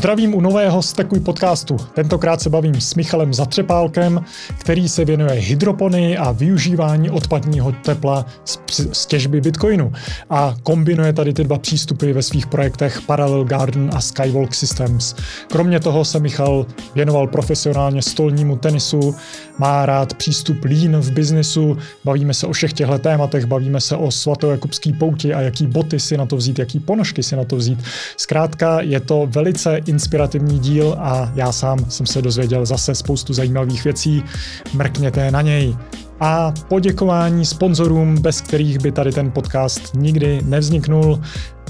Zdravím u nového Stekuj podcastu. Tentokrát se bavím s Michalem Zatřepálkem, který se věnuje hydropony a využívání odpadního tepla z těžby Bitcoinu. A kombinuje tady ty dva přístupy ve svých projektech Parallel Garden a Skywalk Systems. Kromě toho se Michal věnoval profesionálně stolnímu tenisu, má rád přístup lean v biznesu, bavíme se o všech těchto tématech, bavíme se o svatojakubský pouti a jaký boty si na to vzít, jaký ponožky si na to vzít. Zkrátka je to velice inspirativní díl a já sám jsem se dozvěděl zase spoustu zajímavých věcí. Mrkněte na něj. A poděkování sponzorům, bez kterých by tady ten podcast nikdy nevzniknul.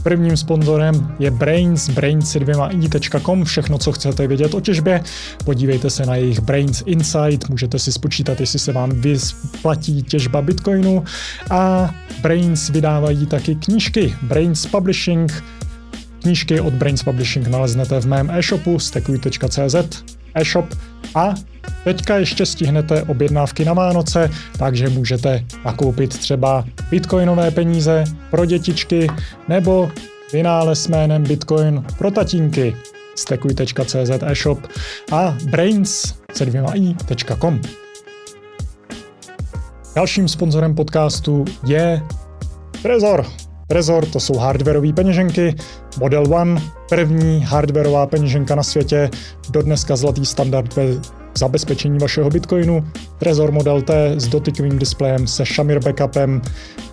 Prvním sponzorem je Brains, brains2i.com, všechno, co chcete vědět o těžbě. Podívejte se na jejich Brains Insight, můžete si spočítat, jestli se vám vysplatí těžba Bitcoinu. A Brains vydávají taky knížky. Brains Publishing, Knížky od Brains Publishing naleznete v mém e-shopu stekuj.cz e-shop. A teďka ještě stihnete objednávky na Vánoce, takže můžete nakoupit třeba bitcoinové peníze pro dětičky nebo vynález jménem Bitcoin pro tatínky. Stekuj.cz e-shop a brains i.com. Dalším sponzorem podcastu je Trezor, Trezor, to jsou hardwareové peněženky, Model One, první hardwareová peněženka na světě, dodneska zlatý standard ve zabezpečení vašeho Bitcoinu, Trezor Model T s dotykovým displejem se Shamir backupem,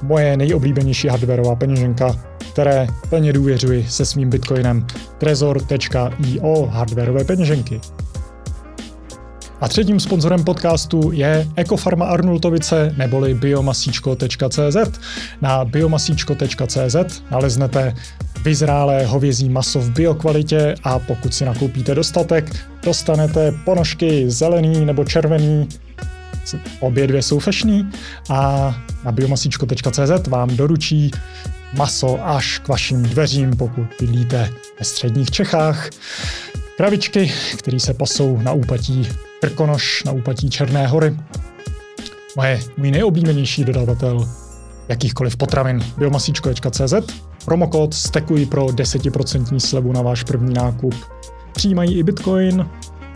moje nejoblíbenější hardwareová peněženka, které plně důvěřuji se svým Bitcoinem, trezor.io hardwareové peněženky. A třetím sponzorem podcastu je Ekofarma Arnultovice neboli biomasíčko.cz. Na biomasíčko.cz naleznete vyzrálé hovězí maso v biokvalitě a pokud si nakoupíte dostatek, dostanete ponožky zelený nebo červený, obě dvě jsou fešný a na biomasíčko.cz vám doručí maso až k vašim dveřím, pokud bydlíte ve středních Čechách. Kravičky, které se pasou na úpatí Krkonoš na úpatí Černé hory. Moje, můj nejoblíbenější dodavatel jakýchkoliv potravin biomasíčko.cz Promokód stekuj pro 10% slevu na váš první nákup. Přijímají i Bitcoin.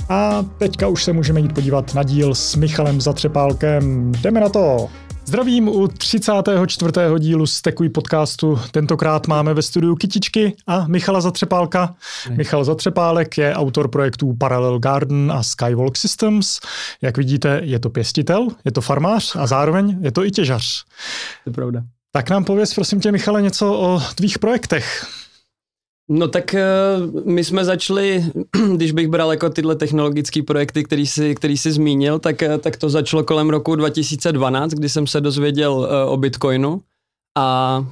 A teďka už se můžeme jít podívat na díl s Michalem Zatřepálkem. Jdeme na to! Zdravím u 34. dílu Stekuj podcastu. Tentokrát máme ve studiu Kytičky a Michala Zatřepálka. Michal Zatřepálek je autor projektů Parallel Garden a Skywalk Systems. Jak vidíte, je to pěstitel, je to farmář a zároveň je to i těžař. To je pravda. Tak nám pověz, prosím tě, Michale, něco o tvých projektech. No tak eh, my jsme začali, když bych bral jako tyhle technologické projekty, který si, který si zmínil, tak, eh, tak to začalo kolem roku 2012, kdy jsem se dozvěděl eh, o Bitcoinu a,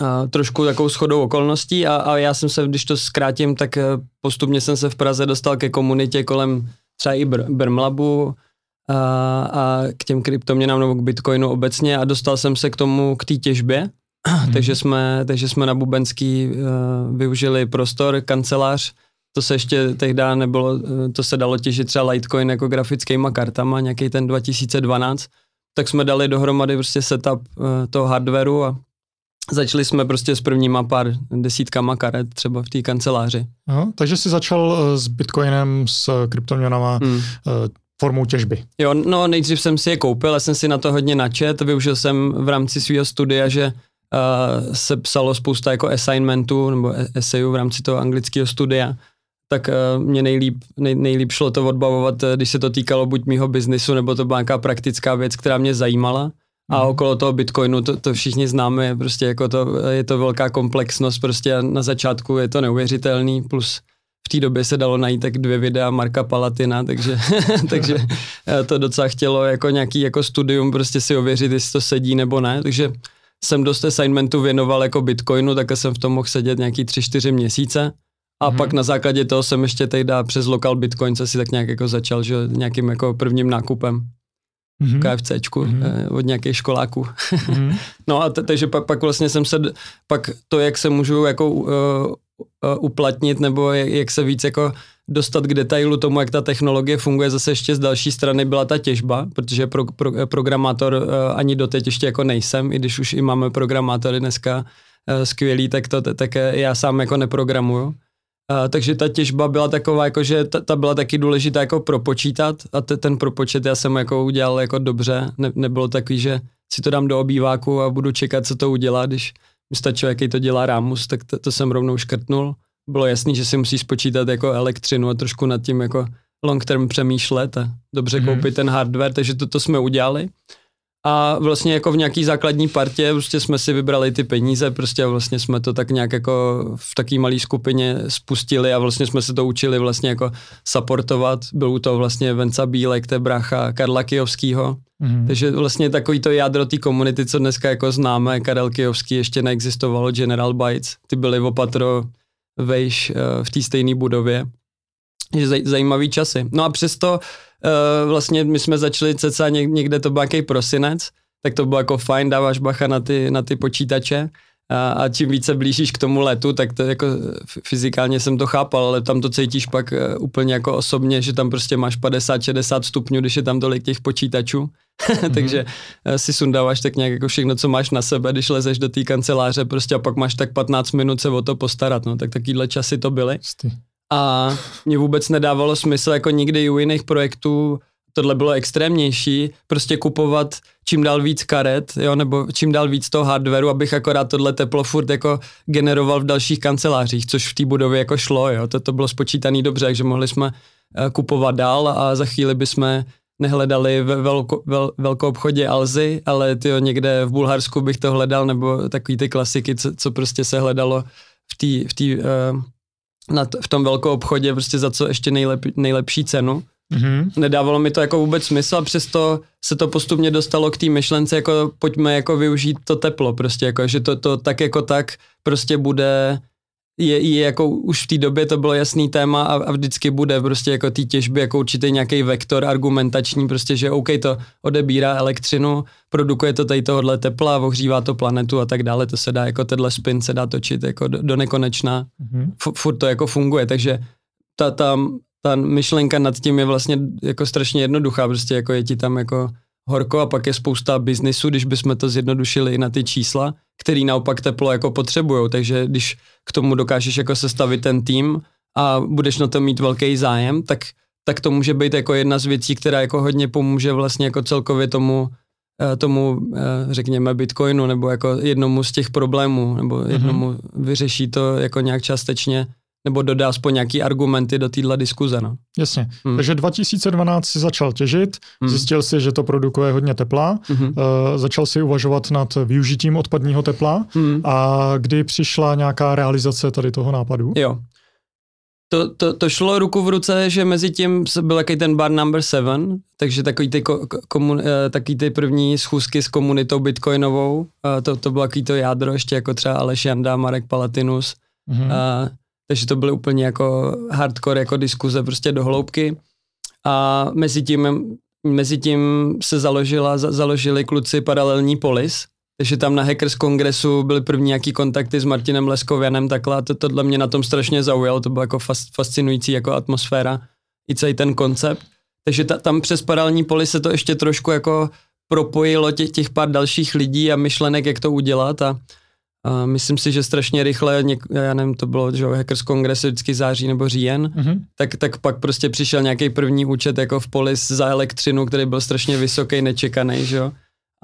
a trošku takovou schodou okolností a, a já jsem se, když to zkrátím, tak postupně jsem se v Praze dostal ke komunitě kolem třeba i Br- Brmlabu a, a k těm kryptoměnám nebo k Bitcoinu obecně a dostal jsem se k tomu, k té těžbě Hmm. takže, jsme, takže jsme na Bubenský uh, využili prostor, kancelář, to se ještě tehdy nebylo, uh, to se dalo těžit třeba Litecoin jako grafickýma kartama, nějaký ten 2012, tak jsme dali dohromady prostě setup uh, toho hardwareu a začali jsme prostě s prvníma pár desítkama karet třeba v té kanceláři. Aha, takže jsi začal s Bitcoinem, s kryptoměnama, hmm. formou těžby. Jo, no nejdřív jsem si je koupil, já jsem si na to hodně načet, využil jsem v rámci svého studia, že uh, se psalo spousta jako assignmentů nebo e- esejů v rámci toho anglického studia, tak uh, mě nejlíp, nej, nejlíp šlo to odbavovat, eh, když se to týkalo buď mýho biznisu, nebo to byla nějaká praktická věc, která mě zajímala. A mm. okolo toho Bitcoinu, to, to všichni známe, prostě jako to, je to velká komplexnost, prostě na začátku je to neuvěřitelný, plus v té době se dalo najít tak dvě videa Marka Palatina, takže, takže to docela chtělo jako nějaký jako studium prostě si ověřit, jestli to sedí nebo ne, takže jsem dost assignmentu věnoval jako Bitcoinu, tak jsem v tom mohl sedět nějaký 3-4 měsíce. A hmm. pak na základě toho jsem ještě tehdy přes lokal Bitcoin se si tak nějak jako začal, že nějakým jako prvním nákupem mm-hmm. KFCčku mm-hmm. od nějakých školáků. Mm-hmm. no a t- takže pak, pak vlastně jsem se, pak to, jak se můžu jako uh, uh, uplatnit, nebo jak, jak se víc jako dostat k detailu tomu, jak ta technologie funguje, zase ještě z další strany byla ta těžba, protože pro, pro, programátor uh, ani doteď ještě jako nejsem, i když už i máme programátory dneska uh, skvělý, tak to tak já sám jako neprogramuju. Uh, takže ta těžba byla taková, jako že ta, ta byla taky důležitá jako propočítat a te, ten propočet já jsem jako udělal jako dobře, ne, nebylo takový, že si to dám do obýváku a budu čekat, co to udělá, když mi jaký to dělá Rámus, tak to, to jsem rovnou škrtnul. Bylo jasný, že si musí spočítat jako elektřinu a trošku nad tím jako long term přemýšlet a dobře mm. koupit ten hardware, takže to, to jsme udělali. A vlastně jako v nějaký základní partě prostě jsme si vybrali ty peníze, prostě vlastně jsme to tak nějak jako v takové malé skupině spustili a vlastně jsme se to učili vlastně jako supportovat. Byl to vlastně Venca Bílek, to je brácha Karla Kijovskýho. Mm-hmm. Takže vlastně takový to jádro té komunity, co dneska jako známe, Karel Kijovský ještě neexistovalo, General Bytes, ty byly opatro vejš uh, v té stejné budově. že zaj, zajímavý časy. No a přesto uh, vlastně my jsme začali ceca někde, to byl prosinec, tak to bylo jako fajn, dáváš bacha na ty, na ty počítače a, a čím více blížíš k tomu letu, tak to jako fyzikálně jsem to chápal, ale tam to cítíš pak uh, úplně jako osobně, že tam prostě máš 50-60 stupňů, když je tam tolik těch počítačů, mm-hmm. takže uh, si sundáváš tak nějak jako všechno, co máš na sebe, když lezeš do té kanceláře prostě a pak máš tak 15 minut se o to postarat, no tak takovýhle časy to byly. Sty a mě vůbec nedávalo smysl jako nikdy u jiných projektů, tohle bylo extrémnější, prostě kupovat čím dál víc karet, jo, nebo čím dál víc toho hardwareu, abych akorát tohle teplo furt jako generoval v dalších kancelářích, což v té budově jako šlo, jo, to, to bylo spočítaný dobře, takže mohli jsme uh, kupovat dál a za chvíli bychom nehledali ve velko, vel, velkou obchodě Alzy, ale tyjo, někde v Bulharsku bych to hledal, nebo takový ty klasiky, co, co prostě se hledalo v té v tý, uh, na t- v tom velkou obchodě prostě za co ještě nejlep, nejlepší cenu. Mm-hmm. Nedávalo mi to jako vůbec smysl a přesto se to postupně dostalo k té myšlence, jako pojďme jako využít to teplo prostě, jako že to, to tak jako tak prostě bude je, je jako už v té době to bylo jasný téma a, a vždycky bude prostě jako té těžby jako určitý nějaký vektor argumentační, prostě, že OK, to odebírá elektřinu, produkuje to tady tohohle tepla, ohřívá to planetu a tak dále, to se dá jako tenhle spin se dá točit jako do, do nekonečna, mm-hmm. F, furt to jako funguje, takže ta, ta, ta myšlenka nad tím je vlastně jako strašně jednoduchá, prostě jako je ti tam jako horko a pak je spousta biznisu, když bychom to zjednodušili i na ty čísla, který naopak teplo jako potřebují, takže když k tomu dokážeš jako sestavit ten tým a budeš na to mít velký zájem, tak, tak to může být jako jedna z věcí, která jako hodně pomůže vlastně jako celkově tomu, eh, tomu, eh, řekněme, Bitcoinu, nebo jako jednomu z těch problémů, nebo mhm. jednomu mm-hmm. vyřeší to jako nějak částečně nebo dodá aspoň nějaký argumenty do téhle diskuze. No. Jasně. Hmm. Takže 2012 si začal těžit, hmm. zjistil si, že to produkuje hodně tepla, hmm. uh, začal si uvažovat nad využitím odpadního tepla hmm. a kdy přišla nějaká realizace tady toho nápadu? Jo. To, to, to šlo ruku v ruce, že mezi tím byl jaký ten bar number seven, takže takový ty, komun, eh, takový ty první schůzky s komunitou bitcoinovou, eh, to, to bylo takový to jádro, ještě jako třeba Aleš Janda, Marek Palatinus, mm-hmm. Takže to byly úplně jako hardcore jako diskuze prostě do hloubky. A mezi tím, mezi tím se založila, založili kluci paralelní polis, takže tam na Hackers Kongresu byly první nějaký kontakty s Martinem Leskověnem, takhle a to, tohle mě na tom strašně zaujalo, to bylo jako fascinující jako atmosféra i celý ten koncept. Takže ta, tam přes paralelní polis se to ještě trošku jako propojilo těch, těch pár dalších lidí a myšlenek, jak to udělat a a myslím si, že strašně rychle, něk, já nevím, to bylo, že Hackers Congress vždycky září nebo říjen, mm-hmm. tak, tak pak prostě přišel nějaký první účet jako v polis za elektřinu, který byl strašně vysoký, nečekaný, že jo.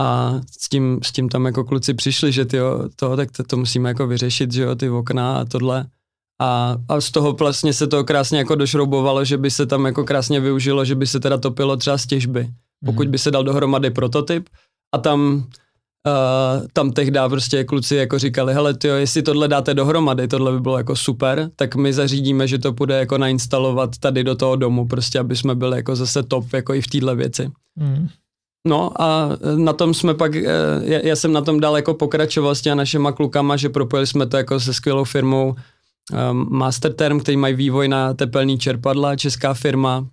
A s tím, s tím tam jako kluci přišli, že tyjo, to, tak to, to musíme jako vyřešit, že jo, ty okna a tohle. A, a z toho vlastně se to krásně jako došroubovalo, že by se tam jako krásně využilo, že by se teda topilo třeba z těžby. Pokud mm-hmm. by se dal dohromady prototyp a tam Uh, tam tehdy prostě kluci jako říkali, hele tyjo, jestli tohle dáte dohromady, tohle by bylo jako super, tak my zařídíme, že to bude jako nainstalovat tady do toho domu, prostě aby jsme byli jako zase top jako i v téhle věci. Mm. No a na tom jsme pak, eh, já, já jsem na tom dál jako pokračoval s těma našima klukama, že propojili jsme to jako se skvělou firmou um, Masterterm, který mají vývoj na tepelný čerpadla, česká firma.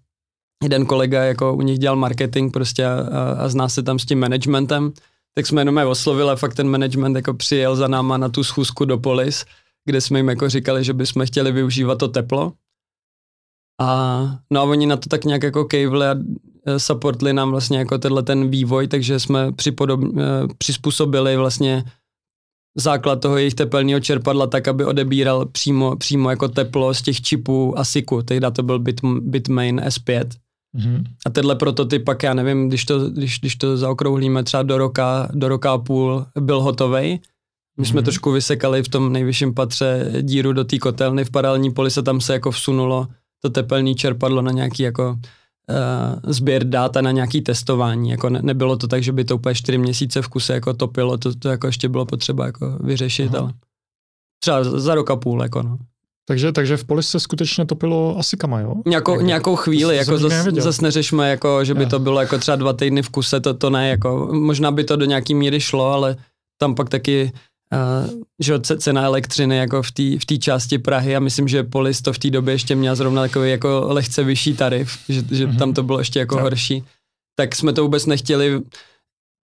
Jeden kolega jako u nich dělal marketing prostě a, a, a zná se tam s tím managementem tak jsme jenom je oslovili a fakt ten management jako přijel za náma na tu schůzku do Polis, kde jsme jim jako říkali, že bychom chtěli využívat to teplo. A no a oni na to tak nějak jako kejvli a e, supportli nám vlastně jako tenhle ten vývoj, takže jsme připodob, e, přizpůsobili vlastně základ toho jejich tepelného čerpadla tak, aby odebíral přímo, přímo jako teplo z těch čipů ASICu, tehdy to byl Bit, Bitmain S5. Mm-hmm. A tenhle prototyp pak, já nevím, když to, když, když to zaokrouhlíme třeba do roka, do roka a půl, byl hotovej. My jsme mm-hmm. trošku vysekali v tom nejvyšším patře díru do té kotelny v paralelní polise, tam se jako vsunulo to tepelné čerpadlo na nějaký jako uh, sběr data na nějaký testování. Jako ne, nebylo to tak, že by to úplně čtyři měsíce v kuse jako topilo, to, to jako ještě bylo potřeba jako vyřešit, Aha. ale třeba za rok a půl, jako no. Takže, takže v poli se skutečně topilo asi kama, jo? Nějakou, Jak, nějakou chvíli, jako zas, zas neřešme, jako, že by yeah. to bylo jako třeba dva týdny v kuse, to, to ne, jako, možná by to do nějaký míry šlo, ale tam pak taky Uh, že cena elektřiny jako v té v tý části Prahy a myslím, že Polis to v té době ještě měl zrovna takový jako lehce vyšší tarif, že, že mm-hmm. tam to bylo ještě jako tak. horší. Tak jsme to vůbec nechtěli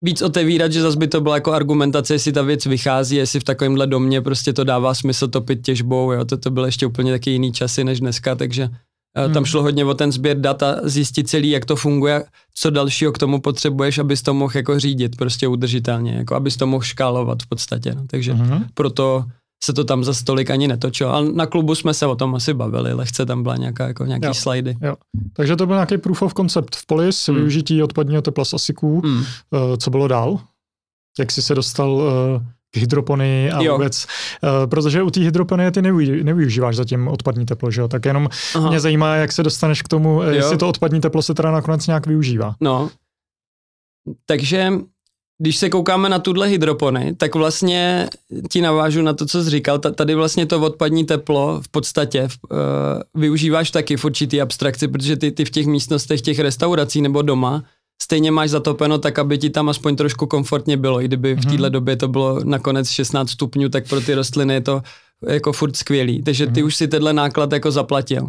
víc otevírat, že zase by to byla jako argumentace, jestli ta věc vychází, jestli v takovémhle domě prostě to dává smysl topit těžbou, jo, to, to byly ještě úplně taky jiný časy než dneska, takže Hmm. Tam šlo hodně o ten sběr data, zjistit celý, jak to funguje, co dalšího k tomu potřebuješ, abys to mohl jako řídit prostě udržitelně, jako abys to mohl škálovat v podstatě. No. Takže hmm. proto se to tam za stolik ani netočilo. Ale na klubu jsme se o tom asi bavili, lehce tam byla nějaká, jako nějaký jo, slidy. Jo. Takže to byl nějaký proof of concept v Polis, hmm. využití odpadního tepla z asiků. Hmm. Uh, co bylo dál? Jak jsi se dostal uh, hydropony a jo. vůbec, uh, protože u té hydropony ty nevyužíváš nevyužíváš zatím odpadní teplo, že jo? Tak jenom Aha. mě zajímá, jak se dostaneš k tomu, jo. jestli to odpadní teplo se teda nakonec nějak využívá. No, takže když se koukáme na tuhle hydropony, tak vlastně ti navážu na to, co jsi říkal. Tady vlastně to odpadní teplo v podstatě uh, využíváš taky v určitý abstrakci, protože ty, ty v těch místnostech těch restaurací nebo doma stejně máš zatopeno tak, aby ti tam aspoň trošku komfortně bylo. I kdyby v mhm. téhle době to bylo nakonec 16 stupňů, tak pro ty rostliny je to jako furt skvělý. Takže ty mm. už si tenhle náklad jako zaplatil.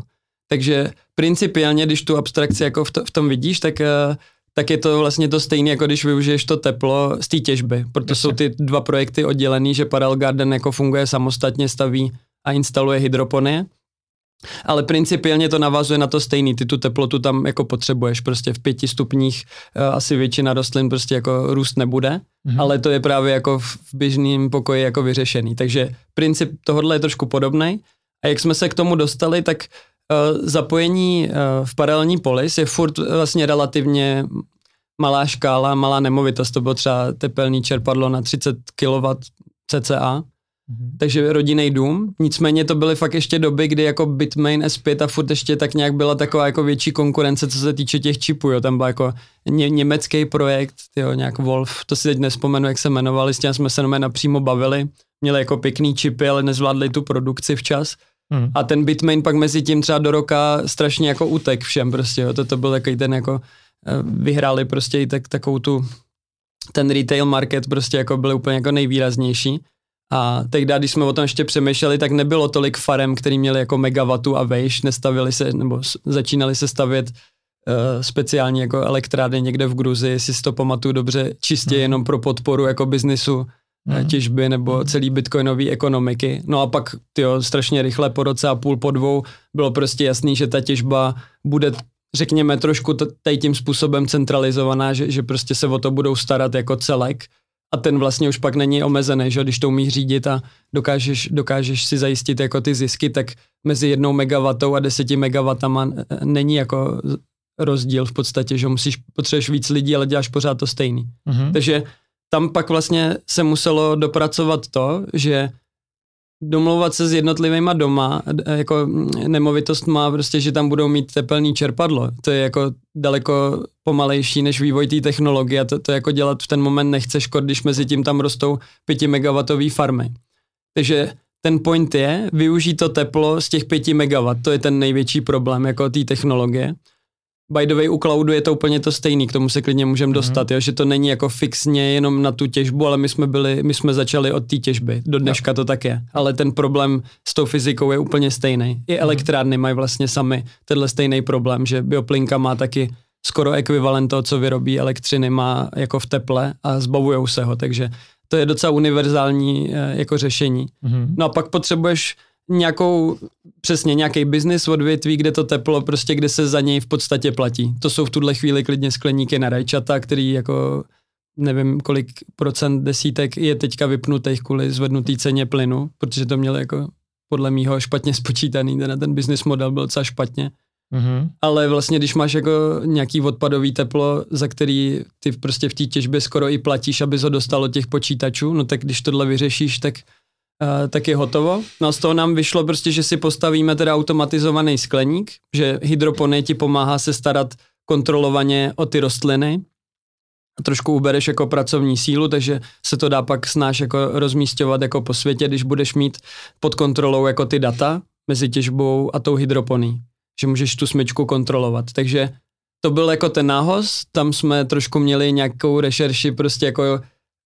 Takže principiálně, když tu abstrakci jako v, to, v tom vidíš, tak, eh, tak je to vlastně to stejné, jako když využiješ to teplo z té těžby. Proto Jasně. jsou ty dva projekty oddělený, že Parallel Garden jako funguje samostatně, staví a instaluje hydropony ale principiálně to navazuje na to stejný, ty tu teplotu tam jako potřebuješ, prostě v pěti stupních uh, asi většina rostlin prostě jako růst nebude, mm-hmm. ale to je právě jako v běžném pokoji jako vyřešený, takže princip tohohle je trošku podobný a jak jsme se k tomu dostali, tak uh, zapojení uh, v paralelní polis je furt vlastně relativně malá škála, malá nemovitost, to bylo třeba tepelný čerpadlo na 30 kW cca, Mm-hmm. Takže rodinný dům. Nicméně to byly fakt ještě doby, kdy jako Bitmain S5 a furt ještě tak nějak byla taková jako větší konkurence, co se týče těch čipů. Jo. Tam byl jako ně, německý projekt, jo, nějak Wolf, to si teď nespomenu, jak se jmenovali, s tím jsme se jenom napřímo bavili. Měli jako pěkný čipy, ale nezvládli tu produkci včas. Mm. A ten Bitmain pak mezi tím třeba do roka strašně jako utek všem prostě, jo. To, to byl takový ten jako, eh, vyhráli prostě i tak, takovou tu, ten retail market prostě jako byl úplně jako nejvýraznější. A tehdy, když jsme o tom ještě přemýšleli, tak nebylo tolik farem, který měli jako megawatu a vejš, nestavili se, nebo začínali se stavět uh, speciálně jako elektrárny někde v Gruzi, jestli si to pamatuju dobře, čistě mm. jenom pro podporu jako biznisu mm. těžby nebo mm. celý bitcoinové ekonomiky. No a pak tyjo, strašně rychle po roce a půl, po dvou bylo prostě jasný, že ta těžba bude řekněme trošku tady tím způsobem centralizovaná, že, že prostě se o to budou starat jako celek a ten vlastně už pak není omezený, že když to umíš řídit a dokážeš, dokážeš si zajistit jako ty zisky, tak mezi jednou megawatou a deseti megawatama není jako rozdíl v podstatě, že musíš, potřebuješ víc lidí, ale děláš pořád to stejný. Mm-hmm. Takže tam pak vlastně se muselo dopracovat to, že domlouvat se s jednotlivýma doma, jako nemovitost má prostě, že tam budou mít tepelný čerpadlo. To je jako daleko pomalejší než vývoj té technologie a to, to jako dělat v ten moment nechceš, když mezi tím tam rostou 5 megawatové farmy. Takže ten point je využít to teplo z těch 5 megawatt, to je ten největší problém jako té technologie. By the way, u cloudu je to úplně to stejný, k tomu se klidně můžeme mm-hmm. dostat, jo? že to není jako fixně jenom na tu těžbu, ale my jsme byli, my jsme začali od té těžby, do dneška to tak je, ale ten problém s tou fyzikou je úplně stejný. I mhm. elektrárny mají vlastně sami tenhle stejný problém, že bioplinka má taky skoro ekvivalent toho, co vyrobí elektřiny, má jako v teple a zbavujou se ho, takže to je docela univerzální eh, jako řešení. Mm-hmm. No a pak potřebuješ nějakou, přesně nějaký business odvětví, kde to teplo, prostě kde se za něj v podstatě platí. To jsou v tuhle chvíli klidně skleníky na rajčata, který jako nevím kolik procent desítek je teďka vypnutých kvůli zvednutý ceně plynu, protože to mělo jako podle mýho špatně spočítaný, ten, ten business model byl docela špatně. Mm-hmm. Ale vlastně, když máš jako nějaký odpadový teplo, za který ty prostě v té těžbě skoro i platíš, aby ho dostalo těch počítačů, no tak když tohle vyřešíš, tak, uh, tak je hotovo. No z toho nám vyšlo prostě, že si postavíme teda automatizovaný skleník, že hydropony ti pomáhá se starat kontrolovaně o ty rostliny, a trošku ubereš jako pracovní sílu, takže se to dá pak snáš jako rozmístěvat jako po světě, když budeš mít pod kontrolou jako ty data mezi těžbou a tou hydroponí že můžeš tu smyčku kontrolovat. Takže to byl jako ten nához, tam jsme trošku měli nějakou rešerši, prostě jako,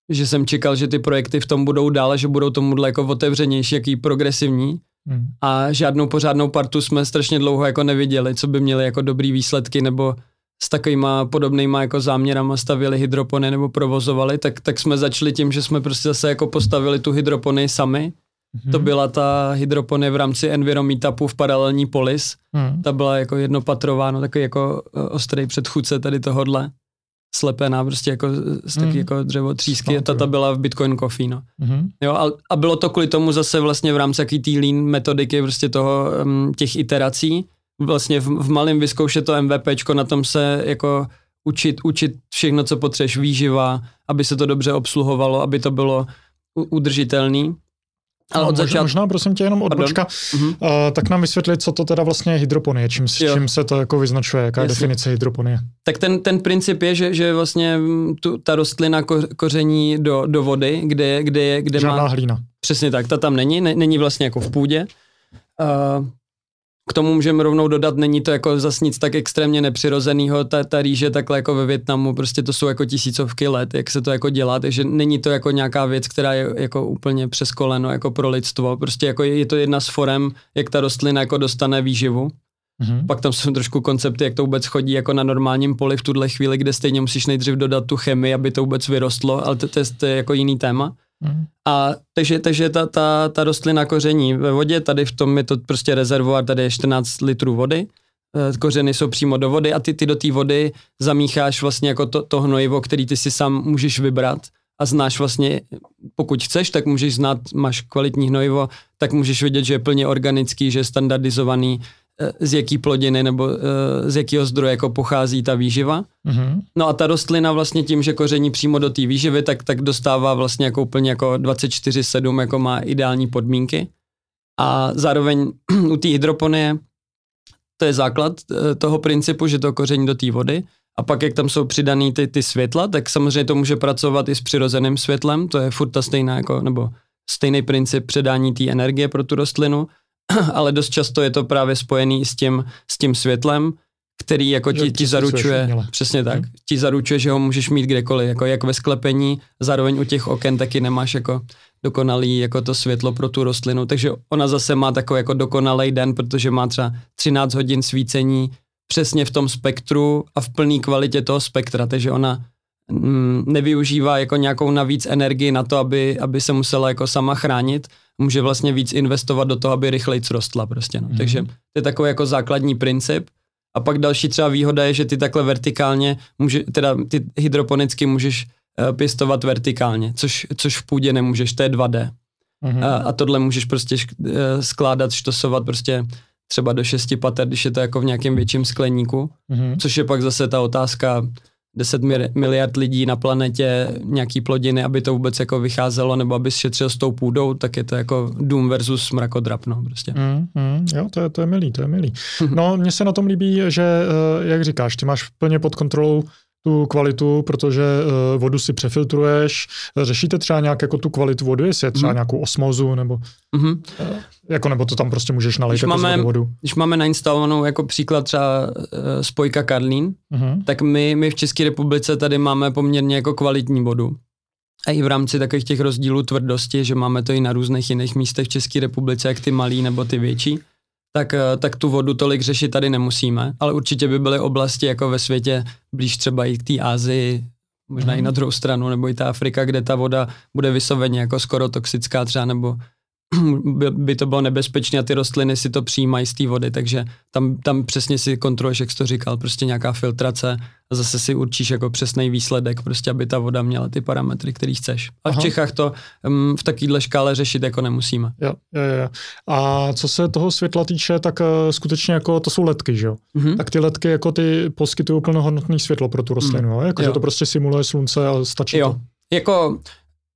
že jsem čekal, že ty projekty v tom budou dále, že budou tomu jako otevřenější, jaký progresivní. Hmm. A žádnou pořádnou partu jsme strašně dlouho jako neviděli, co by měli jako dobrý výsledky, nebo s takovýma podobnýma jako záměrama stavili hydropony nebo provozovali, tak, tak jsme začali tím, že jsme prostě zase jako postavili tu hydropony sami Mm-hmm. To byla ta hydroponie v rámci Enviro Meetupu v paralelní polis. Mm. Ta byla jako jednopatrová, no takový jako eh, ostrý předchůdce tady tohodle. Slepená prostě jako z taky mm. jako dřevo třísky. Ta, ta byla v Bitcoin Coffee, no. Mm-hmm. Jo, a, a, bylo to kvůli tomu zase vlastně v rámci jaký tý lean metodiky prostě toho, um, těch iterací. Vlastně v, v malém vyzkoušet to MVPčko, na tom se jako učit, učit všechno, co potřebuješ, výživa, aby se to dobře obsluhovalo, aby to bylo udržitelný. Ale od začátku... Možná, prosím tě, jenom odbočka, uh-huh. uh, tak nám vysvětlit, co to teda vlastně je hydroponie, čím, čím se to jako vyznačuje, jaká je definice hydroponie. Tak ten, ten princip je, že, že vlastně tu, ta rostlina ko, koření do, do vody, kde, kde, kde Žádná má... hlína. Přesně tak, ta tam není, ne, není vlastně jako v půdě. Uh, k tomu můžeme rovnou dodat, není to jako zas nic tak extrémně nepřirozeného, ta, ta rýže takhle jako ve Větnamu, prostě to jsou jako tisícovky let, jak se to jako dělá, takže není to jako nějaká věc, která je jako úplně přes koleno jako pro lidstvo, prostě jako je, je to jedna z forem, jak ta rostlina jako dostane výživu. Mm-hmm. Pak tam jsou trošku koncepty, jak to vůbec chodí jako na normálním poli v tuhle chvíli, kde stejně musíš nejdřív dodat tu chemii, aby to vůbec vyrostlo, ale to, to, je, to je jako jiný téma. Mm. A takže, takže ta, ta, ta rostlina koření ve vodě, tady v tom je to prostě rezervoár, tady je 14 litrů vody, eh, kořeny jsou přímo do vody a ty, ty do té vody zamícháš vlastně jako to, to hnojivo, který ty si sám můžeš vybrat a znáš vlastně, pokud chceš, tak můžeš znát, máš kvalitní hnojivo, tak můžeš vidět, že je plně organický, že je standardizovaný, z jaký plodiny nebo eh, z jakého zdroje jako pochází ta výživa. Mm-hmm. No a ta rostlina vlastně tím, že koření přímo do té výživy, tak, tak dostává vlastně jako úplně jako 24-7, jako má ideální podmínky. A zároveň u té hydroponie to je základ eh, toho principu, že to koření do té vody. A pak, jak tam jsou přidaný ty, ty světla, tak samozřejmě to může pracovat i s přirozeným světlem, to je furt ta stejná, jako, nebo stejný princip předání té energie pro tu rostlinu. ale dost často je to právě spojený s tím, s tím světlem, který jako ti, ti zaručuje, přesně tak, hmm. ti zaručuje, že ho můžeš mít kdekoliv, jako jak ve sklepení, zároveň u těch oken taky nemáš jako dokonalý jako to světlo pro tu rostlinu, takže ona zase má takový jako dokonalý den, protože má třeba 13 hodin svícení přesně v tom spektru a v plné kvalitě toho spektra, takže ona nevyužívá jako nějakou navíc energii na to, aby, aby se musela jako sama chránit, může vlastně víc investovat do toho, aby rychleji rostla prostě. No. Mm. Takže to je takový jako základní princip. A pak další třeba výhoda je, že ty takhle vertikálně, může, teda ty hydroponicky můžeš uh, pěstovat vertikálně, což, což v půdě nemůžeš, to je 2D. Mm-hmm. A, a tohle můžeš prostě uh, skládat, štosovat prostě třeba do šesti pater, když je to jako v nějakém větším skleníku, mm-hmm. což je pak zase ta otázka, 10 miliard lidí na planetě nějaký plodiny, aby to vůbec jako vycházelo, nebo aby šetřil s tou půdou, tak je to jako dům versus mrakodrap, no prostě. Mm, mm, jo, to je, to je milý, to je milý. No, mně se na tom líbí, že, eh, jak říkáš, ty máš plně pod kontrolou tu kvalitu, protože uh, vodu si přefiltruješ. Řešíte třeba nějak jako tu kvalitu vody, jestli je třeba mm. nějakou osmozu, nebo mm-hmm. uh, jako nebo to tam prostě můžeš nalít když jako máme, vodu. Když máme nainstalovanou jako příklad třeba uh, spojka Karlín, mm-hmm. tak my, my v České republice tady máme poměrně jako kvalitní vodu. A i v rámci takových těch rozdílů tvrdosti, že máme to i na různých jiných místech v České republice, jak ty malý nebo ty větší, tak, eh, tak tu vodu tolik řešit tady nemusíme, ale určitě by byly oblasti jako ve světě blíž třeba i k té Ázii, možná mm. i na mhm. druhou stranu, nebo i ta Afrika, kde ta voda bude vysloveně jako skoro toxická třeba, nebo by, to bylo nebezpečné a ty rostliny si to přijímají z té vody, takže tam, tam přesně si kontroluješ, jak jsi to říkal, prostě nějaká filtrace a zase si určíš jako přesný výsledek, prostě aby ta voda měla ty parametry, který chceš. A Aha. v Čechách to um, v takovéhle škále řešit jako nemusíme. Jo, jo, jo. A co se toho světla týče, tak uh, skutečně jako to jsou ledky, že jo? Mm-hmm. Tak ty ledky jako ty poskytují plnohodnotné světlo pro tu rostlinu, mm. jako, že to prostě simuluje slunce a stačí jo. to. Jako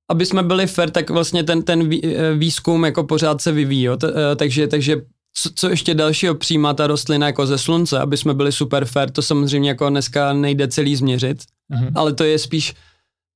aby jsme byli fair, tak vlastně ten, ten eh, výzkum jako pořád se vyvíjí, jo? Eh, takže, takže co, co ještě dalšího přijímá ta rostlina jako ze slunce, aby jsme byli super fair, to samozřejmě jako dneska nejde celý změřit, mm-hmm. ale to je spíš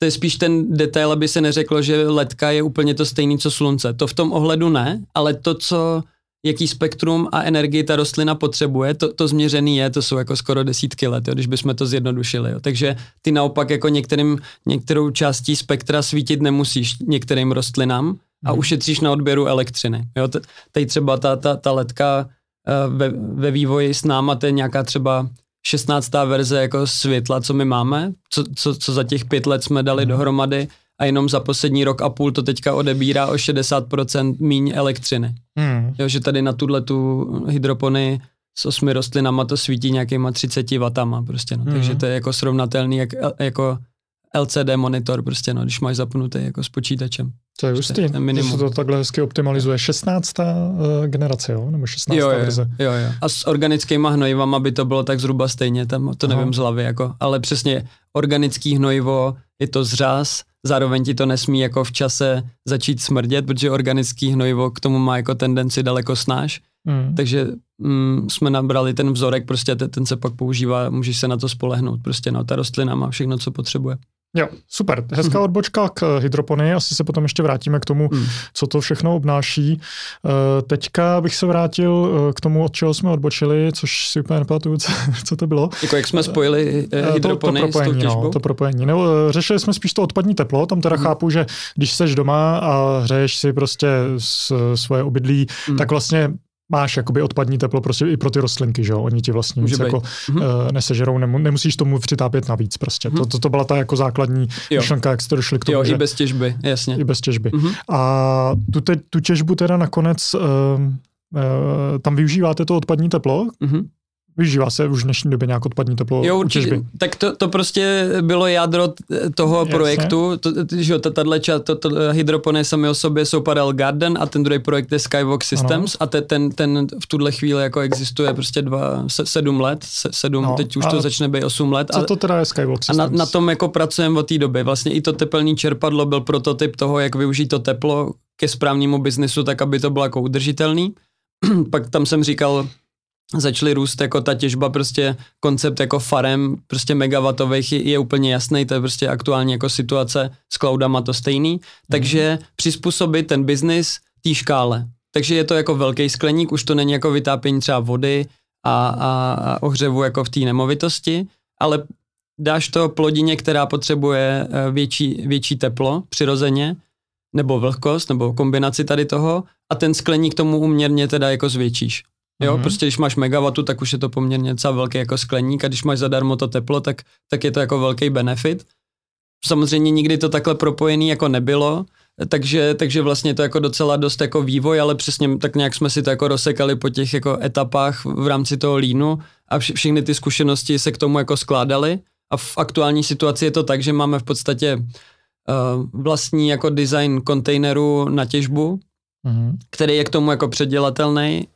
to je spíš ten detail, aby se neřeklo, že ledka je úplně to stejný, co slunce. To v tom ohledu ne, ale to, co jaký spektrum a energii ta rostlina potřebuje, to, to změřený je, to jsou jako skoro desítky let, jo, když bychom to zjednodušili. Jo. Takže ty naopak jako některým, některou částí spektra svítit nemusíš některým rostlinám a hmm. ušetříš na odběru elektřiny. Jo. Tady třeba ta, ta, ta letka uh, ve, ve vývoji s náma, to je nějaká třeba 16. verze jako světla, co my máme, co, co, co za těch pět let jsme dali hmm. dohromady a jenom za poslední rok a půl to teďka odebírá o 60% míň elektřiny. Hmm. Jo, že tady na tuhle tu hydropony s osmi rostlinama to svítí nějakýma 30 vatama prostě, no. Hmm. takže to je jako srovnatelný jak, jako LCD monitor prostě, no, když máš zapnutý jako s počítačem. To je prostě hustý, že se to takhle hezky optimalizuje. 16. Uh, eh, generace, jo? Nebo 16. Jo, jo, verze. Jo, jo. A s organickýma hnojivama by to bylo tak zhruba stejně, tam to Aha. nevím z hlavy, jako, ale přesně organický hnojivo, je to zřaz, zároveň ti to nesmí jako v čase začít smrdět, protože organický hnojivo k tomu má jako tendenci daleko snáš. Mm. Takže mm, jsme nabrali ten vzorek, prostě ten, ten se pak používá, můžeš se na to spolehnout, prostě no, ta rostlina má všechno, co potřebuje. Jo, super. Hezká mm. odbočka k hydropony, asi se potom ještě vrátíme k tomu, mm. co to všechno obnáší. Uh, teďka bych se vrátil uh, k tomu, od čeho jsme odbočili, což si úplně nepamatuju, co, to bylo. Jako jak jsme spojili hydropony to, to propojení, s tou těžbou? No, to propojení. Nebo, řešili jsme spíš to odpadní teplo, tam teda mm. chápu, že když seš doma a hřeješ si prostě s, svoje obydlí, mm. tak vlastně máš jakoby odpadní teplo prostě i pro ty rostlinky, že jo? Oni ti vlastně nic jako uh, nesežerou, nemu, nemusíš tomu přitápět navíc prostě. Mm-hmm. To, to, to byla ta jako základní jo. myšlenka, jak jste došli k tomu, Jo, že, i bez těžby, jasně. I bez těžby. Mm-hmm. A tu, te, tu těžbu teda nakonec uh, uh, tam využíváte to odpadní teplo, mm-hmm. Využívá se už v dnešní době nějak odpadní teplo jo, určitě. Tak to, to prostě bylo jádro toho Jasně. projektu. To, že to, tato, to, to, hydropony sami o sobě jsou Padel Garden a ten druhý projekt je Skywalk Systems ano. a te, ten, ten v tuhle chvíli jako existuje prostě dva, se, sedm let, se, sedm, no, teď už to začne být osm let. Co a, to teda je Skywalk Systems? A na, na tom jako pracujeme od té doby. Vlastně i to tepelné čerpadlo byl prototyp toho, jak využít to teplo ke správnému biznisu, tak aby to bylo jako udržitelný. Pak tam jsem říkal, začaly růst jako ta těžba, prostě koncept jako farem, prostě megawatových je, je úplně jasný, to je prostě aktuálně jako situace s cloudama to stejný, mm. takže přizpůsobit ten biznis té škále. Takže je to jako velký skleník, už to není jako vytápění třeba vody a, a, a ohřevu jako v té nemovitosti, ale dáš to plodině, která potřebuje eh, větší, větší teplo přirozeně, nebo vlhkost, nebo kombinaci tady toho a ten skleník tomu uměrně teda jako zvětšíš. Jo, mm-hmm. prostě když máš megawatu, tak už je to poměrně docela velký jako skleník a když máš zadarmo to teplo, tak, tak je to jako velký benefit. Samozřejmě nikdy to takhle propojený jako nebylo, takže, takže vlastně to jako docela dost jako vývoj, ale přesně tak nějak jsme si to jako rozsekali po těch jako etapách v rámci toho línu a vš- všechny ty zkušenosti se k tomu jako skládaly a v aktuální situaci je to tak, že máme v podstatě uh, vlastní jako design kontejneru na těžbu, mm-hmm. který je k tomu jako předělatelný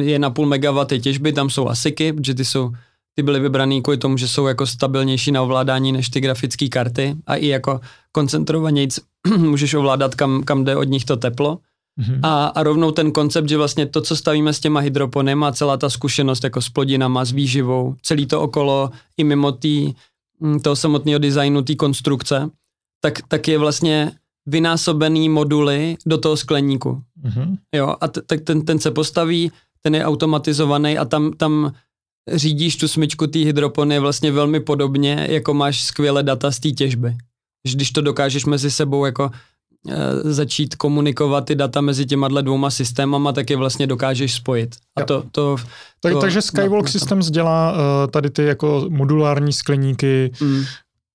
je na půl megawaty těžby, tam jsou ASICy, protože ty jsou ty byly vybraný kvůli tomu, že jsou jako stabilnější na ovládání než ty grafické karty a i jako koncentrovanějc můžeš ovládat, kam, kam jde od nich to teplo. Mm-hmm. A, a rovnou ten koncept, že vlastně to, co stavíme s těma hydroponema, celá ta zkušenost jako s plodinama, s výživou, celý to okolo i mimo tý, mm, toho samotného designu, té konstrukce, tak, tak je vlastně vynásobený moduly do toho skleníku. Mm-hmm. Jo, a t- tak ten, ten se postaví, ten je automatizovaný a tam, tam řídíš tu smyčku té hydropony vlastně velmi podobně, jako máš skvělé data z té těžby. Když to dokážeš mezi sebou jako e, začít komunikovat ty data mezi těma dvouma systémama, tak je vlastně dokážeš spojit. A to, to, tak, to, takže Skywalk na, Systems dělá uh, tady ty jako modulární skleníky, mm.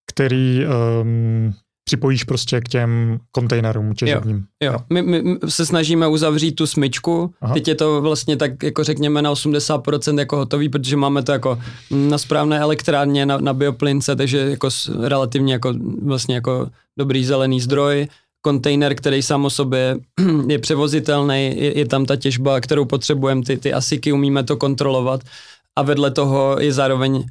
který um, připojíš prostě k těm kontejnerům těžebním. Jo, jo. My, my se snažíme uzavřít tu smyčku, Aha. teď je to vlastně tak jako řekněme na 80% jako hotový, protože máme to jako na správné elektrárně, na, na bioplince, takže jako relativně jako vlastně jako dobrý zelený zdroj, kontejner, který sám o sobě je převozitelný, je, je tam ta těžba, kterou potřebujeme, ty, ty asiky, umíme to kontrolovat a vedle toho je zároveň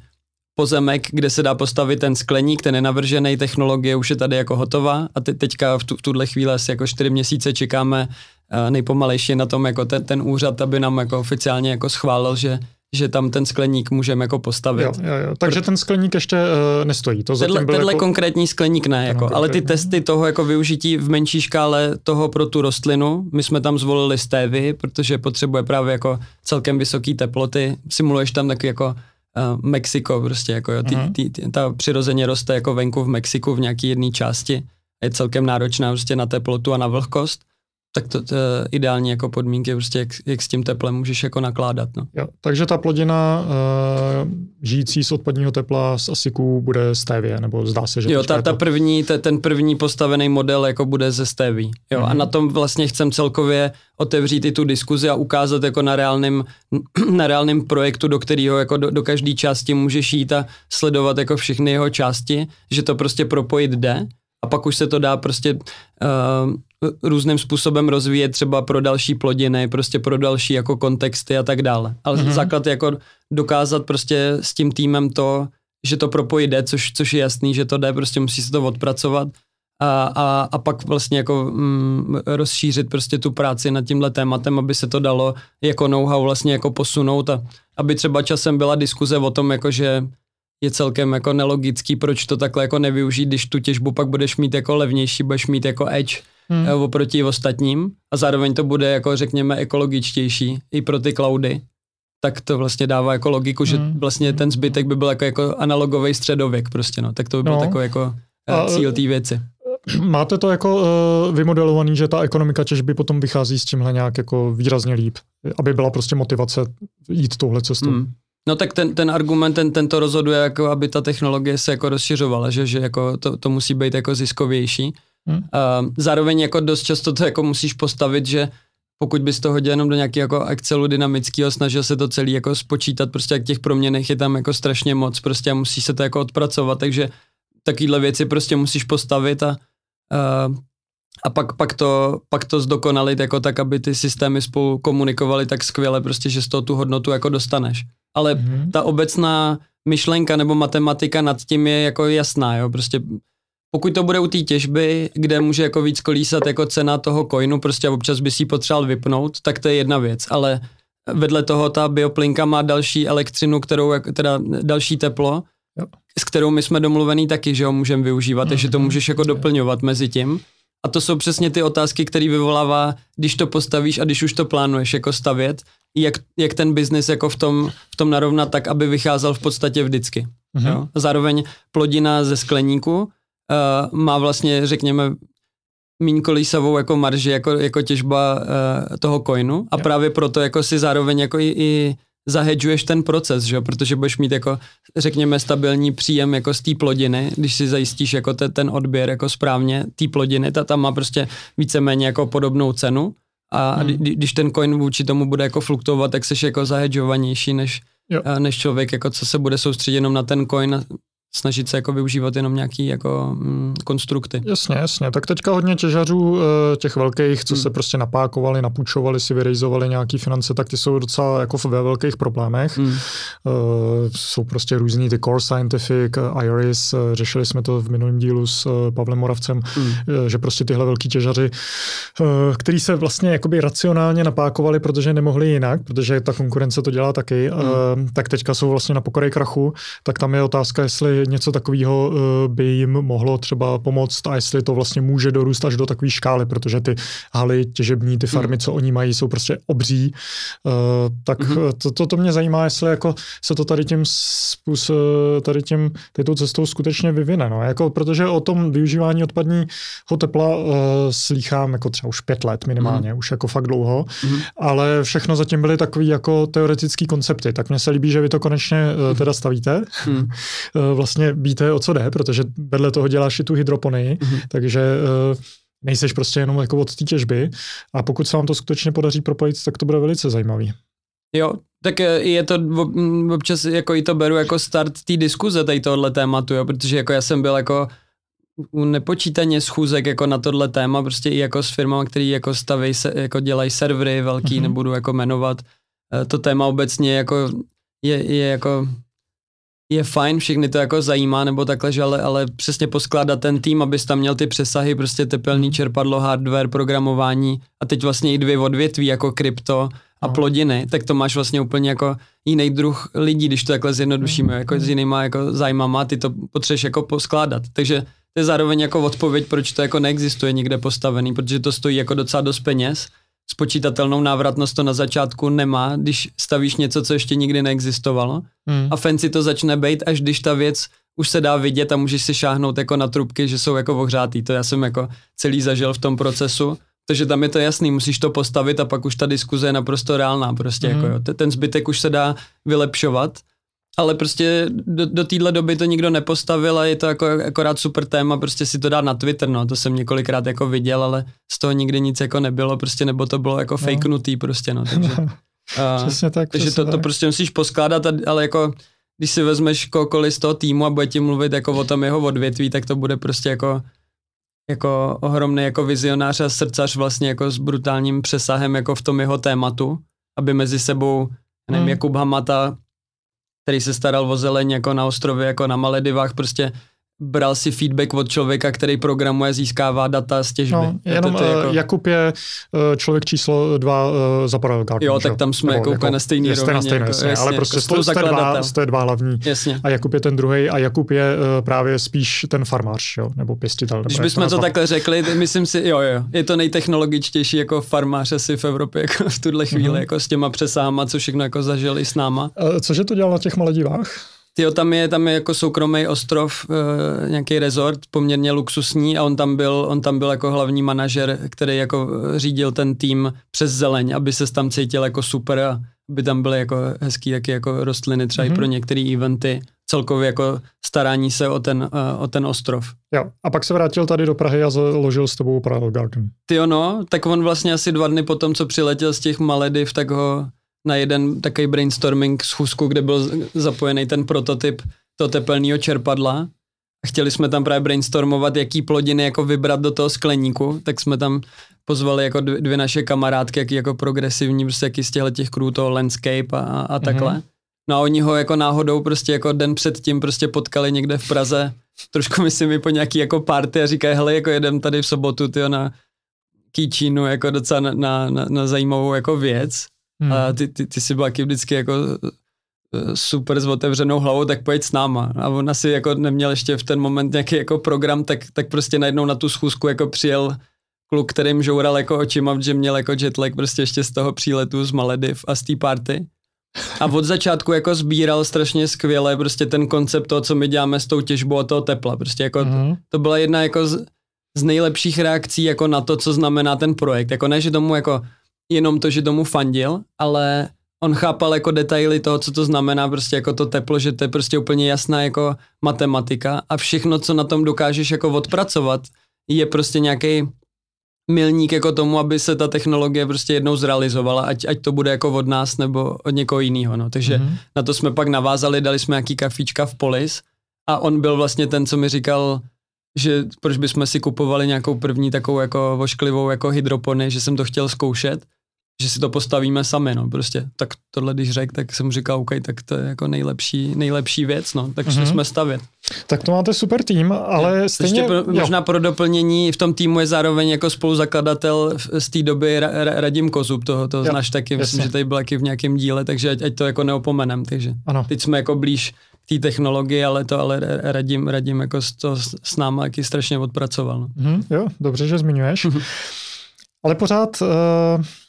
pozemek, kde se dá postavit ten skleník, ten nenavržený technologie už je tady jako hotová a te, teďka v, tu, v tuhle chvíli asi jako čtyři měsíce čekáme uh, nejpomalejší na tom jako ten, ten úřad, aby nám jako oficiálně jako schválil, že že tam ten skleník můžeme jako postavit. Jo, jo, jo. Takže ten skleník ještě uh, nestojí. To tenhle, tenhle jako... konkrétní skleník ne, jako, ale ty testy toho jako využití v menší škále toho pro tu rostlinu, my jsme tam zvolili stevy, protože potřebuje právě jako celkem vysoké teploty. Simuluješ tam taky jako uh, Mexiko prostě, jako jo, ty, uh-huh. ty, ty, ta přirozeně roste jako venku v Mexiku v nějaké jedné části. Je celkem náročná prostě na teplotu a na vlhkost tak to, to je ideální jako podmínky, prostě jak, jak s tím teplem můžeš jako nakládat. No. Jo, takže ta plodina uh, žijící z odpadního tepla z asiků bude stevie, nebo zdá se, že Jo, ta, ta to... první, te, ten první postavený model jako bude ze stevie. Jo, mm-hmm. a mhm. na tom vlastně chcem celkově otevřít i tu diskuzi a ukázat jako na reálném, na reálném projektu, do kterého jako do, do každé části můžeš jít a sledovat jako všechny jeho části, že to prostě propojit jde a pak už se to dá prostě uh, různým způsobem rozvíjet třeba pro další plodiny, prostě pro další jako kontexty a tak dále. Ale mm-hmm. základ je jako dokázat prostě s tím týmem to, že to propojit jde, což, což je jasný, že to jde, prostě musí se to odpracovat a, a, a pak vlastně jako mm, rozšířit prostě tu práci nad tímhle tématem, aby se to dalo jako know-how vlastně jako posunout a aby třeba časem byla diskuze o tom, jako že je celkem jako nelogický, proč to takhle jako nevyužít, když tu těžbu pak budeš mít jako levnější, budeš mít jako edge hmm. Eh, oproti ostatním a zároveň to bude jako řekněme ekologičtější i pro ty cloudy, tak to vlastně dává jako logiku, že hmm. vlastně ten zbytek by byl jako, jako analogový středověk prostě, no, tak to by byl no. takový jako eh, a, cíl té věci. Máte to jako uh, vymodelovaný, že ta ekonomika těžby potom vychází s tímhle nějak jako výrazně líp, aby byla prostě motivace jít touhle cestou. Hmm. No tak ten, ten argument, ten, ten to rozhoduje, jako aby ta technologie se jako rozšiřovala, že, že jako to, to musí být jako ziskovější. Hmm. Uh, zároveň jako dost často to jako musíš postavit, že pokud bys to hodil jenom do nějakého jako Excelu dynamického, snažil se to celý jako spočítat, prostě jak těch proměnech je tam jako strašně moc prostě a musí se to jako odpracovat, takže takovýhle věci prostě musíš postavit a, uh, a pak, pak, to, pak to zdokonalit jako tak, aby ty systémy spolu komunikovaly tak skvěle, prostě, že z toho tu hodnotu jako dostaneš. Ale mm-hmm. ta obecná myšlenka nebo matematika nad tím je jako jasná, jo, prostě pokud to bude u té těžby, kde může jako víc kolísat jako cena toho coinu, prostě občas by si ji potřeboval vypnout, tak to je jedna věc, ale vedle toho ta bioplinka má další elektřinu, kterou, teda další teplo, jo. s kterou my jsme domluvený taky, že ho můžeme využívat, mm-hmm. takže to mhm. můžeš jako doplňovat mezi tím. A to jsou přesně ty otázky, které vyvolává, když to postavíš a když už to plánuješ jako stavět, jak, jak ten biznis jako v tom, v tom narovnat tak, aby vycházel v podstatě vždycky. Mm-hmm. Jo? Zároveň plodina ze skleníku uh, má vlastně, řekněme, míň kolísavou jako marži, jako, jako těžba uh, toho coinu a jo. právě proto jako si zároveň jako i, i zahedžuješ ten proces, že? protože budeš mít jako, řekněme, stabilní příjem jako z té plodiny, když si zajistíš jako te, ten odběr jako správně té plodiny, ta tam má prostě víceméně jako podobnou cenu a hmm. když ten coin vůči tomu bude jako fluktuovat, tak jsi jako zahedžovanější než, než člověk, jako co se bude soustředit jenom na ten coin snažit se jako využívat jenom nějaký jako mm, konstrukty. Jasně, jasně. Tak teďka hodně těžařů eh, těch velkých, co hmm. se prostě napákovali, napůjčovali si, vyrejzovali nějaký finance, tak ty jsou docela jako ve velkých problémech. Hmm. Uh, jsou prostě různý ty Core Scientific, Iris, eh, řešili jsme to v minulém dílu s Pavlem Moravcem, hmm. že prostě tyhle velký těžaři, uh, který se vlastně jakoby racionálně napákovali, protože nemohli jinak, protože ta konkurence to dělá taky, hmm. uh, tak teďka jsou vlastně na pokraji krachu, tak tam je otázka, jestli něco takového eh, by jim mohlo třeba pomoct a jestli to vlastně může dorůst až do takové škály, protože ty haly těžební, ty farmy, hmm. co oni mají, jsou prostě obří. Eh, tak hmm. to, to, to mě zajímá, jestli jako se to tady tím způsob, tady tím, této cestou skutečně vyvine. No. Jako, protože o tom využívání odpadního tepla uh, slýchám jako třeba už pět let minimálně, hmm. už jako fakt dlouho, hmm. ale všechno zatím byly takové jako teoretické koncepty. Tak mně se líbí, že vy to konečně uh, teda stavíte. Hmm. vlastně vlastně víte, o co jde, protože vedle toho děláš i tu hydroponii, mm-hmm. takže uh, nejseš prostě jenom jako od té těžby a pokud se vám to skutečně podaří propojit, tak to bude velice zajímavý. Jo, tak je to občas jako i to beru jako start té diskuze tady tohle tématu, jo, protože jako já jsem byl jako u nepočítaně schůzek jako na tohle téma, prostě i jako s firmami, který jako staví, jako dělají servery velký, mm-hmm. nebudu jako jmenovat. Eh, to téma obecně jako je, je jako je fajn, všechny to jako zajímá, nebo takhle, že ale, ale přesně poskládat ten tým, abys tam měl ty přesahy, prostě tepelný mhm. čerpadlo, hardware, programování a teď vlastně i dvě odvětví jako krypto a no. plodiny, tak to máš vlastně úplně jako jiný druh lidí, když to takhle zjednodušíme, jako s jinýma jako zájmama, ty to potřebuješ jako poskládat. Takže to je zároveň jako odpověď, proč to jako neexistuje nikde postavený, protože to stojí jako docela dost peněz. Spočítatelnou návratnost to na začátku nemá, když stavíš něco, co ještě nikdy neexistovalo. Hmm. A fancy to začne být, až když ta věc už se dá vidět a můžeš si šáhnout jako na trubky, že jsou jako ohřátý. To já jsem jako celý zažil v tom procesu. Takže tam je to jasný, musíš to postavit a pak už ta diskuze je naprosto reálná. Prostě mm. jako jo. Ten zbytek už se dá vylepšovat ale prostě do, do téhle doby to nikdo nepostavil a je to jako akorát super téma, prostě si to dát na Twitter, no, to jsem několikrát jako viděl, ale z toho nikdy nic jako nebylo, prostě nebo to bylo jako no. fakenutý prostě, no, takže. a, přesně tak. Takže přesně to, to prostě musíš poskládat, ale jako když si vezmeš kohokoliv z toho týmu a bude ti mluvit jako o tom jeho odvětví, tak to bude prostě jako jako ohromný jako vizionář a srdcař vlastně jako s brutálním přesahem jako v tom jeho tématu, aby mezi sebou, nevím, hmm. Jakub Hamata který se staral o zeleň jako na ostrově, jako na Maledivách, prostě bral si feedback od člověka, který programuje, získává data z těžby. No, jenom to, to, to jako... Jakub je eh, člověk číslo dva uh, za Garden. Jo, tak tam jsme jako, jako na stejný rovině. Jste na stejné, jako, jasně, jasně, ale prostě jako jste, dva, jste dva hlavní. Jasně. A Jakub je ten druhý a Jakub je právě spíš ten farmář, jo, nebo pěstitel. Když bychom to, to takhle řekli, myslím si, jo, jo, je to nejtechnologičtější jako farmář asi v Evropě jako v tuhle chvíli, mm-hmm. jako s těma přesáma, co všechno jako zažili s náma. Cože to dělal na těch Maledivách? Tyjo, tam je, tam je jako soukromý ostrov, e, nějaký resort, poměrně luxusní a on tam byl, on tam byl jako hlavní manažer, který jako eh, řídil ten tým přes zeleň, aby se tam cítil jako super a aby tam byly jako hezký taky jako rostliny třeba mm-hmm. i mhm. pro některé eventy, celkově jako starání se o ten, uh, o ten ostrov. Jo, a pak se vrátil tady do Prahy a založil s tebou Prague Garden. Ty no, tak on vlastně asi dva dny potom, co přiletěl z těch Malediv, tak ho na jeden takový brainstorming schůzku, kde byl zapojený ten prototyp toho tepelného čerpadla. Chtěli jsme tam právě brainstormovat, jaký plodiny jako vybrat do toho skleníku, tak jsme tam pozvali jako dvě naše kamarádky, jaký jako progresivní, prostě jaký z těchto těch krů toho landscape a, a takhle. Mm-hmm. No a oni ho jako náhodou prostě jako den předtím prostě potkali někde v Praze, trošku myslím i po nějaký jako party a říkají, hele, jako jedem tady v sobotu, tyjo, na Kýčínu, jako docela na, na, na, na zajímavou jako věc. Hmm. A ty, ty, ty jsi byl vždycky jako eh, super s otevřenou hlavou, tak pojď s náma. A on asi jako neměl ještě v ten moment nějaký jako program, tak, tak prostě najednou na tu schůzku jako přijel kluk, kterým žoural jako očima, že měl jako jetlag prostě ještě z toho příletu z Malediv a z té party. A od začátku jako sbíral strašně skvěle prostě ten koncept toho, co my děláme s tou těžbou a toho tepla. Prostě jako mm-hmm. to, to byla jedna jako z, z nejlepších reakcí jako na to, co znamená ten projekt. Jako ne, že tomu jako jenom to, že tomu fandil, ale on chápal jako detaily toho, co to znamená prostě jako to teplo, že to je prostě úplně jasná jako matematika a všechno, co na tom dokážeš jako odpracovat, je prostě nějaký milník jako tomu, aby se ta technologie prostě jednou zrealizovala, ať, ať to bude jako od nás nebo od někoho jiného. No. Takže mm-hmm. na to jsme pak navázali, dali jsme nějaký kafíčka v Polis a on byl vlastně ten, co mi říkal, že proč bychom si kupovali nějakou první takovou jako vošklivou jako hydropony, že jsem to chtěl zkoušet že si to postavíme sami, no, prostě. Tak tohle, když řekl, tak jsem říkal, OK, tak to je jako nejlepší, nejlepší věc, no, tak mm-hmm. jsme stavět. Tak to máte super tým, ale je, stejně... Pro, možná pro doplnění, v tom týmu je zároveň jako spoluzakladatel z té doby Radim Kozub, toho, to znáš taky, myslím, jasně. že tady byl taky v nějakém díle, takže ať, ať to jako neopomenem, takže ano. teď jsme jako blíž té technologii, ale to ale radím, radím jako to s náma jaký strašně odpracoval. No. Mm, jo, dobře, že zmiňuješ. Ale pořád uh,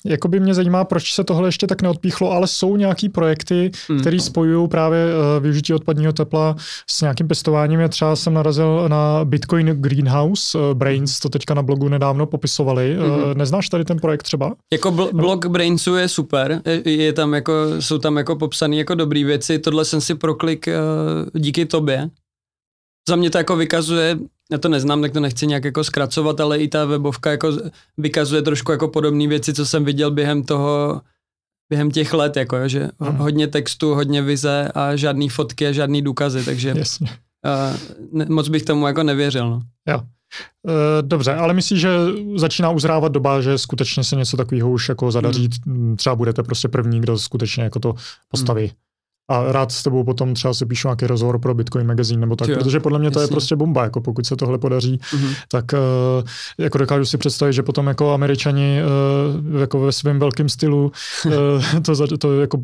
jako by mě zajímá, proč se tohle ještě tak neodpíchlo, ale jsou nějaký projekty, hmm. které spojují právě uh, využití odpadního tepla s nějakým pestováním. Já třeba jsem narazil na Bitcoin Greenhouse, uh, Brains to teďka na blogu nedávno popisovali. Hmm. Uh, neznáš tady ten projekt třeba? Jako bl- blog Brainsu je super, je, je tam jako, jsou tam jako popsané jako dobré věci. Tohle jsem si proklik uh, díky tobě, za mě to jako vykazuje, já to neznám, tak to nechci nějak jako zkracovat, ale i ta webovka jako vykazuje trošku jako podobné věci, co jsem viděl během toho, během těch let, jako jo, že hmm. hodně textu, hodně vize a žádný fotky a žádný důkazy, takže Jasně. Uh, ne, moc bych tomu jako nevěřil. No. Jo. E, dobře, ale myslíš, že začíná uzrávat doba, že skutečně se něco takového už jako zadaří, hmm. třeba budete prostě první, kdo skutečně jako to postaví. Hmm a rád s tebou potom třeba se píšu nějaký rozhovor pro Bitcoin magazine nebo tak, jo, protože podle mě to jasně. je prostě bomba, jako pokud se tohle podaří, mm-hmm. tak uh, jako dokážu si představit, že potom jako američani uh, jako ve svém velkém stylu uh, to, to jako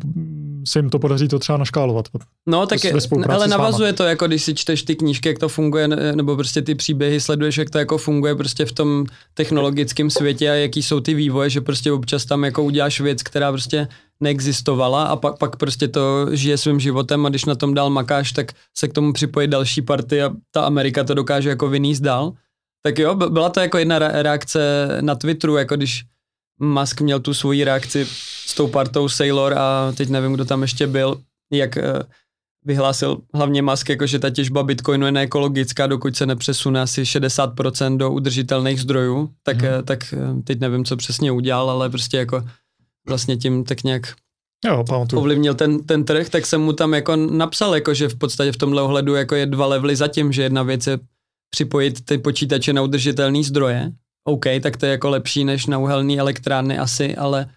se jim to podaří to třeba naškálovat. No tak je, ale navazuje to, jako když si čteš ty knížky, jak to funguje, nebo prostě ty příběhy sleduješ, jak to jako funguje prostě v tom technologickém světě a jaký jsou ty vývoje, že prostě občas tam jako uděláš věc, která prostě neexistovala a pak, pak prostě to žije svým životem a když na tom dál makáš, tak se k tomu připojí další party a ta Amerika to dokáže jako vyníst dál. Tak jo, byla to jako jedna reakce na Twitteru, jako když Musk měl tu svoji reakci s tou partou Sailor a teď nevím, kdo tam ještě byl, jak eh, vyhlásil hlavně Musk, jako že ta těžba Bitcoinu je neekologická, dokud se nepřesune asi 60% do udržitelných zdrojů, tak, hmm. tak eh, teď nevím, co přesně udělal, ale prostě jako vlastně tím tak nějak jo, ovlivnil ten, ten trh, tak jsem mu tam jako napsal, jako že v podstatě v tomhle ohledu jako je dva levely zatím, že jedna věc je připojit ty počítače na udržitelný zdroje, OK, tak to je jako lepší než na uhelné elektrárny asi, ale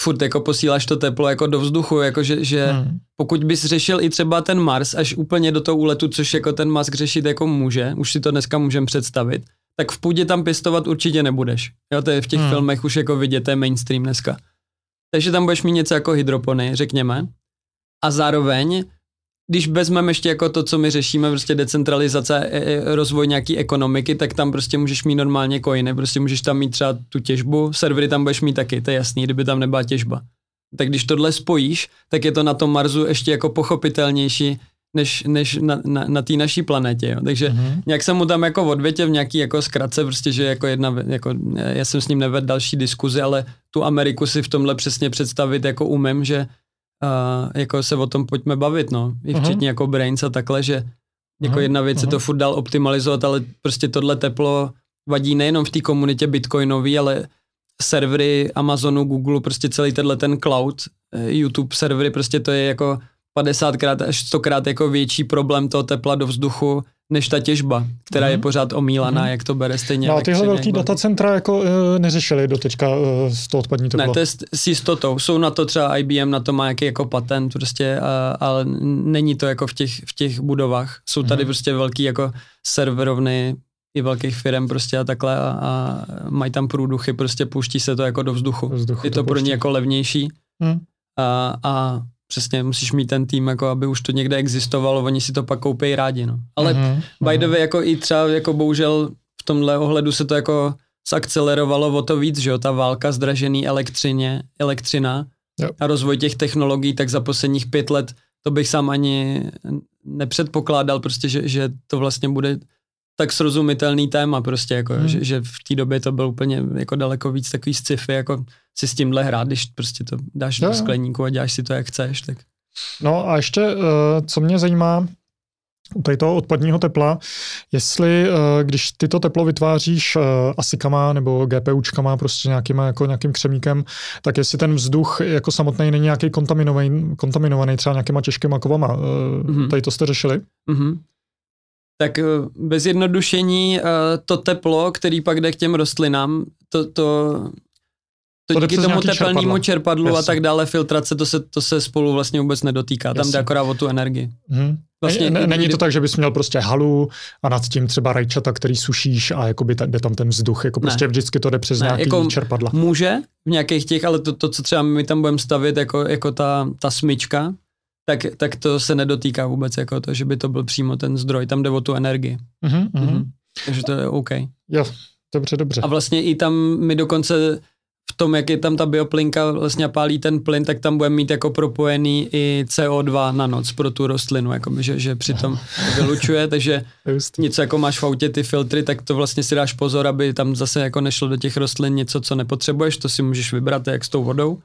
furt jako posíláš to teplo jako do vzduchu, jako že, že hmm. pokud bys řešil i třeba ten Mars až úplně do toho úletu, což jako ten Musk řešit jako může, už si to dneska můžeme představit, tak v půdě tam pěstovat určitě nebudeš. Jo, to je v těch hmm. filmech už jako vidět, to je mainstream dneska. Takže tam budeš mít něco jako hydropony, řekněme. A zároveň, když vezmeme ještě jako to, co my řešíme, prostě decentralizace, e, e, rozvoj nějaký ekonomiky, tak tam prostě můžeš mít normálně coiny, prostě můžeš tam mít třeba tu těžbu, servery tam budeš mít taky, to je jasný, kdyby tam nebyla těžba. Tak když tohle spojíš, tak je to na tom Marsu ještě jako pochopitelnější, než, než na, na, na té naší planetě. Jo. Takže mm-hmm. nějak jsem mu tam jako odvětěl v nějaký jako zkratce, prostě, že jako jedna, jako, já jsem s ním nevedl další diskuzi, ale tu Ameriku si v tomhle přesně představit jako umím, že uh, jako se o tom pojďme bavit, no. I mhm. včetně mm-hmm. jako brains a takhle, že jako mm-hmm. jedna věc mm-hmm. je to mhm. furt dál optimalizovat, ale prostě tohle teplo vadí nejenom v té komunitě bitcoinový, ale servery Amazonu, Google, prostě celý tenhle ten cloud, eh, YouTube servery, prostě to je jako 50krát až 100krát jako větší problém toho tepla do vzduchu, než ta těžba, která mm. je mhm. pořád omílaná, mm. jak to bere stejně. No a tyhle velký datacentra jako e, neřešili do teďka e, z toho odpadní teplo. Ne, to je s, s jistotou. Jsou na to třeba IBM, na to má jaký jako patent, prostě, a, ale není to jako v těch, v těch budovách. Jsou tady mm. prostě velký jako serverovny i velkých firm prostě a takhle a, a mají tam průduchy, prostě pouští se to jako do vzduchu. vzduchu je to, to pro ně jako levnější. Mm. A, a přesně musíš mít ten tým, jako aby už to někde existovalo, oni si to pak koupí rádi, no. Ale mm-hmm. by the way, jako i třeba, jako bohužel v tomhle ohledu se to jako zakcelerovalo o to víc, že jo, ta válka zdražený elektřině, elektřina jo. a rozvoj těch technologií, tak za posledních pět let to bych sám ani nepředpokládal prostě, že, že to vlastně bude tak srozumitelný téma prostě, jako, hmm. že, že v té době to byl úplně jako daleko víc takový sci-fi, jako si s tímhle hrát, když prostě to dáš jo. do skleníku a děláš si to, jak chceš, tak. No a ještě, uh, co mě zajímá, u tady toho odpadního tepla, jestli uh, když ty to teplo vytváříš uh, asikama nebo GPUčkama, prostě nějakým, jako nějakým křemíkem, tak jestli ten vzduch jako samotný není nějaký kontaminovaný, kontaminovaný třeba nějakýma těžkýma kovama. Mm-hmm. Tady to jste řešili? Mm-hmm tak eh, bez jednodušení eh, to teplo, který pak jde k těm rostlinám, to, to, to, to díky tomu tepelnému čerpadlu Jasně. a tak dále, filtrace, to se, to se spolu vlastně vůbec nedotýká. Jasně. Tam jde akorát o tu energii. Hmm. Vlastně, není, není to tak, že bys měl prostě halu a nad tím třeba rajčata, který sušíš a jakoby jde tam ten vzduch. Jako prostě ne. vždycky to jde přes ne, nějaký jako čerpadla. Může v nějakých těch, ale to, to co třeba my tam budeme stavit, jako, jako ta, ta smyčka, tak, tak to se nedotýká vůbec jako to, že by to byl přímo ten zdroj, tam jde o tu energii. Mm-hmm, mm-hmm. Takže to je OK. Jo, dobře, dobře. A vlastně i tam my dokonce v tom, jak je tam ta bioplinka vlastně pálí ten plyn, tak tam budeme mít jako propojený i CO2 na noc pro tu rostlinu, jako že, že přitom vylučuje, takže něco jako máš v autě ty filtry, tak to vlastně si dáš pozor, aby tam zase jako nešlo do těch rostlin něco, co nepotřebuješ, to si můžeš vybrat jak s tou vodou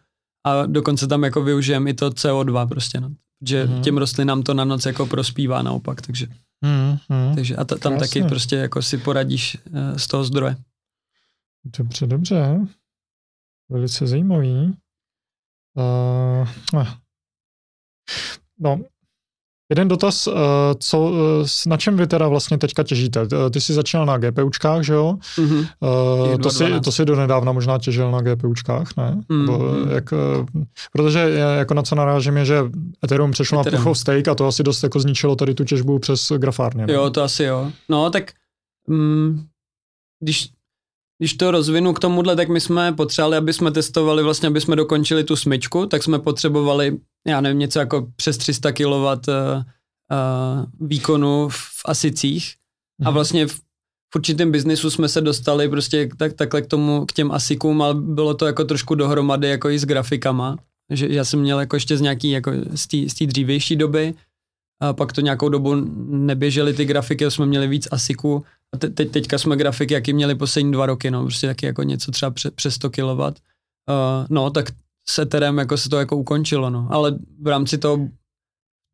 a dokonce tam jako využijeme i to CO2 prostě, no že mm-hmm. těm rostlinám to na noc jako prospívá naopak, takže. Hmm, hmm. Takže a ta, tam Krásně. taky prostě jako si poradíš uh, z toho zdroje. Dobře, dobře. Velice zajímavý. Uh, no, jeden dotaz, uh, co, uh, na čem vy teda vlastně teďka těžíte? Uh, Ty jsi začínal na GPUčkách, že jo? Mm-hmm. To, si, 2.12. to si donedávna možná těžil na GPUčkách, ne? Mm, Nebo, mm. jak, protože jako na co narážím je, že Ethereum přešlo na Ethereum. Proof of Stake a to asi dost jako zničilo tady tu těžbu přes grafárny. ne? Jo, to asi jo. No, tak mm, když, když to rozvinu k tomuhle, tak my jsme potřebovali, aby jsme testovali, vlastně, aby jsme dokončili tu smyčku, tak jsme potřebovali, já nevím, něco jako přes 300 kW uh, uh, výkonu v asicích a Mhm. vlastně v, v určitém biznisu jsme se dostali prostě tak, takhle k tomu, k těm asikům, ale bylo to jako trošku dohromady jako i s grafikama, že já jsem měl jako ještě z nějaký, jako z té z té dřívější doby, a pak to nějakou dobu neběžely ty grafiky, jsme měli víc asiků a te, teď, teďka jsme grafiky, jaký měli poslední dva roky, no, prostě taky jako něco třeba pře, přes 100 kW. Uh, no, tak s Etherem jako se to jako ukončilo, no, ale v rámci toho,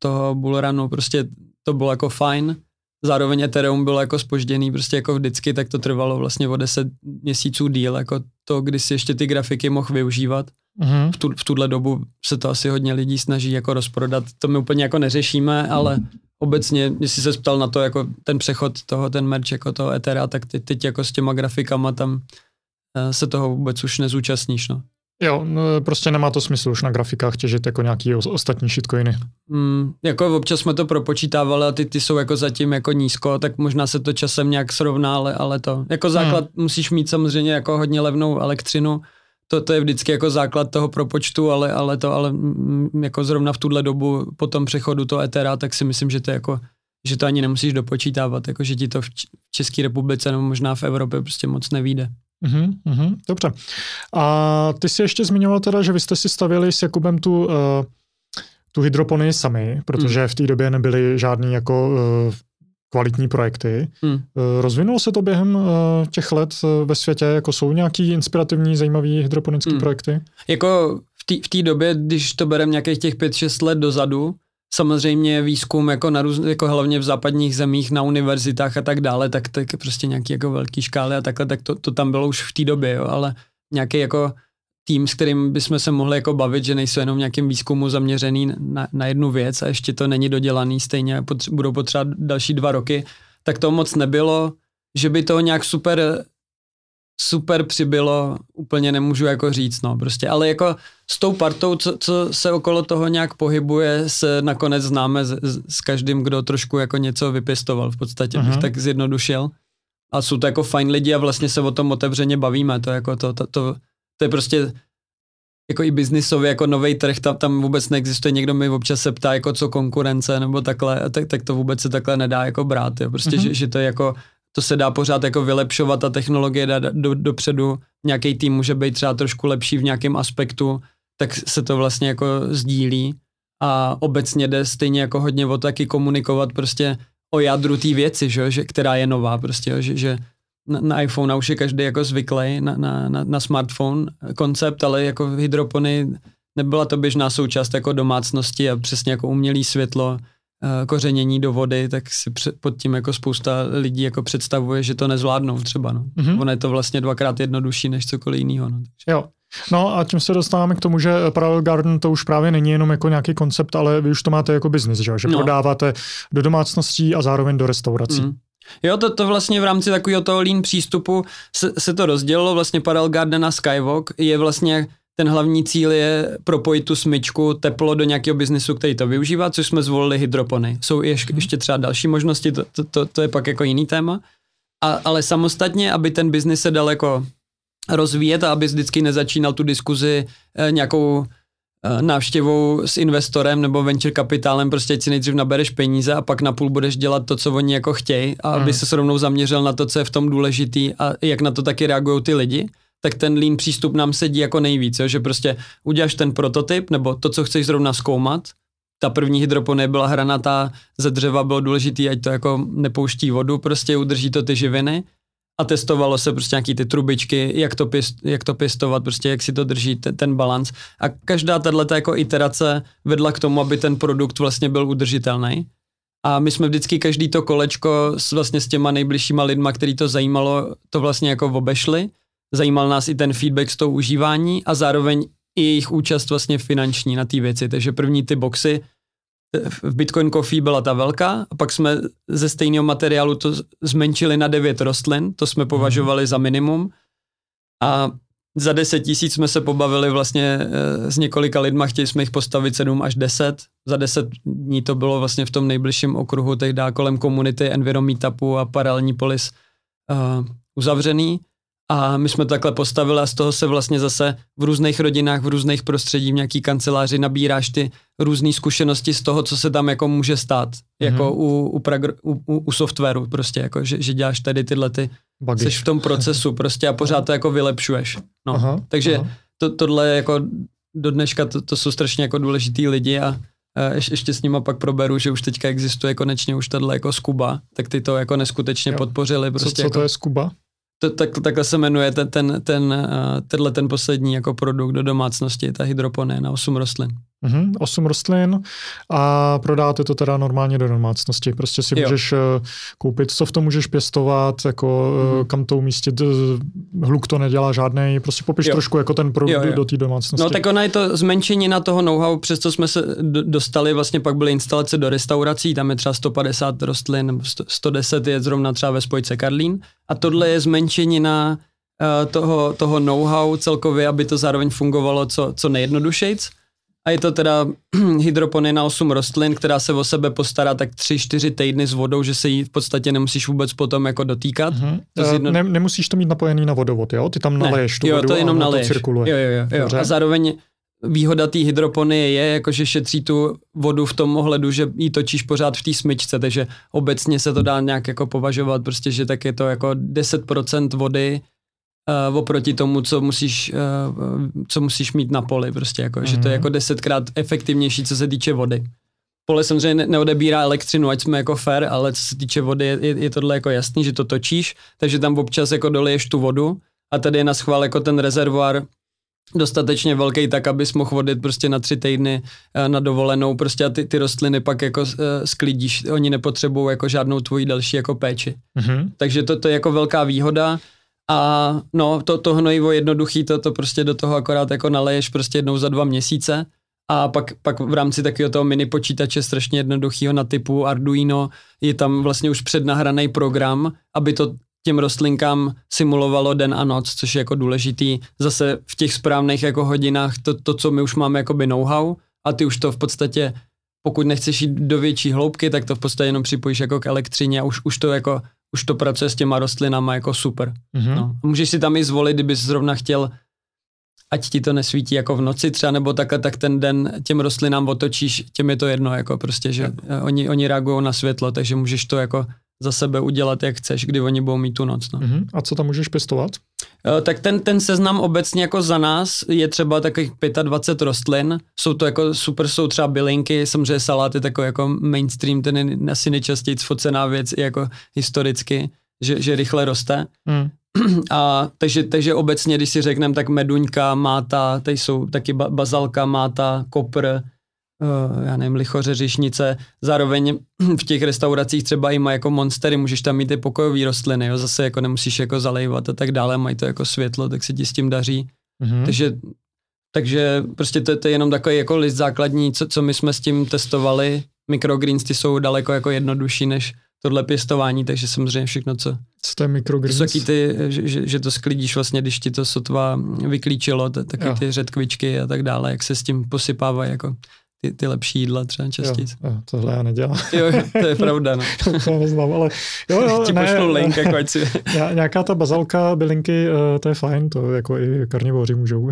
toho bullrunu prostě to bylo jako fajn, zároveň Ethereum bylo jako spožděný, prostě jako vždycky, tak to trvalo vlastně o 10 měsíců díl, jako to, kdy si ještě ty grafiky mohl využívat. Mhm. V, tu, v tuhle dobu se to asi hodně lidí snaží jako rozprodat, to my úplně jako neřešíme, ale obecně, jestli se ptal na to, jako ten přechod toho, ten merch jako toho Ethera, tak teď, teď jako s těma grafikama tam eh, se toho vůbec už nezúčastníš, no. Jo, no, prostě nemá to smysl už na grafikách těžit jako nějaký os- ostatní shitcoiny. Mm, jako občas jsme to propočítávali a ty, ty jsou jako zatím jako nízko, tak možná se to časem nějak srovná, ale, ale to, jako základ hmm. musíš mít samozřejmě jako hodně levnou elektřinu, to, to je vždycky jako základ toho propočtu, ale, ale to, ale mm, jako zrovna v tuhle dobu po tom přechodu toho Ethera, tak si myslím, že to jako, že to ani nemusíš dopočítávat, jako že ti to v České republice nebo možná v Evropě prostě moc nevíde. Mhm, mhm, dobře. A ty jsi ještě zmiňoval teda, že vy jste si stavěli s Jakubem tu, uh, tu hydroponii sami, protože v té době nebyly žádný jako uh, kvalitní projekty. Hmm. Uh, rozvinulo se to během uh, těch let uh, ve světě? Jako jsou nějaký inspirativní, zajímavý hydroponické Hmm. projekty? Jako v té době, když to bereme nějakých těch 5-6 let dozadu, samozřejmě výzkum jako, na růz, jako hlavně v západních zemích na univerzitách a tak dále, tak, tak prostě nějaký jako velký škály a takhle, tak to, to tam bylo už v té době, jo, ale nějaký jako tým, s kterým bychom se mohli jako bavit, že nejsou jenom nějakým výzkumu zaměřený na, na jednu věc a ještě to není dodělaný, stejně potře- budou potřebovat další dva roky, tak to moc nebylo, že by to nějak super super přibylo, úplně nemůžu jako říct, no prostě, ale jako s tou partou, co, co se okolo toho nějak pohybuje, se nakonec známe s, s- každým, kdo trošku jako něco vypěstoval v podstatě, Mhm. bych tak zjednodušil. A jsou to jako fajn lidi a vlastně se o tom otevřeně bavíme, to jako to, to, to, to je prostě jako i biznisově, jako nový trh, tam, tam vůbec neexistuje, někdo mi občas se ptá, jako co konkurence, nebo takhle, tak, tak to vůbec se takhle nedá jako brát, jo. prostě, Mhm. že, že to je jako, to se dá pořád jako vylepšovat, ta technologie dá do, dopředu, nějaký tým může být třeba trošku lepší v nějakém aspektu, tak se to vlastně jako sdílí. A obecně jde stejně jako hodně o taky komunikovat prostě o jádru té věci, že, že, která je nová prostě, že, že na, na iPhone už je každý jako zvyklý na, na, na, na smartphone koncept, ale jako hydropony nebyla to běžná součást jako domácnosti a přesně jako umělý světlo, kořenění do vody, tak si před, pod tím jako spousta lidí jako představuje, že to nezvládnou třeba. No. Mhm. Mm-hmm. Ono je to vlastně dvakrát jednodušší než cokoliv jiného. No. Jo. No a tím se dostáváme k tomu, že Parallel Garden to už právě není jenom jako nějaký koncept, ale vy už to máte jako biznis, že, jo? že No. prodáváte do domácností a zároveň do restaurací. Mm. Jo, to, to vlastně v rámci takového toho lean přístupu se, se to rozdělilo, vlastně Parallel Garden a Skywalk je vlastně ten hlavní cíl je propojit tu smyčku teplo do nějakého biznesu, který to využívá, což jsme zvolili hydropony. Jsou ještě, ještě třeba další možnosti, to, to, to, to je pak jako jiný téma. A, ale samostatně, aby ten biznis se dal jako rozvíjet a aby vždycky nezačínal tu diskuzi eh, nějakou eh, návštěvou s investorem nebo venture kapitálem, prostě ať si nejdřív nabereš peníze a pak na půl budeš dělat to, co oni jako chtějí a aby Mm. se rovnou zaměřil na to, co je v tom důležitý a jak na to taky reagují ty lidi, tak ten lean přístup nám sedí jako nejvíc, jo? že prostě uděláš ten prototyp nebo to, co chceš zrovna zkoumat, ta první hydroponie byla hranatá ze dřeva, bylo důležitý, ať to jako nepouští vodu, prostě udrží to ty živiny a testovalo se prostě nějaký ty trubičky, jak to, pěst, jak to pěstovat, prostě jak si to drží ten, ten balans. A každá tato jako iterace vedla k tomu, aby ten produkt vlastně byl udržitelný. A my jsme vždycky každý to kolečko s, vlastně s těma nejbližšíma lidma, který to zajímalo, to vlastně jako obešli. Zajímal nás i ten feedback z toho užívání a zároveň i jejich účast vlastně finanční na té věci. Takže první ty boxy v Bitcoin Coffee byla ta velká a pak jsme ze stejného materiálu to zmenšili na devět rostlin, to jsme považovali za minimum a za 10 tisíc jsme se pobavili vlastně eh, s několika lidma, chtěli jsme jich postavit 7 až 10. Za 10 dní to bylo vlastně v tom nejbližším okruhu, tehdy kolem komunity Enviro Meetupu a Paralelní polis uh, uzavřený. A my jsme to takhle postavili a z toho se vlastně zase v různých rodinách, v různých prostředí, v nějaký kanceláři nabíráš ty různé zkušenosti z toho, co se tam jako může stát, mm-hmm. jako u, u, pragr, u, u, softwaru prostě, jako že, že děláš tady tyhle ty, jsi v tom procesu prostě a pořád to jako vylepšuješ. No. Aha, Takže aha. To, tohle je jako do dneška to, to jsou strašně jako důležitý lidi a ještě, ještě s nima pak proberu, že už teďka existuje konečně už tahle jako Skuba, tak ty to jako neskutečně jo. podpořili. Prostě co, co jako, to je Skuba? To, tak, takhle se jmenuje ten, ten, ten, uh, tenhle ten poslední jako produkt do domácnosti, ta hydroponie na 8 rostlin. Mm-hmm, 8 rostlin a prodáte to teda normálně do domácnosti. Prostě si jo. můžeš uh, koupit, co v tom můžeš pěstovat, jako mm-hmm. kam to umístit, hluk to nedělá žádný. Prostě popiš jo. trošku jako ten produkt jo, jo. do té domácnosti. No tak ona je to zmenšení na toho know-how, přes co jsme se dostali, vlastně pak byly instalace do restaurací, tam je třeba 150 rostlin, 110 je zrovna třeba ve spojce Karlín a tohle je zmenšení na toho, toho know-how celkově, aby to zároveň fungovalo co, co nejjednodušejc. A je to teda hydropony na 8 rostlin, která se o sebe postará tak 3-4 týdny s vodou, že se jí v podstatě nemusíš vůbec potom jako dotýkat. Mm-hmm. To zjedno... ne, nemusíš to mít napojený na vodovod, jo? Ty tam naleješ tu jo, vodu to jenom a naleješ. to cirkuluje. Jo, jo, jo. jo. A zároveň výhoda té hydropony je, jako že šetří tu vodu v tom ohledu, že ji točíš pořád v té smyčce, takže obecně se to dá nějak jako považovat, prostě, že tak je to jako 10% vody uh, oproti tomu, co musíš, uh, co musíš mít na poli, prostě jako, mm-hmm. že to je mhm. jako desetkrát efektivnější, co se týče vody. Pole samozřejmě ne- neodebírá elektřinu, ať jsme jako fair, ale co se týče vody, je, je, je tohle jako jasný, že to točíš, takže tam občas jako doliješ tu vodu a tady je na schvál jako ten rezervoár dostatečně velký, tak abys mohl vodit prostě na tři týdny uh, na dovolenou, prostě a ty, ty rostliny pak jako sklidíš, oni nepotřebují jako žádnou tvoji další jako péči. Mm-hmm. Takže to, to je jako velká výhoda a no, to, to hnojivo jednoduchý, to, to prostě do toho akorát jako naleješ prostě jednou za dva měsíce a pak, pak v rámci takového toho mini počítače strašně jednoduchého na typu Arduino je tam vlastně už přednahraný program, aby to těm rostlinkám simulovalo den a noc, což je jako důležitý. Zase v těch správných jako hodinách to, to co my už máme jako by know-how a ty už to v podstatě pokud nechceš jít do větší hloubky, tak to v podstatě jenom připojíš jako k elektřině a už, už to jako už to pracuje s těma rostlinama jako super. Mm-hmm. No. Můžeš si tam i zvolit, kdyby zrovna chtěl, ať ti to nesvítí jako v noci třeba, nebo takhle, tak ten den těm rostlinám otočíš, těm je to jedno, jako prostě, že yep. oni, oni reagují na světlo, takže můžeš to jako za sebe udělat, jak chceš, kdy oni budou mít tu noc. No. Mm-hmm. A co tam můžeš pěstovat? Uh, tak ten, ten seznam obecně jako za nás je třeba takových 25 rostlin. Jsou to jako super, jsou třeba bylinky, samozřejmě salát je takový jako mainstream, ten je asi nejčastěji focená věc jako historicky, že, že rychle roste. Mm. A takže, takže obecně, když si řekneme, tak meduňka, máta, tady jsou taky bazalka, máta, kopr, já nevím, lichoře, řišnice. Zároveň v těch restauracích třeba i mají jako monstery, můžeš tam mít i pokojové rostliny, jo, zase jako nemusíš jako zalejvat a tak dále, mají to jako světlo, tak se ti s tím daří. Mm-hmm. Takže, takže prostě to, to je jenom takový jako list základní, co, co my jsme s tím testovali. Microgreens ty jsou daleko jako jednodušší než tohle pěstování, takže samozřejmě všechno, co... Co to je microgreens? Taky ty, že, že, že, to sklidíš vlastně, když ti to sotva vyklíčilo, taky ty řetkvičky a tak dále, jak se s tím posypávají jako ty, ty lepší jídla třeba častěji. Jo, jo, tohle já nedělám. Jo, to je pravda. No. to neznám, ale jo, jo, Ti ne, link, jako ať si... nějaká ta bazalka, bylinky, uh, to je fajn, to jako i karnivoři můžou.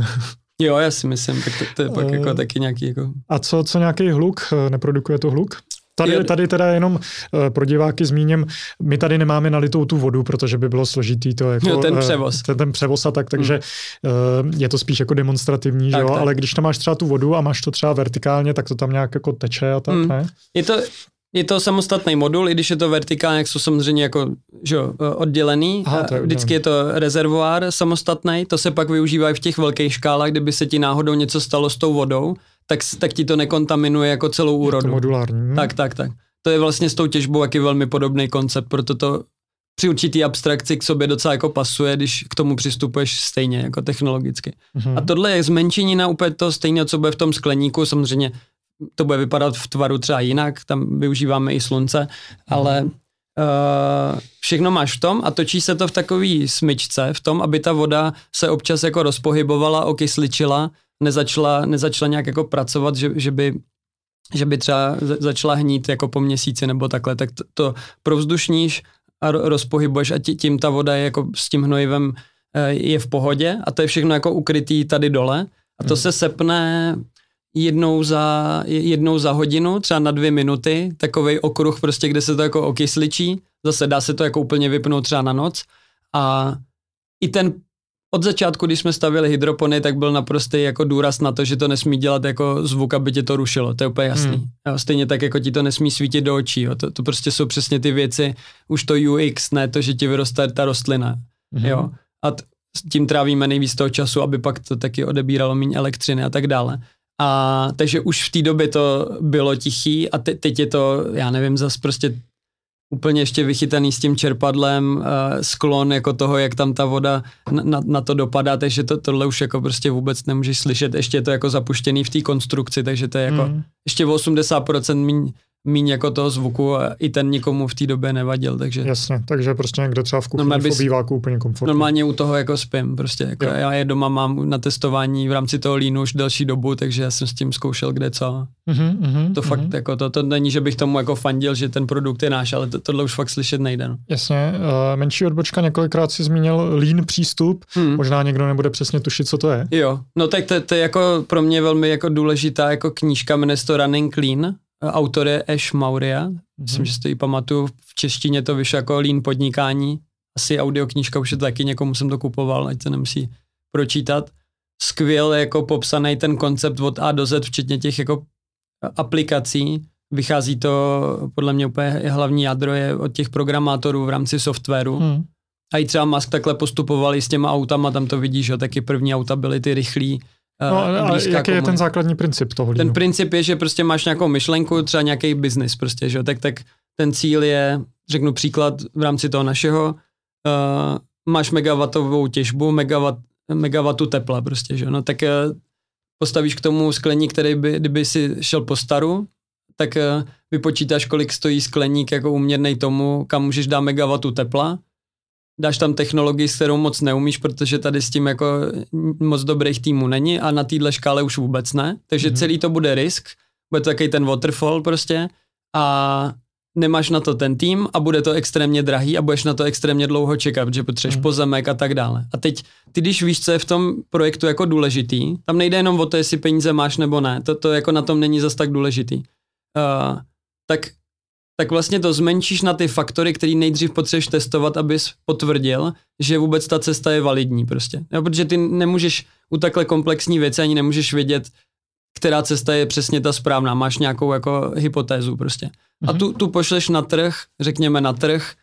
jo, já si myslím, tak to, to je pak uh, jako taky nějaký jako... A co, co nějaký hluk? Eh, neprodukuje to hluk? Tady, tady teda jenom uh, pro diváky zmíním, my tady nemáme nalitou tu vodu, protože by bylo složitý to jako... Jo, ten eh, převoz. Ten, ten převoz a tak, takže hmm. je to spíš jako demonstrativní, tak, že jo? Tak. ale když tam máš třeba tu vodu a máš to třeba vertikálně, tak to tam nějak jako teče a tak, hmm. ne? Je to, je to samostatný modul, i když je to vertikálně, jak jsou samozřejmě jako že jo, oddělený. Aha, to je Vždycky je to rezervoár samostatný, to se pak využívá i v těch velkých škálách, kdyby se ti náhodou něco stalo s tou vodou, tak, tak ti to nekontaminuje jako celou úrodu. Je to modulární. Tak, tak, tak. to je vlastně s tou těžbou jaký velmi podobný koncept, proto to při určitý abstrakci k sobě docela jako pasuje, když k tomu přistupuješ stejně jako technologicky. Mm-hmm. A tohle je zmenšení na úplně to stejné, co bude v tom skleníku, samozřejmě to bude vypadat v tvaru třeba jinak, tam využíváme i slunce, mm-hmm. ale uh, všechno máš v tom a točí se to v takový smyčce, v tom, aby ta voda se občas jako rozpohybovala, okysličila, nezačala, nezačala nějak jako pracovat, že, že by že by třeba začala hnít jako po měsíci nebo takhle, tak to, to provzdušníš a rozpohybuješ a tím ta voda je jako s tím hnojivem eh, je v pohodě a to je všechno jako ukrytý tady dole a to hmm. se sepne jednou za, jednou za hodinu, třeba na dvě minuty, takový okruh prostě, kde se to jako okysličí, zase dá se to jako úplně vypnout třeba na noc a i ten od začátku, když jsme stavili hydropony, tak byl naprostý jako důraz na to, že to nesmí dělat jako zvuk, aby tě to rušilo. To je úplně jasný. Hmm. Jo, stejně tak, jako ti to nesmí svítit do očí. Jo. To, to prostě jsou přesně ty věci, už to UX, ne to, že ti vyroste ta rostlina. Hmm. Jo. A t- tím trávíme nejvíc toho času, aby pak to taky odebíralo méně elektřiny a tak dále. A takže už v té době to bylo tichý a te, teď je to, já nevím, zas prostě úplně ještě vychytaný s tím čerpadlem, uh, sklon jako toho, jak tam ta voda na, na, na to dopadá, takže to, tohle už jako prostě vůbec nemůžeš slyšet, ještě je to jako zapuštěný v té konstrukci, takže to je jako mm. ještě o 80% míň míň jako toho zvuku a i ten nikomu v té době nevadil, takže... Jasně, takže prostě někde třeba v kuchyni v obýváku úplně komfortně. Normálně u toho jako spím, prostě jako jo. já je doma mám na testování v rámci toho línu už delší dobu, takže já jsem s tím zkoušel kde co. Mm-hmm, mm-hmm, to fakt mm-hmm. jako to, to není, že bych tomu jako fandil, že ten produkt je náš, ale to, tohle už fakt slyšet nejde. No. Jasně, uh, menší odbočka, několikrát si zmínil lean přístup, hmm. možná někdo nebude přesně tušit, co to je. Jo, no tak to, to je jako pro mě velmi jako důležitá jako knížka, jmenuje to Running Clean, Autor je Ash Mauria, mm-hmm. myslím, že si to i pamatuju, v češtině to vyšlo jako Lean podnikání, asi audioknížka už je to taky, někomu jsem to kupoval, ať se nemusí pročítat. Skvěle jako popsaný ten koncept od A do Z, včetně těch jako aplikací. Vychází to, podle mě úplně hlavní jádro je od těch programátorů v rámci softwaru. Hmm. A i třeba Musk takhle postupovali s těma autama, tam to vidíš, že taky první auta byly ty rychlí, No, a jaký je ten základní princip toho Ten princip je, že prostě máš nějakou myšlenku, třeba nějaký biznis prostě, že tak, tak ten cíl je, řeknu příklad v rámci toho našeho, uh, máš megawatovou těžbu, megawatt, megawattu tepla prostě, že no tak uh, postavíš k tomu skleník, který by, kdyby si šel po staru, tak uh, vypočítáš, kolik stojí skleník jako uměrný tomu, kam můžeš dát megawattu tepla dáš tam technologii, s kterou moc neumíš, protože tady s tím jako moc dobrých týmů není a na téhle škále už vůbec ne. Takže mm-hmm. celý to bude risk, bude to takový ten waterfall prostě a nemáš na to ten tým a bude to extrémně drahý a budeš na to extrémně dlouho čekat, že potřebuješ mm. pozemek a tak dále. A teď, ty když víš, co je v tom projektu jako důležitý, tam nejde jenom o to, jestli peníze máš nebo ne, to, to jako na tom není zas tak důležitý. Uh, tak tak vlastně to zmenšíš na ty faktory, který nejdřív potřebuješ testovat, abys potvrdil, že vůbec ta cesta je validní prostě. Jo, protože ty nemůžeš u takhle komplexní věci ani nemůžeš vědět, která cesta je přesně ta správná. Máš nějakou jako hypotézu prostě. A tu, tu pošleš na trh, řekněme na trh,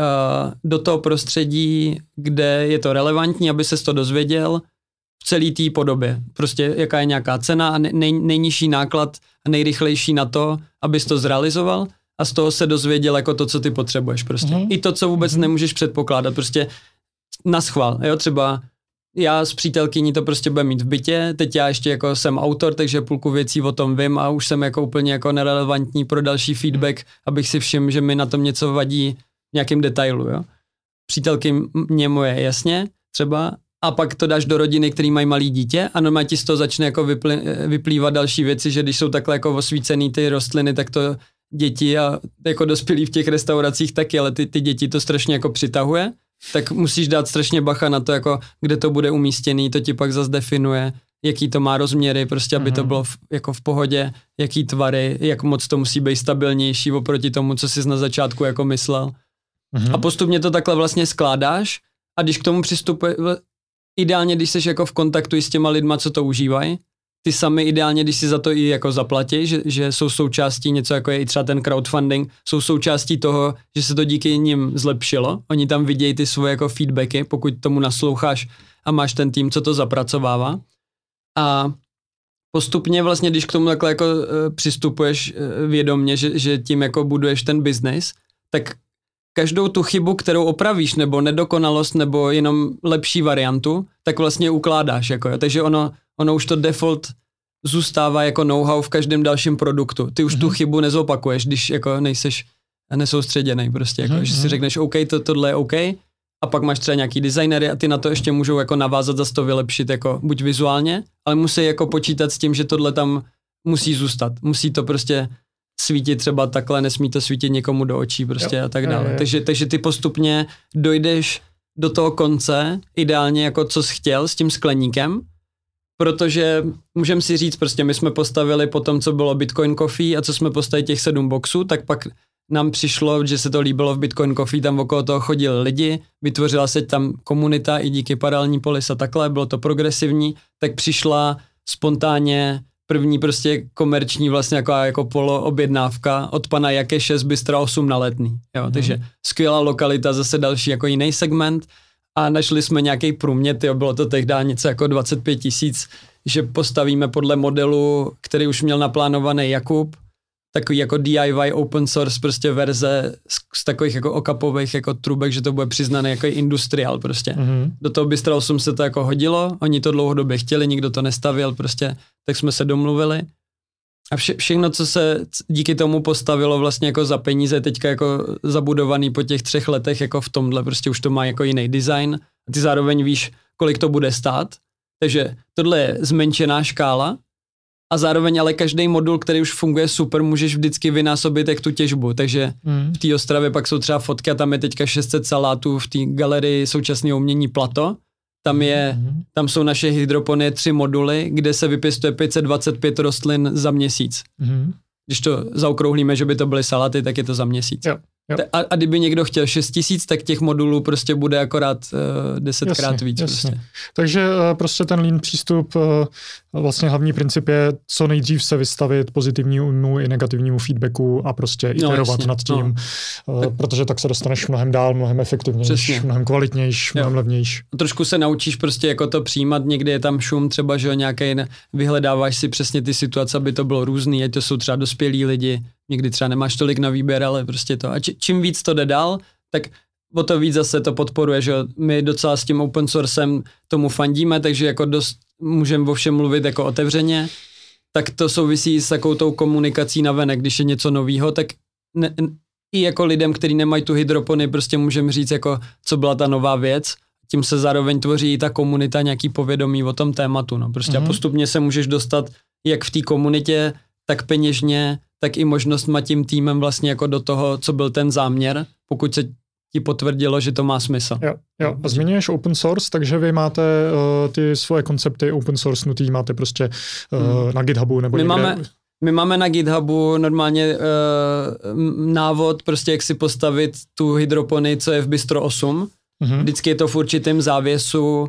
uh, do toho prostředí, kde je to relevantní, aby se to dozvěděl v celé té podobě. Prostě jaká je nějaká cena a nej, nejnižší náklad a nejrychlejší na to, abys to zrealizoval a z toho se dozvěděl jako to, co ty potřebuješ prostě. Mm-hmm. I to, co vůbec mm-hmm. nemůžeš předpokládat, prostě na schvál, jo, třeba já s přítelkyní to prostě budeme mít v bytě, teď já ještě jako jsem autor, takže půlku věcí o tom vím a už jsem jako úplně jako nerelevantní pro další feedback, abych si všiml, že mi na tom něco vadí v nějakém detailu, jo. Přítelky mě moje, jasně, třeba, a pak to dáš do rodiny, který mají malý dítě a normálně ti z toho začne jako vyplývat další věci, že když jsou takhle jako osvícený ty rostliny, tak to děti a jako dospělí v těch restauracích taky, ale ty, ty děti to strašně jako přitahuje, tak musíš dát strašně bacha na to, jako kde to bude umístěný, to ti pak zase definuje, jaký to má rozměry, prostě aby mm-hmm. to mhm. bylo v, jako v pohodě, jaký tvary, jak moc to musí být stabilnější oproti tomu, co jsi na začátku jako myslel. Mm-hmm. A postupně to takhle vlastně skládáš a když k tomu přistupuje, ideálně, když jsi jako v kontaktu s těma lidma, co to užívají, ty sami ideálně, když si za to i jako zaplatí, že, že jsou součástí něco jako je i třeba ten crowdfunding, jsou součástí toho, že se to díky nim zlepšilo. Oni tam vidějí ty svoje jako feedbacky, pokud tomu nasloucháš a máš ten tým, co to zapracovává. A postupně vlastně, když k tomu takhle jako uh, přistupuješ uh, vědomně, že, že tím jako buduješ ten biznis, tak každou tu chybu, kterou opravíš, nebo nedokonalost, nebo jenom lepší variantu, tak vlastně ukládáš. Jako, jo. Takže ono, ono už to default zůstává jako know-how v každém dalším produktu. Ty už mm-hmm. tu mhm. chybu nezopakuješ, když jako nejseš nesoustředěný prostě, jako, mm-hmm. že si mhm. řekneš OK, to, tohle je OK, a pak máš třeba nějaký designery a ty na to ještě můžou jako navázat, zase to vylepšit jako buď vizuálně, ale musí jako počítat s tím, že tohle tam musí zůstat. Musí to prostě svítit třeba takhle, nesmí to svítit někomu do očí prostě jo, a tak dále. Jo, jo. Takže, takže ty postupně dojdeš do toho konce, ideálně jako co jsi chtěl s tím skleníkem, protože můžeme si říct, prostě my jsme postavili po tom, co bylo Bitcoin Coffee a co jsme postavili těch sedm boxů, tak pak nám přišlo, že se to líbilo v Bitcoin Coffee, tam okolo toho chodili lidi, vytvořila se tam komunita i díky paralelní polis a takhle, bylo to progresivní, tak přišla spontánně první prostě komerční vlastně jako, jako polo objednávka od pana Jakeše z Bystra 8 na letný. Jo, hmm. Takže skvělá lokalita, zase další jako jiný segment a našli jsme nějaký průměr, jo, bylo to tehdy něco jako 25 tisíc, že postavíme podle modelu, který už měl naplánovaný Jakub, takový jako DIY open source prostě verze z, z takových jako okapových jako trubek, že to bude přiznaný jako industriál prostě. Mm-hmm. Do toho Bystra 8 se to jako hodilo, oni to dlouhodobě chtěli, nikdo to nestavil prostě, tak jsme se domluvili. A vše, všechno, co se díky tomu postavilo vlastně jako za peníze, teďka jako zabudovaný po těch třech letech jako v tomhle, prostě už to má jako jiný design. A ty zároveň víš, kolik to bude stát. Takže tohle je zmenšená škála, a zároveň ale každý modul, který už funguje super, můžeš vždycky vynásobit jak tu těžbu, takže mm. v té Ostravě pak jsou třeba fotky a tam je teďka 600 salátů v té galerii současného umění Plato, tam, je, mm. tam jsou naše hydropony tři moduly, kde se vypěstuje 525 rostlin za měsíc. Mm. Když to zaokrouhlíme, že by to byly salaty, tak je to za měsíc. Jo. Jo. A, a kdyby někdo chtěl 6 tisíc, tak těch modulů prostě bude akorát uh, desetkrát jasně, víc. Jasně. Prostě. Takže uh, prostě ten lean přístup, uh, vlastně hlavní princip je co nejdřív se vystavit pozitivnímu i negativnímu feedbacku a prostě no, iterovat no, nad tím, no. Uh, tak, protože tak se dostaneš mnohem dál, mnohem efektivnější, mnohem kvalitnější, mnohem jo. levnější. Trošku se naučíš prostě jako to přijímat, někdy je tam šum třeba, že nějaký, vyhledáváš si přesně ty situace, aby to bylo různý, ať to jsou třeba dospělí lidi, někdy třeba nemáš tolik na výběr, ale prostě to. A či, čím víc to jde dál, tak o to víc zase to podporuje, že my docela s tím open sourcem tomu fandíme, takže jako dost můžeme o všem mluvit jako otevřeně, tak to souvisí s takovou tou komunikací na venek, když je něco novýho, tak ne, i jako lidem, kteří nemají tu hydropony, prostě můžeme říct, jako, co byla ta nová věc, tím se zároveň tvoří i ta komunita, nějaký povědomí o tom tématu. No. Prostě mm-hmm. a mhm. postupně se můžeš dostat jak v té komunitě, tak peněžně, tak i možnost má tím týmem vlastně jako do toho, co byl ten záměr, pokud se ti potvrdilo, že to má smysl. Jo, jo. A zmiňuješ open source, takže vy máte uh, ty svoje koncepty open source nutý, máte prostě uh, hmm. na GitHubu nebo my někde. Máme, my máme na GitHubu normálně uh, návod, prostě jak si postavit tu hydropony, co je v Bistro 8. Mm-hmm. Vždycky je to v určitém závěsu, uh,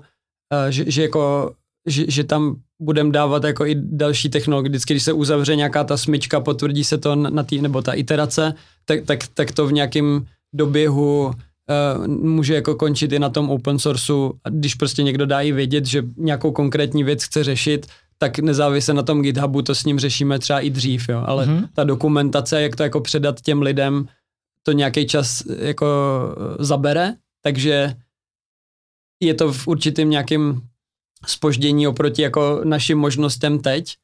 že, že jako že, že tam budeme dávat jako i další technologie. Vždycky, když se uzavře nějaká ta smyčka, potvrdí se to na tý, nebo ta iterace, tak, tak, tak to v nějakém doběhu uh, může jako končit i na tom open sourceu. Když prostě někdo dá i vědět, že nějakou konkrétní věc chce řešit, tak nezávisle na tom GitHubu to s ním řešíme třeba i dřív, jo. Ale mm-hmm. ta dokumentace, jak to jako předat těm lidem, to nějaký čas jako zabere, takže je to v určitým nějakým spoždění oproti jako našim možnostem teď,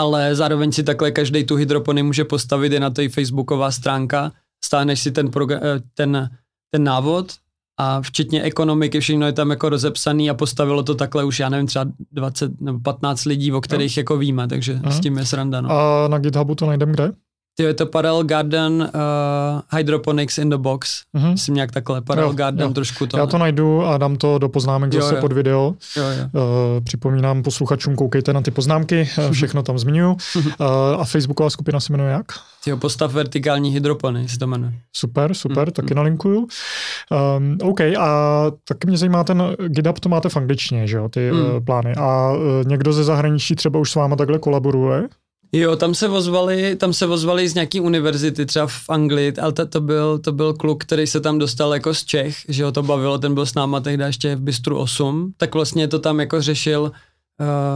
ale zároveň si takhle každý tu hydropony může postavit, je na to i facebooková stránka, stáneš si ten, progr- eh, ten, ten návod a včetně ekonomiky, všechno je tam jako rozepsaný a postavilo to takhle už, já nevím, třeba 20 nebo 15 lidí, o kterých no. jako víme, takže uh-huh. s tím je sranda. No. A na GitHubu to najdem kde? Je to Parallel Garden uh, Hydroponics in the Box. Mm-hmm. Myslím nějak takhle, Parallel jo, Garden jo. trošku to. Já to najdu a dám to do poznámek jo, zase jo. pod video. Jo, jo. Uh, připomínám posluchačům, koukejte na ty poznámky, uh, všechno tam zmiňuji. Uh, a facebooková skupina se jmenuje jak? Tyjo, postav vertikální hydropony se to jmenuje. Super, super, mm, taky nalinkuju. Um, OK, a taky mě zajímá ten GitHub, to máte v angličtině, že jo, ty mm. uh, plány. A uh, někdo ze zahraničí třeba už s váma takhle kolaboruje? Jo, tam se vozvali, tam se vozvali z nějaký univerzity, třeba v Anglii, ale to, to, byl, to byl kluk, který se tam dostal jako z Čech, že ho to bavilo, ten byl s náma tehdy ještě v Bistru 8, tak vlastně to tam jako řešil,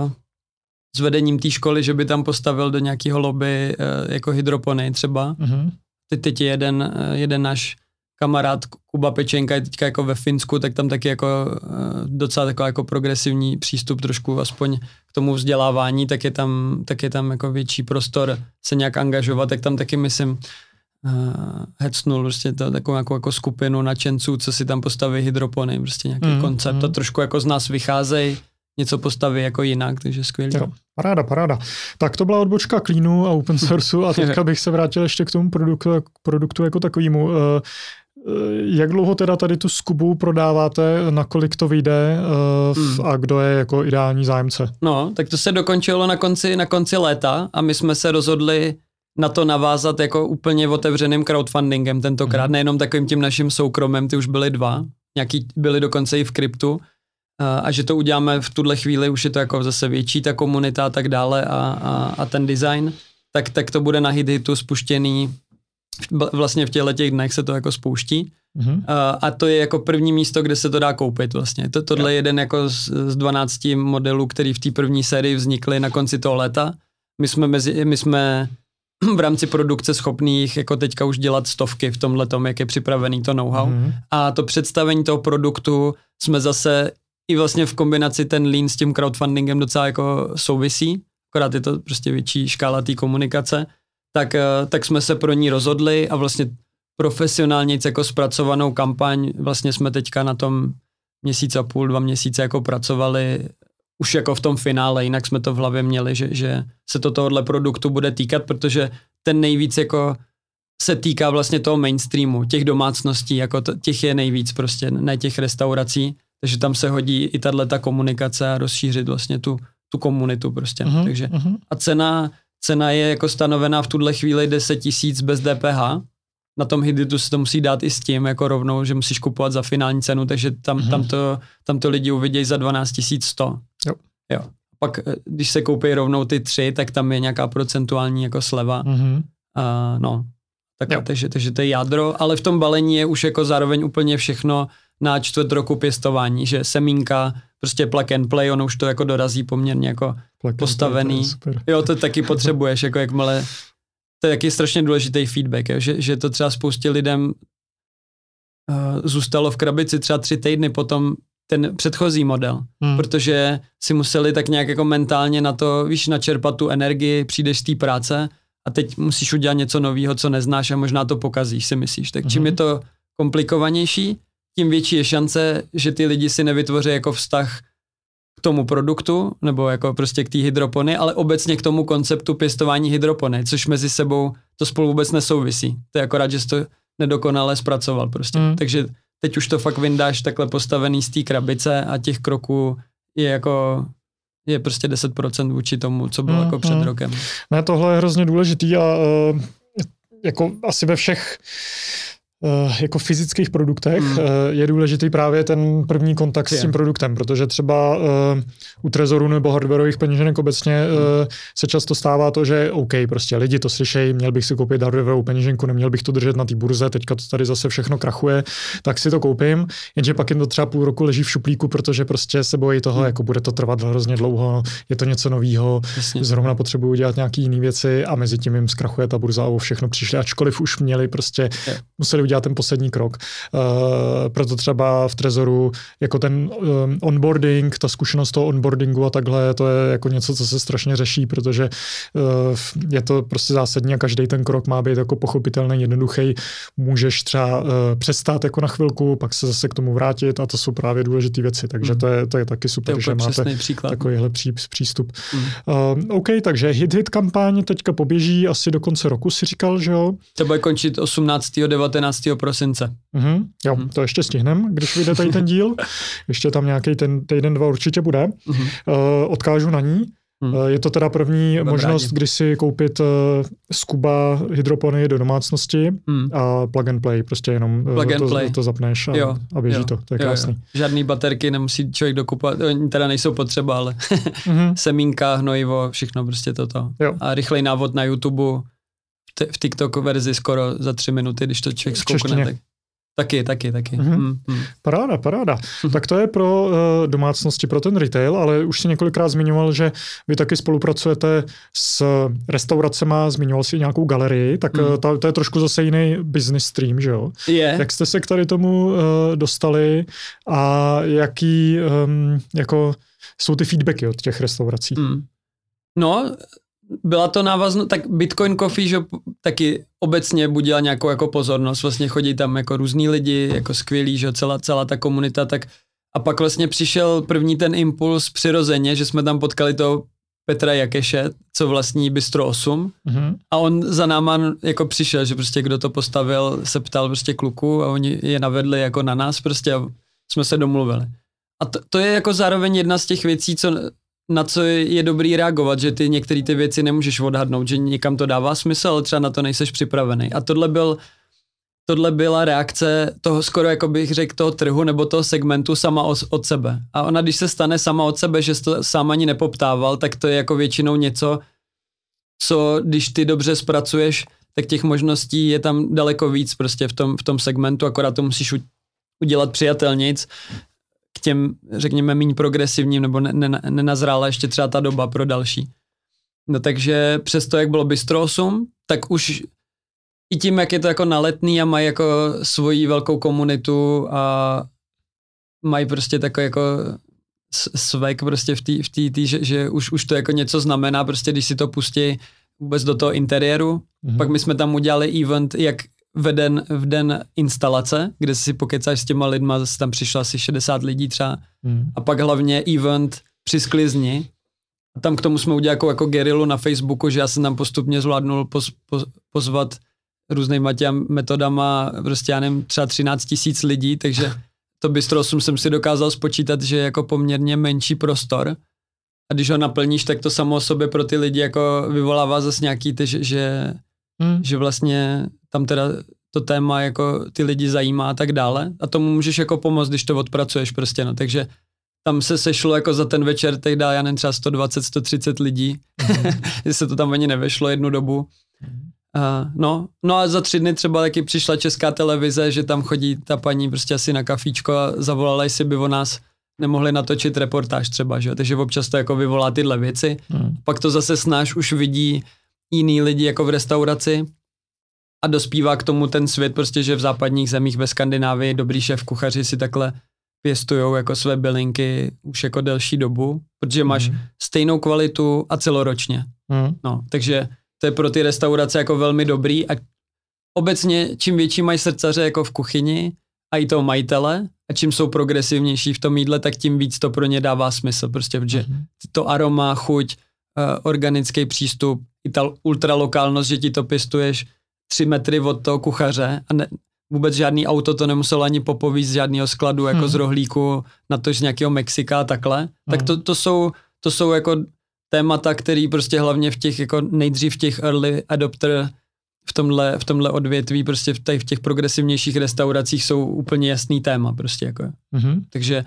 uh, s vedením té školy, že by tam postavil do nějakého lobby uh, jako hydropony třeba. Mm-hmm. Teď, teď je jeden, uh, jeden náš kamarád Kuba Pečenka je teďka jako ve Finsku, tak tam taky jako uh, docela takový jako progresivní přístup trošku aspoň k tomu vzdělávání, tak je tam, tak je tam jako větší prostor se nějak angažovat, tak tam taky myslím uh, hecnul prostě to, takovou jako, jako skupinu nadšenců, co si tam postaví hydropony, prostě nějaký mm, koncept mm. a trošku jako z nás vycházejí něco postaví jako jinak, takže skvělý. Jo, paráda, paráda. Tak to byla odbočka Cleanu a open sourceu a teďka bych se vrátil ještě k tomu produktu, produktu jako takovému. Eh, eh, jak dlouho teda tady tu skubu prodáváte, nakolik to vyjde hmm. a kdo je jako ideální zájemce? No, tak to se dokončilo na konci, na konci léta a my jsme se rozhodli na to navázat jako úplně otevřeným crowdfundingem tentokrát, hmm. nejenom takovým tím naším soukromem, ty už byly dva, nějaký byly dokonce i v kryptu, a že to uděláme v tuhle chvíli, už je to jako zase větší ta komunita a tak dále a, a, a ten design, tak, tak to bude na HitHitu spuštěný vlastně v těchto těch dnech se to jako spouští. Mm-hmm. A, a to je jako první místo, kde se to dá koupit vlastně. To, tohle je jeden jako z, z 12 modelů, který v té první sérii vznikly na konci toho léta. My jsme, mezi, my jsme v rámci produkce schopných jako teďka už dělat stovky v tomhle tom, jak je připravený to know-how. Mm-hmm. A to představení toho produktu jsme zase i vlastně v kombinaci ten lean s tím crowdfundingem docela jako souvisí, akorát je to prostě větší škála té komunikace, tak, eh, tak jsme se pro ní rozhodli a vlastně profesionálně jako zpracovanou kampaň, vlastně jsme teďka na tom měsíc a půl, dva měsíce jako pracovali už jako v tom finále, jinak jsme to v hlavě měli, že, že se to tohohle produktu bude týkat, protože ten nejvíc jako se týká vlastně toho mainstreamu, těch domácností, jako to, těch je nejvíc prostě, ne těch restaurací, takže tam se hodí i tahle ta komunikace a rozšířit vlastně tu, tu komunitu prostě. Uh-huh, Takže uh-huh. a cena, cena je jako stanovená v tuhle chvíli 10 tisíc bez DPH. Na tom Hiditu se to musí dát i s tím, jako rovnou, že musíš kupovat za finální cenu, takže tam, uh-huh. tam, to, tam to lidi uvidějí za 12 100. Jo. jo. Pak, eh, když se koupí rovnou ty tři, tak tam je nějaká procentuální jako sleva. Uh-huh. Uh, no, tak, takže, takže to je jádro, ale v tom balení je už jako zároveň úplně všechno, na čtvrt roku pěstování, že semínka, prostě plug and play, ono už to jako dorazí poměrně jako plug postavený. Play, to jo, to taky potřebuješ, jako jakmile, to je taky strašně důležitý feedback, jo, že, že to třeba spoustě lidem uh, zůstalo v krabici třeba tři týdny potom ten předchozí model, hmm. protože si museli tak nějak jako mentálně na to, víš, načerpat tu energii, přijdeš z té práce a teď musíš udělat něco nového, co neznáš a možná to pokazíš, si myslíš. Tak čím hmm. je to komplikovanější, tím větší je šance, že ty lidi si nevytvoří jako vztah k tomu produktu, nebo jako prostě k té hydropony, ale obecně k tomu konceptu pěstování hydropony, což mezi sebou to spolu vůbec nesouvisí. To je akorát, že jsi to nedokonale zpracoval prostě. Mm. Takže teď už to fakt vyndáš takhle postavený z té krabice a těch kroků je jako je prostě 10% vůči tomu, co bylo mm, jako před mm. rokem. Ne, tohle je hrozně důležitý a uh, jako asi ve všech jako fyzických produktech mm. je důležitý právě ten první kontakt je. s tím produktem, protože třeba uh, u Trezoru nebo hardwareových peněženek obecně mm. uh, se často stává to, že OK, prostě lidi to slyšejí, měl bych si koupit hardwareovou peněženku, neměl bych to držet na té burze, teďka to tady zase všechno krachuje, tak si to koupím, jenže pak jim to třeba půl roku leží v šuplíku, protože prostě se bojí toho, mm. jako bude to trvat hrozně dlouho, je to něco nového, zrovna potřebuju dělat nějaké jiné věci a mezi tím jim zkrachuje ta burza a o všechno přišli, ačkoliv už měli prostě, je. museli udělat ten poslední krok. Uh, proto třeba v Trezoru jako ten um, onboarding, ta zkušenost toho onboardingu a takhle, to je jako něco, co se strašně řeší, protože uh, je to prostě zásadní a každý ten krok má být jako pochopitelný, jednoduchý. Můžeš třeba uh, přestát jako na chvilku, pak se zase k tomu vrátit a to jsou právě důležité věci, takže mm. to, je, to je taky super, to je že máte příklad. takovýhle pří, přístup. Mm. Uh, OK, takže hit-hit kampaň teďka poběží asi do konce roku, si říkal, že jo? To bude končit 18. 19 prosince. Mm-hmm, jo, mm-hmm. to ještě stihneme, když vyjde tady ten díl. Ještě tam nějaký ten týden, dva určitě bude. Mm-hmm. Uh, odkážu na ní. Hmm. Je to teda první Dobrá možnost, rádi. kdy si koupit uh, Scuba hydropony do domácnosti hmm. a plug and play, prostě jenom plug to, play. to zapneš a, jo. a běží jo. to, to je jo, krásný. Jo. Žádný baterky nemusí člověk dokupovat, oni teda nejsou potřeba, ale mm-hmm. semínka, hnojivo, všechno prostě toto. Jo. A rychlej návod na YouTube, v TikTok verzi skoro za tři minuty, když to člověk zkoukne, tak Taky, taky, taky. Mhm. Mm, mm. Paráda, paráda. Tak to je pro uh, domácností, pro ten retail, ale už si několikrát zmiňoval, že vy taky spolupracujete s restauracema, zmiňoval si nějakou galerii, tak Mm. to, to je trošku zase jiný business stream, že jo? Je. Jak jste se k tady tomu uh, dostali a jaký um, jako jsou ty feedbacky od těch restaurací? Mm. No, byla to návazno, tak Bitcoin Coffee Shop taky obecně budila nějakou jako pozornost, vlastně chodí tam jako různí lidi, jako skvělí, že celá, celá ta komunita, tak a pak vlastně přišel první ten impuls přirozeně, že jsme tam potkali toho Petra Jakeše, co vlastní Bistro 8 Mhm. a on za náma jako přišel, že prostě kdo to postavil, se ptal prostě kluku a oni je navedli jako na nás prostě a jsme se domluvili. A to, to je jako zároveň jedna z těch věcí, co, na co je dobrý reagovat, že ty některé ty věci nemůžeš odhadnout, že někam to dává smysl, ale třeba na to nejseš připravený. A tohle byl tohle byla reakce toho skoro, jako bych řekl, toho trhu nebo toho segmentu sama od, sebe. A ona, když se stane sama od sebe, že to sám ani nepoptával, tak to je jako většinou něco, co když ty dobře zpracuješ, tak těch možností je tam daleko víc prostě v tom, v tom segmentu, akorát to musíš udělat přijatelnic k těm, řekněme, méně progresivním, nebo ne, ne, nenazrála ještě třeba ta doba pro další. No takže přesto, jak bylo Bistro 8, tak už i tím, jak je to jako naletný a mají jako svoji velkou komunitu a mají prostě takový jako svek prostě v té, v tý, tý, že, že už, už to jako něco znamená, prostě když si to pustí vůbec do toho interiéru. Mhm. Pak my jsme tam udělali event, jak v den, v den instalace, kde si pokecáš s těma lidma, zase tam přišlo asi 60 lidí třeba Mhm. a pak hlavně event při sklizni. A tam k tomu jsme udělali jako, jako gerilu na Facebooku, že já jsem tam postupně zvládnul poz, poz, pozvat různýma těm metodama, prostě já nevím, třeba 13 tisíc lidí, takže to bistro 8 jsem si dokázal spočítat, že je jako poměrně menší prostor. A když ho naplníš, tak to samo o sobě pro ty lidi jako vyvolává zase nějaký, ty, že, že, Mhm. že vlastně tam teda to téma jako ty lidi zajímá a tak dále. A tomu můžeš jako pomoct, když to odpracuješ prostě, no. Takže tam se sešlo jako za ten večer, tehdy já nevím, třeba 120, 130 lidí, že se to tam ani nevešlo jednu dobu. Uh, no, no a za tři dny třeba taky přišla česká televize, že tam chodí ta paní prostě asi na kafíčko a zavolala, jestli by o nás nemohli natočit reportáž třeba, že jo? takže občas to jako vyvolá tyhle věci. Mhm. Pak to zase snáš už vidí jiný lidi jako v restauraci a dospívá k tomu ten svět prostě, že v západních zemích ve Skandinávii dobrý šéf kuchaři si takhle pěstujou jako své bylinky už jako delší dobu, protože máš Mhm. stejnou kvalitu a celoročně. Mhm. No, takže to je pro ty restaurace jako velmi dobrý a obecně čím větší mají srdcaře jako v kuchyni a i toho majitele a čím jsou progresivnější v tom jídle, tak tím víc to pro ně dává smysl, prostě, protože Mhm. to aroma, chuť, uh, organický přístup, i ta ultralokálnost, že ti to pěstuješ tři metry od toho kuchaře a ne, vůbec žádný auto to nemuselo ani popovíst z žádného skladu, jako Hmm. z rohlíku, na to z nějakého Mexika a takhle. Tak to, to, jsou, to jsou jako témata, který prostě hlavně v těch jako nejdřív v těch early adopter v tomhle, v tomhle odvětví, prostě v, tady v těch progresivnějších restauracích jsou úplně jasný téma prostě jako. Mhm. Takže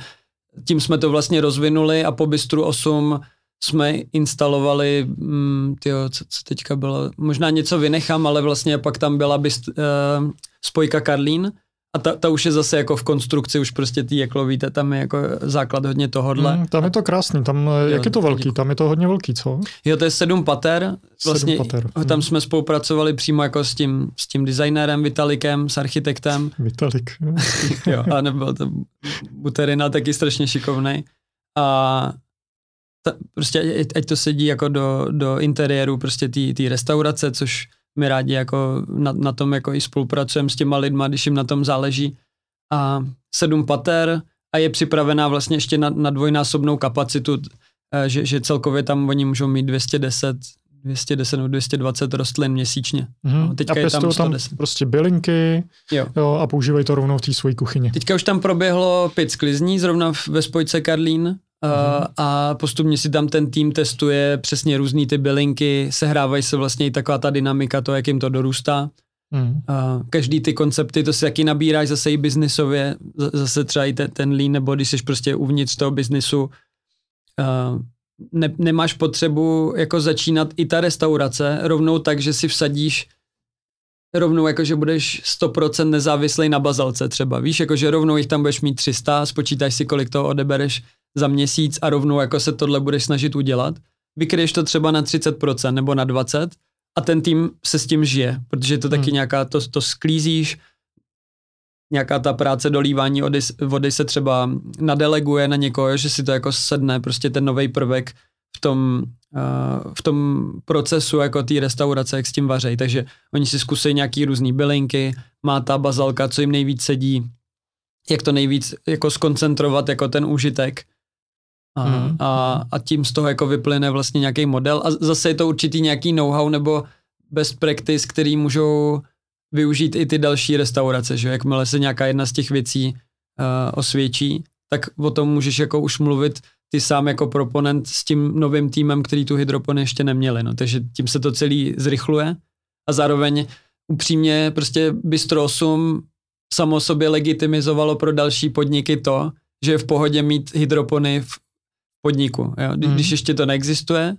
tím jsme to vlastně rozvinuli a po Bistru 8 jsme instalovali, mm, tyjo, co, co teďka bylo, možná něco vynechám, ale vlastně pak tam byla bist, uh, spojka Karlín a ta, ta už je zase jako v konstrukci, už prostě ty jeklový, ta tam je jako základ hodně tohodle. Mhm, Tam je to krásný, tam, eh, jak je to velký, děkuji. tam je to hodně velký, co? Jo, to je sedm pater. Vlastně Sedm pater. tam Mhm. jsme spolupracovali přímo jako s tím, s tím designérem Vitalikem, s architektem. Vitalik. jo, a nebyl to Buterina taky strašně šikovný. A ta, prostě ať, to sedí jako do, do interiéru prostě té restaurace, což my rádi jako na, na tom jako i spolupracujeme s těma lidma, když jim na tom záleží. A sedm pater a je připravená vlastně ještě na, na dvojnásobnou kapacitu, eh, že, že celkově tam oni můžou mít 210 210 nebo 220 rostlin měsíčně. Mhm. No, teďka a je tam pěstují tam 110. prostě bylinky Jo. jo, a používají to rovnou v té svojí kuchyni. Teďka už tam proběhlo pět sklizní, zrovna ve spojce Karlín, uh, a postupně si tam ten tým testuje přesně různé ty bylinky, sehrávají se vlastně i taková ta dynamika, to, jak jim to dorůstá. Uh, každý ty koncepty, to si jaký nabíráš zase i biznisově, zase třeba i ten, ten lean, nebo když jsi prostě uvnitř toho biznisu, uh, ne, nemáš potřebu jako začínat i ta restaurace rovnou tak, že si vsadíš rovnou jako, že budeš 100% nezávislý na bazalce třeba, víš, jako, že rovnou jich tam budeš mít 300, spočítáš si, kolik toho odebereš za měsíc a rovnou jako se tohle budeš snažit udělat. Vykryješ to třeba na 30% nebo na 20% a ten tým se s tím žije, protože to taky hmm. nějaká, to, to sklízíš, nějaká ta práce dolívání vody, vody se třeba nadeleguje na někoho, že si to jako sedne, prostě ten nový prvek v tom, uh, v tom procesu jako té restaurace, jak s tím vařej. Takže oni si zkusí nějaký různý bylinky, má ta bazalka, co jim nejvíc sedí, jak to nejvíc jako skoncentrovat jako ten užitek. A, mm. a, a tím z toho jako vyplyne vlastně nějaký model. A zase je to určitý nějaký know-how nebo best practice, který můžou využít i ty další restaurace, že jakmile se nějaká jedna z těch věcí uh, osvědčí, tak o tom můžeš jako už mluvit ty sám jako proponent s tím novým týmem, který tu hydropony ještě neměli, no, takže tím se to celý zrychluje. A zároveň upřímně prostě Bistro 8 samo sobě legitimizovalo pro další podniky to, že je v pohodě mít hydropony v podniku. Jo? Kdy, hmm. Když ještě to neexistuje,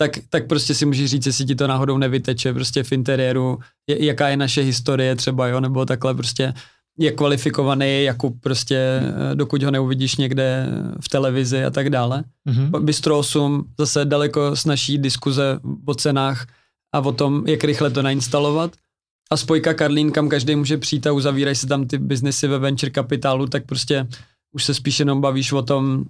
tak, tak prostě si můžeš říct, jestli ti to náhodou nevyteče prostě v interiéru, je, jaká je naše historie třeba, jo, nebo takhle prostě je kvalifikovaný Jakub prostě, eh, dokud ho neuvidíš někde v televizi a tak dále. Mm-hmm. Bistro 8 zase daleko snaží diskuze o cenách a o tom, jak rychle to nainstalovat. A spojka Karlín, kam každý může přijít a uzavírají se tam ty biznesy ve venture kapitálu, tak prostě už se spíš jenom bavíš o tom,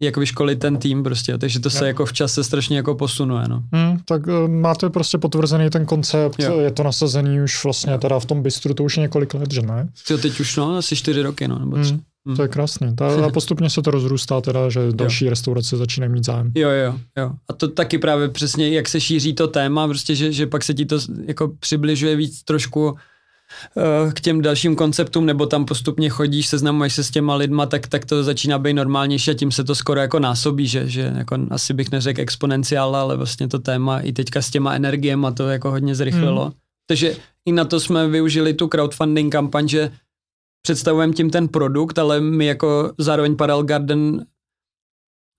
jak vyškolit ten tým prostě, takže to se jo. jako v čase strašně jako posunuje, no. Hmm, tak uh, máte prostě potvrzený ten koncept, jo. je to nasazený už vlastně jo. teda v tom bistru, to už několik let, že ne? Jo, teď už no, asi čtyři roky, no, nebo tři. Hmm. Hmm. To je krásně. Ta, a postupně se to rozrůstá teda, že další jo. restaurace začínají mít zájem. Jo, jo, jo. A to taky právě přesně, jak se šíří to téma, prostě, že, že pak se ti to jako přibližuje víc trošku Eh, k těm dalším konceptům, nebo tam postupně chodíš, seznamuješ se s těma lidma, tak, tak to začíná být normálnější a tím se to skoro jako násobí, že, že jako asi bych neřekl exponenciál, ale vlastně to téma i teďka s těma energiema to jako hodně zrychlilo. Hmm. Takže i na to jsme využili tu crowdfunding kampaň, že představujeme tím ten produkt, ale my jako zároveň Paral Garden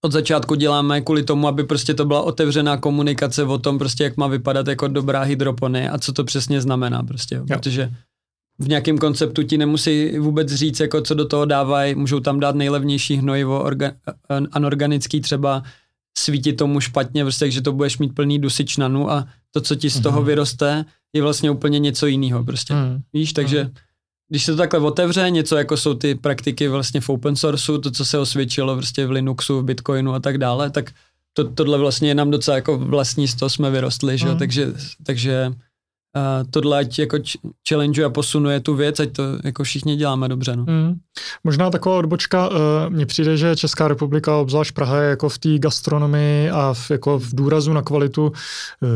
od začátku děláme kvůli tomu, aby prostě to byla otevřená komunikace o tom prostě, jak má vypadat jako dobrá hydropony a co to přesně znamená prostě, jo. protože v nějakém konceptu ti nemusí vůbec říct, jako co do toho dávají, můžou tam dát nejlevnější hnojivo, orga, anorganický třeba, svítí tomu špatně, prostě, takže to budeš mít plný dusičnanu a to, co ti z toho mm. vyroste, je vlastně úplně něco jiného prostě. Mm. Víš, takže mm když se to takhle otevře, něco jako jsou ty praktiky vlastně v open sourceu, to, co se osvědčilo prostě v Linuxu, v Bitcoinu a tak dále, tak to, tohle vlastně je nám docela jako vlastní, z toho jsme vyrostli, že? Mm. takže, takže uh, tohle ať jako challenge a posunuje tu věc, ať to jako všichni děláme dobře. No. Mm. Možná taková odbočka, uh, mně přijde, že Česká republika, obzvlášť Praha, je jako v té gastronomii a v, jako v důrazu na kvalitu uh,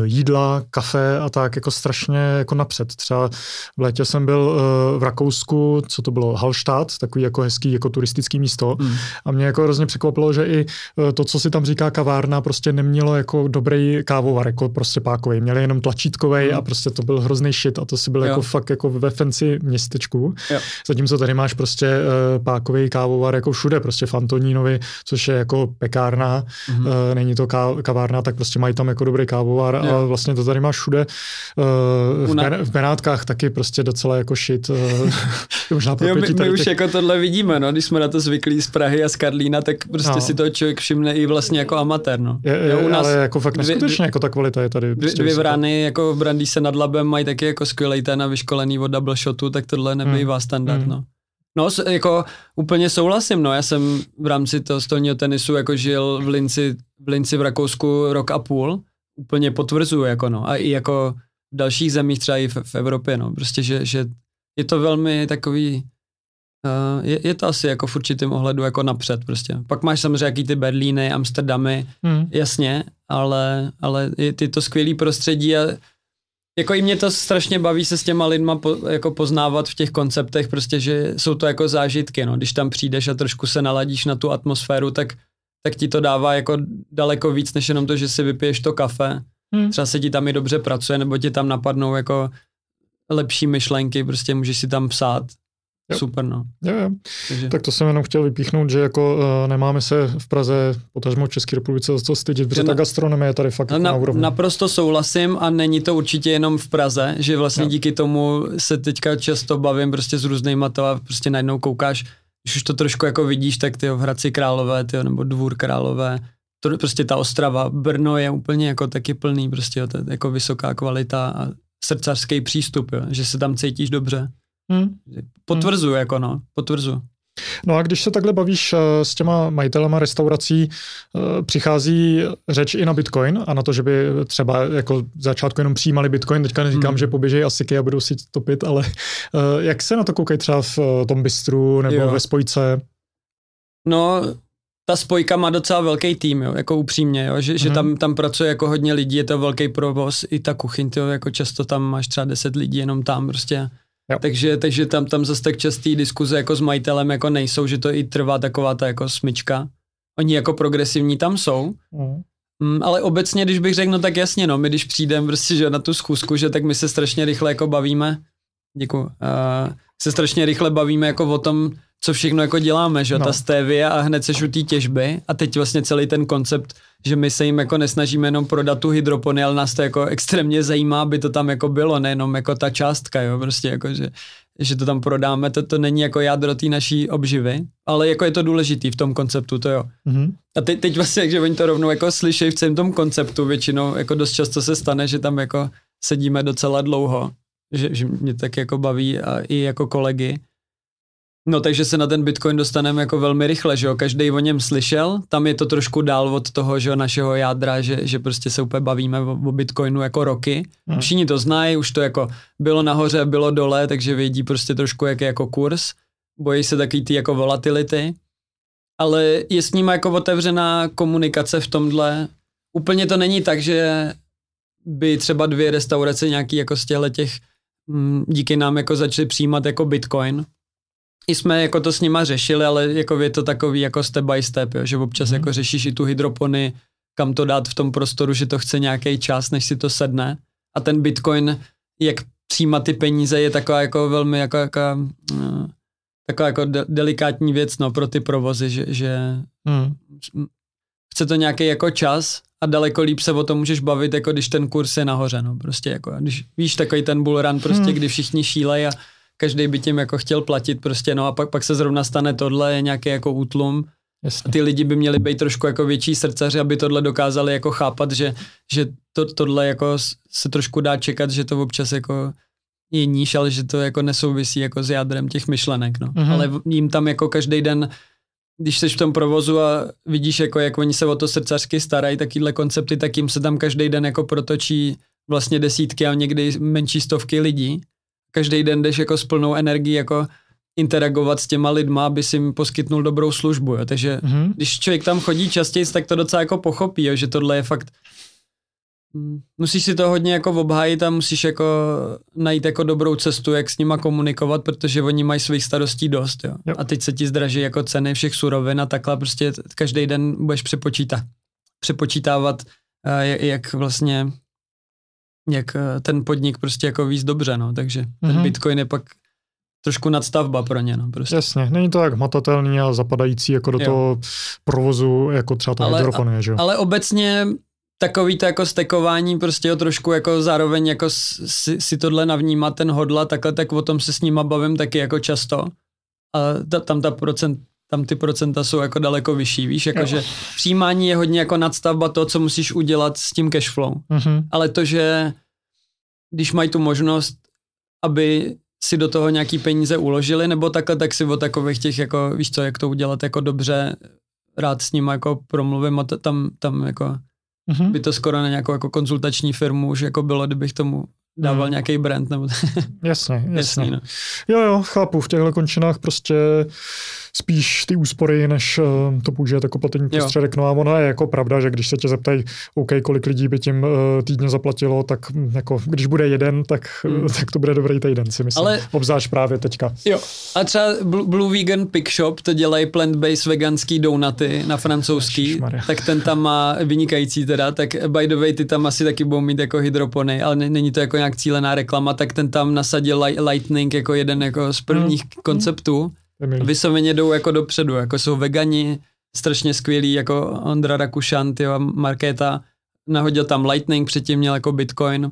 jídla, kafe a tak jako strašně jako napřed. Třeba v létě jsem byl uh, v Rakousku, co to bylo, Hallstatt, takový jako hezký jako turistický místo mm. a mě jako hrozně překvapilo, že i uh, to, co si tam říká kavárna, prostě nemělo jako dobrý kávovar, jako prostě pákový. Měli jenom tlačítkový mm. a prostě to byl hrozný shit a to si byl jo. jako fakt jako ve fancy městečku. Jo. Zatímco tady máš prostě uh, pákový kávovar jako všude, prostě v Antonínovi, což je jako pekárna, mm-hmm. uh, není to ká- kavárna, tak prostě mají tam jako dobrý kávovar jo. a vlastně to tady máš všude. Uh, v, ben- v Benátkách taky prostě docela jako shit. Uh, možná jo, my, my už těch... jako tohle vidíme, no, když jsme na to zvyklí z Prahy a z Karlína, tak prostě no. si to člověk všimne i vlastně jako amatér, no. Je, je, jo, u nás ale jako fakt neskutečně, dvě, jako ta kvalita je tady. Prostě dvě vrany jako v Brandýse nad Labem mají taky jako skvělý ten a vyškolený od double shotu, tak tohle nebývá hmm. standard, hmm. no. No, jako úplně souhlasím, no, já jsem v rámci toho stolního tenisu jako žil v Linci, v Linci v Rakousku rok a půl, úplně potvrzuju, jako no, a i jako v dalších zemích, třeba i v, v Evropě, no, prostě, že, že je to velmi takový, uh, je, je to asi jako v určitém ohledu jako napřed prostě. Pak máš samozřejmě jaký ty Berlíny, Amsterdamy, hmm. jasně, ale, ale je, je to skvělý prostředí a jako i mě to strašně baví se s těma lidma po, jako poznávat v těch konceptech, prostě, že jsou to jako zážitky, no. Když tam přijdeš a trošku se naladíš na tu atmosféru, tak, tak ti to dává jako daleko víc, než jenom to, že si vypiješ to kafe. Hmm. Třeba se ti tam i dobře pracuje, nebo ti tam napadnou jako lepší myšlenky, prostě můžeš si tam psát. Jo. super, no. Jo, jo. Takže... Tak to jsem jenom chtěl vypíchnout, že jako uh, nemáme se v Praze, potažmo v České republice, za co stydět, protože ta gastronomie je tady fakt jako na, na úrovni. Naprosto souhlasím a není to určitě jenom v Praze, že vlastně jo. díky tomu se teďka často bavím prostě s různýma to a prostě najednou koukáš, když už to trošku jako vidíš, tak ty v Hradci Králové, tyjo, nebo Dvůr Králové, to prostě ta Ostrava, Brno je úplně jako taky plný, prostě jo, to je jako vysoká kvalita a srdcařský přístup, jo, že se tam cítíš dobře. Hmm. Potvrzuju, hmm. jako no, potvrzuju. No a když se takhle bavíš eh, s těma majitelema restaurací, eh, přichází řeč i na Bitcoin a na to, že by třeba jako začátku jenom přijímali Bitcoin, teďka neříkám, hmm. že poběžejí asiky a budou si topit, ale eh, jak se na to koukají třeba v tom bistru nebo jo. ve spojce? No, ta spojka má docela velký tým, jo, jako upřímně, jo, že, mm-hmm. že mhm. tam, tam pracuje jako hodně lidí, je to velký provoz, i ta kuchyň, jo, jako často tam máš třeba 10 lidí jenom tam prostě. Jo. Takže, takže tam, tam zase tak častý diskuze jako s majitelem jako nejsou, že to i trvá taková ta jako smyčka. Oni jako progresivní tam jsou, mm. Mm, ale obecně, když bych řekl, no tak jasně, no, my když přijdeme prostě že na tu schůzku, že tak my se strašně rychle jako bavíme, děkuji, uh, se strašně rychle bavíme jako o tom, co všechno jako děláme, že no. ta stevia a hned seš u té těžby a teď vlastně celý ten koncept, že my se jim jako nesnažíme jenom prodat tu hydropony, ale nás to jako extrémně zajímá, aby to tam jako bylo, nejenom jako ta částka, jo, prostě jako, že, že to tam prodáme, to, to není jako jádro té naší obživy, ale jako je to důležitý v tom konceptu, to jo. Mm-hmm. A teď, teď vlastně, že oni to rovnou jako slyší v celém tom konceptu, většinou jako dost často se stane, že tam jako sedíme docela dlouho, že, že mě tak jako baví a i jako kolegy, No takže se na ten Bitcoin dostaneme jako velmi rychle, že jo, každý o něm slyšel, tam je to trošku dál od toho, že jo, našeho jádra, že, že prostě se úplně bavíme o, o Bitcoinu jako roky. Hmm. Všichni to znají, už to jako bylo nahoře, bylo dole, takže vědí prostě trošku, jak je jako kurz, bojí se taky ty jako volatility, ale je s ním jako otevřená komunikace v tomhle. Úplně to není tak, že by třeba dvě restaurace nějaký jako z těchto těch mm, díky nám jako začaly přijímat jako Bitcoin, jsme jako to s nima řešili, ale jako je to takový jako step by step, jo, že občas hmm. jako řešíš i tu hydropony, kam to dát v tom prostoru, že to chce nějaký čas, než si to sedne. A ten Bitcoin, jak přijímat ty peníze, je taková jako velmi jako, jako uh, taková jako de- delikátní věc no, pro ty provozy, že, že hmm. chce to nějaký jako čas a daleko líp se o tom můžeš bavit, jako když ten kurz je nahoře, no, prostě jako, když víš takový ten bull run, prostě, hmm. kdy všichni šílejí a každý by tím jako chtěl platit prostě, no a pak, pak se zrovna stane tohle, je nějaký jako útlum. Jasně. A ty lidi by měli být trošku jako větší srdcaři, aby tohle dokázali jako chápat, že, že to, tohle jako se trošku dá čekat, že to občas jako je níž, ale že to jako nesouvisí jako s jádrem těch myšlenek, no. Mm-hmm. Ale jim tam jako každý den když jsi v tom provozu a vidíš, jako, jak oni se o to srdcařsky starají, takýhle koncepty, tak jim se tam každý den jako protočí vlastně desítky a někdy menší stovky lidí každý den jdeš jako s plnou energií jako interagovat s těma lidma, aby si jim poskytnul dobrou službu. Jo. Takže mm-hmm. když člověk tam chodí častěji, tak to docela jako pochopí, jo, že tohle je fakt mm, musíš si to hodně jako obhájit a musíš jako najít jako dobrou cestu, jak s nima komunikovat, protože oni mají svých starostí dost, jo. jo. A teď se ti zdraží jako ceny všech surovin a takhle prostě každý den budeš přepočítat, přepočítávat, eh, jak vlastně jak eh, ten podnik prostě jako víc dobře, no, takže mm-hmm. ten mhm. Bitcoin je pak trošku nadstavba pro ně, no, prostě. Jasně, není to tak hmatatelný a zapadající jako do jo. toho provozu, jako třeba to hydroponie, že Ale obecně takový to jako stekování prostě jo, trošku jako zároveň jako si, si tohle navnímat ten hodla, takhle tak o tom se s nima bavím taky jako často. A ta, tam ta procent, tam ty procenta jsou jako daleko vyšší, víš, jakože přijímání je hodně jako nadstavba toho, co musíš udělat s tím cashflow. Mm-hmm. Ale to, že když mají tu možnost, aby si do toho nějaký peníze uložili, nebo takhle, tak si o takových těch, jako, víš co, jak to udělat jako dobře, rád s ním jako promluvím a tam, tam jako mm-hmm. by to skoro na nějakou jako konzultační firmu už jako bylo, kdybych tomu dával mm. nějaký brand. Nebo jasně, jasně. jasný, no. Jo, jo, chápu, v těchto končinách prostě spíš ty úspory, než uh, to použijete jako platení prostředek. No a ona je jako pravda, že když se tě zeptají, OK, kolik lidí by tím uh, týdně zaplatilo, tak hm, jako když bude jeden, tak, mm. tak to bude dobrý týden, si myslím. Ale, Obzvlášť právě teďka. Jo. A třeba Blue Vegan Pick Shop, to dělají plant-based veganský donaty na francouzský, Ježišmarja. tak ten tam má vynikající teda, tak by the way, ty tam asi taky budou mít jako hydropony, ale není to jako nějak cílená reklama, tak ten tam nasadil Lightning jako jeden jako z prvních hmm. konceptů. Hmm. Vysoveně jdou jako dopředu, jako jsou vegani, strašně skvělý, jako Ondra Rakušan, tyjo, Markéta, nahodil tam Lightning, předtím měl jako Bitcoin.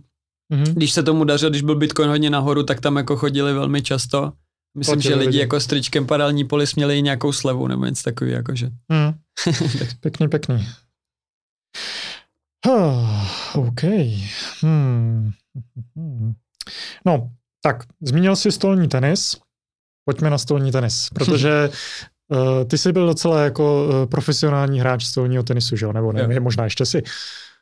Mm-hmm. Když se tomu dařilo, když byl Bitcoin hodně nahoru, tak tam jako chodili velmi často. Myslím, Platili že lidi, lidi jako s tričkem paralelní polis měli i nějakou slevu nebo něco takový, jakože. Mm. pěkný, pěkný. Oh, OK. Hmm. No, tak, zmínil jsi stolní tenis. Pojďme na stolní tenis, protože uh, ty jsi byl docela jako uh, profesionální hráč stolního tenisu, že jo? Nebo ne, jo. možná ještě si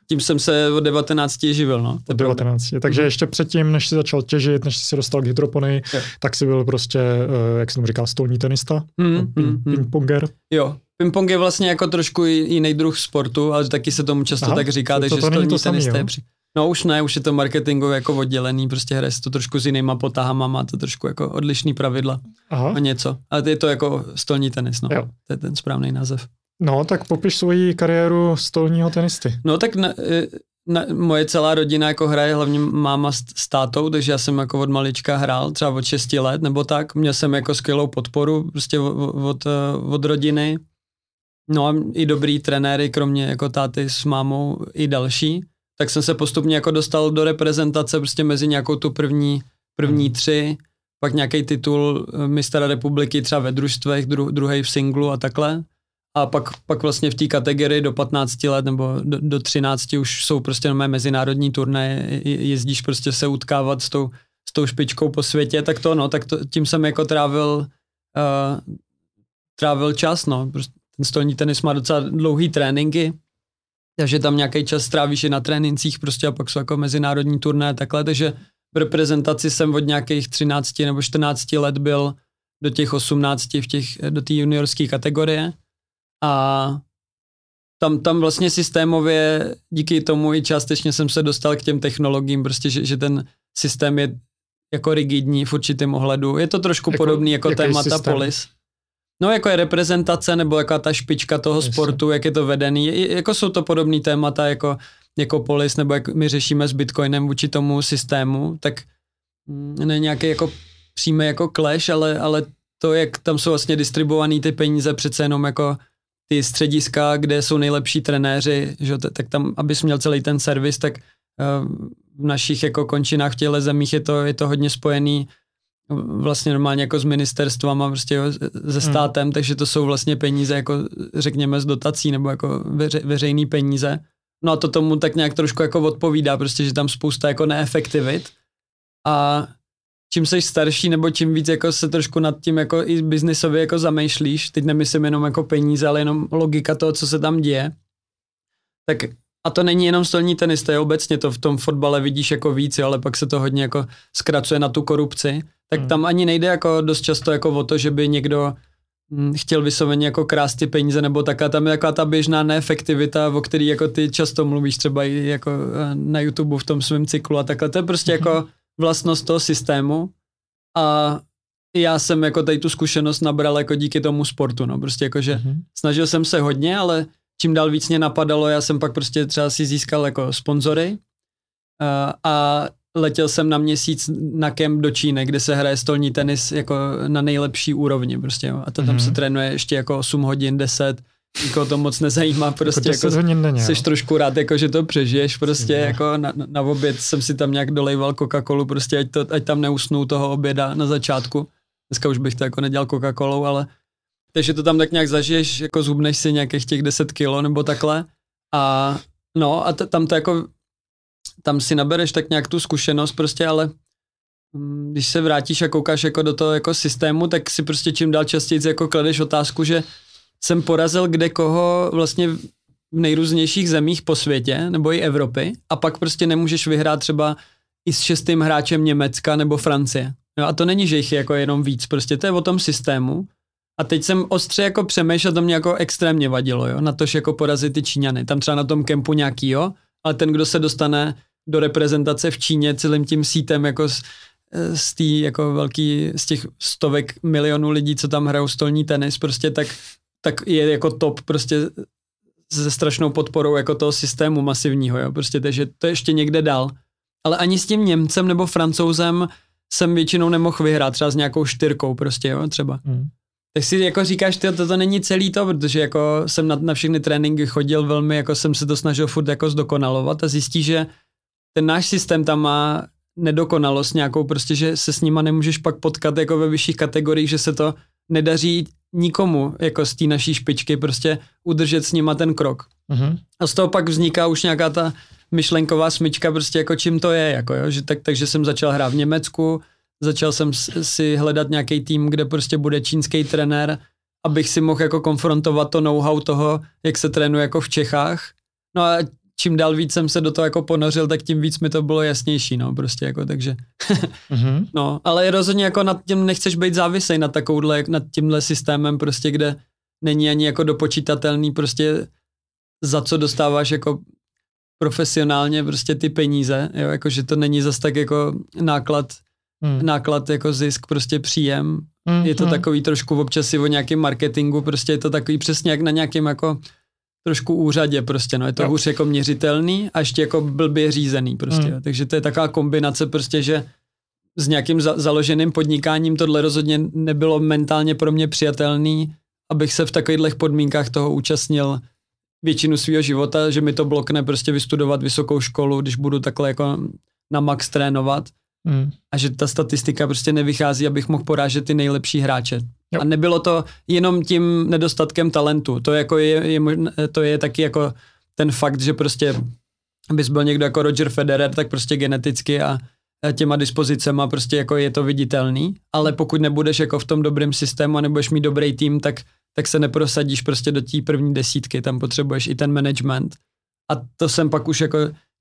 tím jsem se od 19 živil, no. Od 19. Takže mm-hmm. ještě předtím, než jsi začal těžit, než jsi se dostal k hydropony, jo. tak jsi byl prostě, uh, jak jsem říkal, stolní tenista, mm-hmm. ping-ponger. Jo, ping-pong je vlastně jako trošku jiný druh sportu, ale taky se tomu často Aha, tak říká, takže stolní tenista je při... No už ne, už je to marketingově jako oddělený, prostě hraje to trošku s jinýma potahama, má to trošku jako odlišný pravidla Aha. a něco. Ale je to jako stolní tenis, no. Jo. To je ten správný název. No, tak popiš svoji kariéru stolního tenisty. No, tak na, e, na, moje celá rodina jako hraje, hlavně máma s, s tátou, takže já jsem jako od malička hrál, třeba od 6 let nebo tak. Měl jsem jako skvělou podporu prostě od, od, e, od rodiny. No a i dobrý trenéry, kromě jako táty s mámou, i další. Tak jsem se postupně jako dostal do reprezentace prostě mezi nějakou tu první, první hmm. tři, pak nějaký titul e, mistra republiky třeba ve družstvech, dru, druhý v singlu a takhle. A pak, pak vlastně v té kategorii do 15 let nebo do, do 13 už jsou prostě nové mezinárodní turné, jezdíš prostě se utkávat s tou, s tou špičkou po světě, tak to no, tak to, tím jsem jako trávil, uh, trávil čas, no. Prostě ten stolní tenis má docela dlouhý tréninky, takže tam nějaký čas strávíš i na trénincích prostě a pak jsou jako mezinárodní turné takhle, takže v reprezentaci jsem od nějakých 13 nebo 14 let byl do těch 18 v těch, do té juniorské kategorie a tam, tam vlastně systémově díky tomu i částečně jsem se dostal k těm technologiím, prostě, že, že ten systém je jako rigidní v určitém ohledu. Je to trošku jako, podobný jako témata systém? polis. No jako je reprezentace nebo jako ta špička toho Jasně. sportu, jak je to vedený. Jako jsou to podobné témata jako, jako polis nebo jak my řešíme s Bitcoinem vůči tomu systému, tak mm, ne nějaký jako přímý jako clash, ale, ale to, jak tam jsou vlastně distribuovaný ty peníze přece jenom jako ty střediska, kde jsou nejlepší trenéři, že, tak tam, abys měl celý ten servis, tak uh, v našich jako končinách v těchto zemích je to, je to hodně spojený vlastně normálně jako s ministerstvama, prostě se hmm. státem, hmm. takže to jsou vlastně peníze jako řekněme z dotací nebo jako veře, veřejný peníze. No a to tomu tak nějak trošku jako odpovídá, prostě, že tam spousta jako neefektivit a čím jsi starší, nebo čím víc jako se trošku nad tím jako i biznisově jako zamýšlíš, teď nemyslím jenom jako peníze, ale jenom logika toho, co se tam děje, tak a to není jenom stolní tenis, to je obecně to v tom fotbale vidíš jako víc, ale pak se to hodně jako zkracuje na tu korupci, tak hmm. tam ani nejde jako dost často jako o to, že by někdo hm, chtěl vysloveně jako krást ty peníze nebo taká, tam je taková ta běžná neefektivita, o který jako ty často mluvíš třeba i jako eh, na YouTube v tom svém cyklu a takhle, to je prostě hmm. jako vlastnost toho systému a já jsem jako tady tu zkušenost nabral jako díky tomu sportu, no prostě jako, že mm-hmm. snažil jsem se hodně, ale čím dál víc mě napadalo, já jsem pak prostě třeba si získal jako sponzory a, a letěl jsem na měsíc na kemp do Číny, kde se hraje stolní tenis jako na nejlepší úrovni prostě, jo. a to tam mm-hmm. se trénuje ještě jako 8 hodin, 10 nikoho to moc nezajímá, prostě jako, jako jsi trošku rád, jako, že to přežiješ, prostě je. jako na, na, oběd jsem si tam nějak dolejval Coca-Colu, prostě ať, to, ať tam neusnou toho oběda na začátku. Dneska už bych to jako nedělal Coca-Colou, ale takže to tam tak nějak zažiješ, jako zhubneš si nějakých těch 10 kilo nebo takhle a no a t- tam to jako tam si nabereš tak nějak tu zkušenost prostě, ale mm, když se vrátíš a koukáš jako do toho jako systému, tak si prostě čím dál častěji jako kladeš otázku, že jsem porazil kde koho vlastně v nejrůznějších zemích po světě, nebo i Evropy, a pak prostě nemůžeš vyhrát třeba i s šestým hráčem Německa nebo Francie. No a to není, že jich je jako jenom víc, prostě to je o tom systému. A teď jsem ostře jako přemýšlel, to mě jako extrémně vadilo, jo, na tož jako porazit ty Číňany. Tam třeba na tom kempu nějaký, jo, ale ten, kdo se dostane do reprezentace v Číně celým tím sítem jako z, z tý jako velký, z těch stovek milionů lidí, co tam hrajou stolní tenis, prostě tak tak je jako top prostě se strašnou podporou jako toho systému masivního, jo, prostě, takže to ještě někde dál. ale ani s tím Němcem nebo Francouzem jsem většinou nemohl vyhrát, třeba s nějakou štyrkou prostě, jo, třeba. Hmm. Tak si jako říkáš, ty, to, to není celý to, protože jako jsem na, na všechny tréninky chodil velmi, jako jsem se to snažil furt jako zdokonalovat a zjistí, že ten náš systém tam má nedokonalost nějakou, prostě, že se s nima nemůžeš pak potkat jako ve vyšších kategoriích, že se to nedaří nikomu jako z té naší špičky prostě udržet s nima ten krok. Uh-huh. A z toho pak vzniká už nějaká ta myšlenková smyčka prostě jako čím to je, jako jo, že tak, takže jsem začal hrát v Německu, začal jsem si hledat nějaký tým, kde prostě bude čínský trenér, abych si mohl jako konfrontovat to know-how toho, jak se trénuje jako v Čechách. No a čím dál víc jsem se do toho jako ponořil, tak tím víc mi to bylo jasnější, no, prostě jako, takže, mm-hmm. no, ale rozhodně jako nad tím nechceš být závisej nad takovouhle, nad tímhle systémem prostě, kde není ani jako dopočítatelný prostě za co dostáváš jako profesionálně prostě ty peníze, jo, jako že to není zas tak jako náklad, hmm. náklad jako zisk, prostě příjem. Hmm, je to hmm. takový trošku občas i o nějakém marketingu, prostě je to takový přesně jak na nějakém jako trošku úřadě prostě, no je to jo. hůř jako měřitelný a ještě jako blbě řízený prostě, hmm. takže to je taková kombinace prostě, že s nějakým za- založeným podnikáním tohle rozhodně nebylo mentálně pro mě přijatelný, abych se v takových podmínkách toho účastnil většinu svého života, že mi to blokne prostě vystudovat vysokou školu, když budu takhle jako na max trénovat hmm. a že ta statistika prostě nevychází, abych mohl porážet ty nejlepší hráče. Jo. A nebylo to jenom tím nedostatkem talentu. To, jako je, je, to je taky jako ten fakt, že prostě bys byl někdo jako Roger Federer, tak prostě geneticky a těma dispozicema prostě jako je to viditelný, ale pokud nebudeš jako v tom dobrém systému a nebudeš mít dobrý tým, tak tak se neprosadíš prostě do té první desítky, tam potřebuješ i ten management. A to jsem pak už jako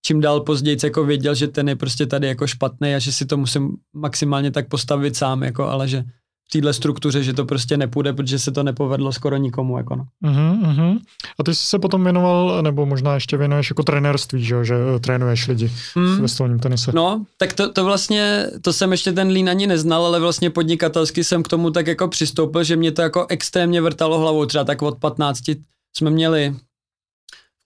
čím dál později jako věděl, že ten je prostě tady jako špatný a že si to musím maximálně tak postavit sám, jako, ale že v téhle struktuře, že to prostě nepůjde, protože se to nepovedlo skoro nikomu. Jako no. uh-huh, uh-huh. A ty jsi se potom věnoval, nebo možná ještě věnuješ jako trenérství, že, že eh, trénuješ lidi mm. ve stolním tenise. No, tak to, to vlastně, to jsem ještě ten lín ani neznal, ale vlastně podnikatelsky jsem k tomu tak jako přistoupil, že mě to jako extrémně vrtalo hlavou, třeba tak od 15 jsme měli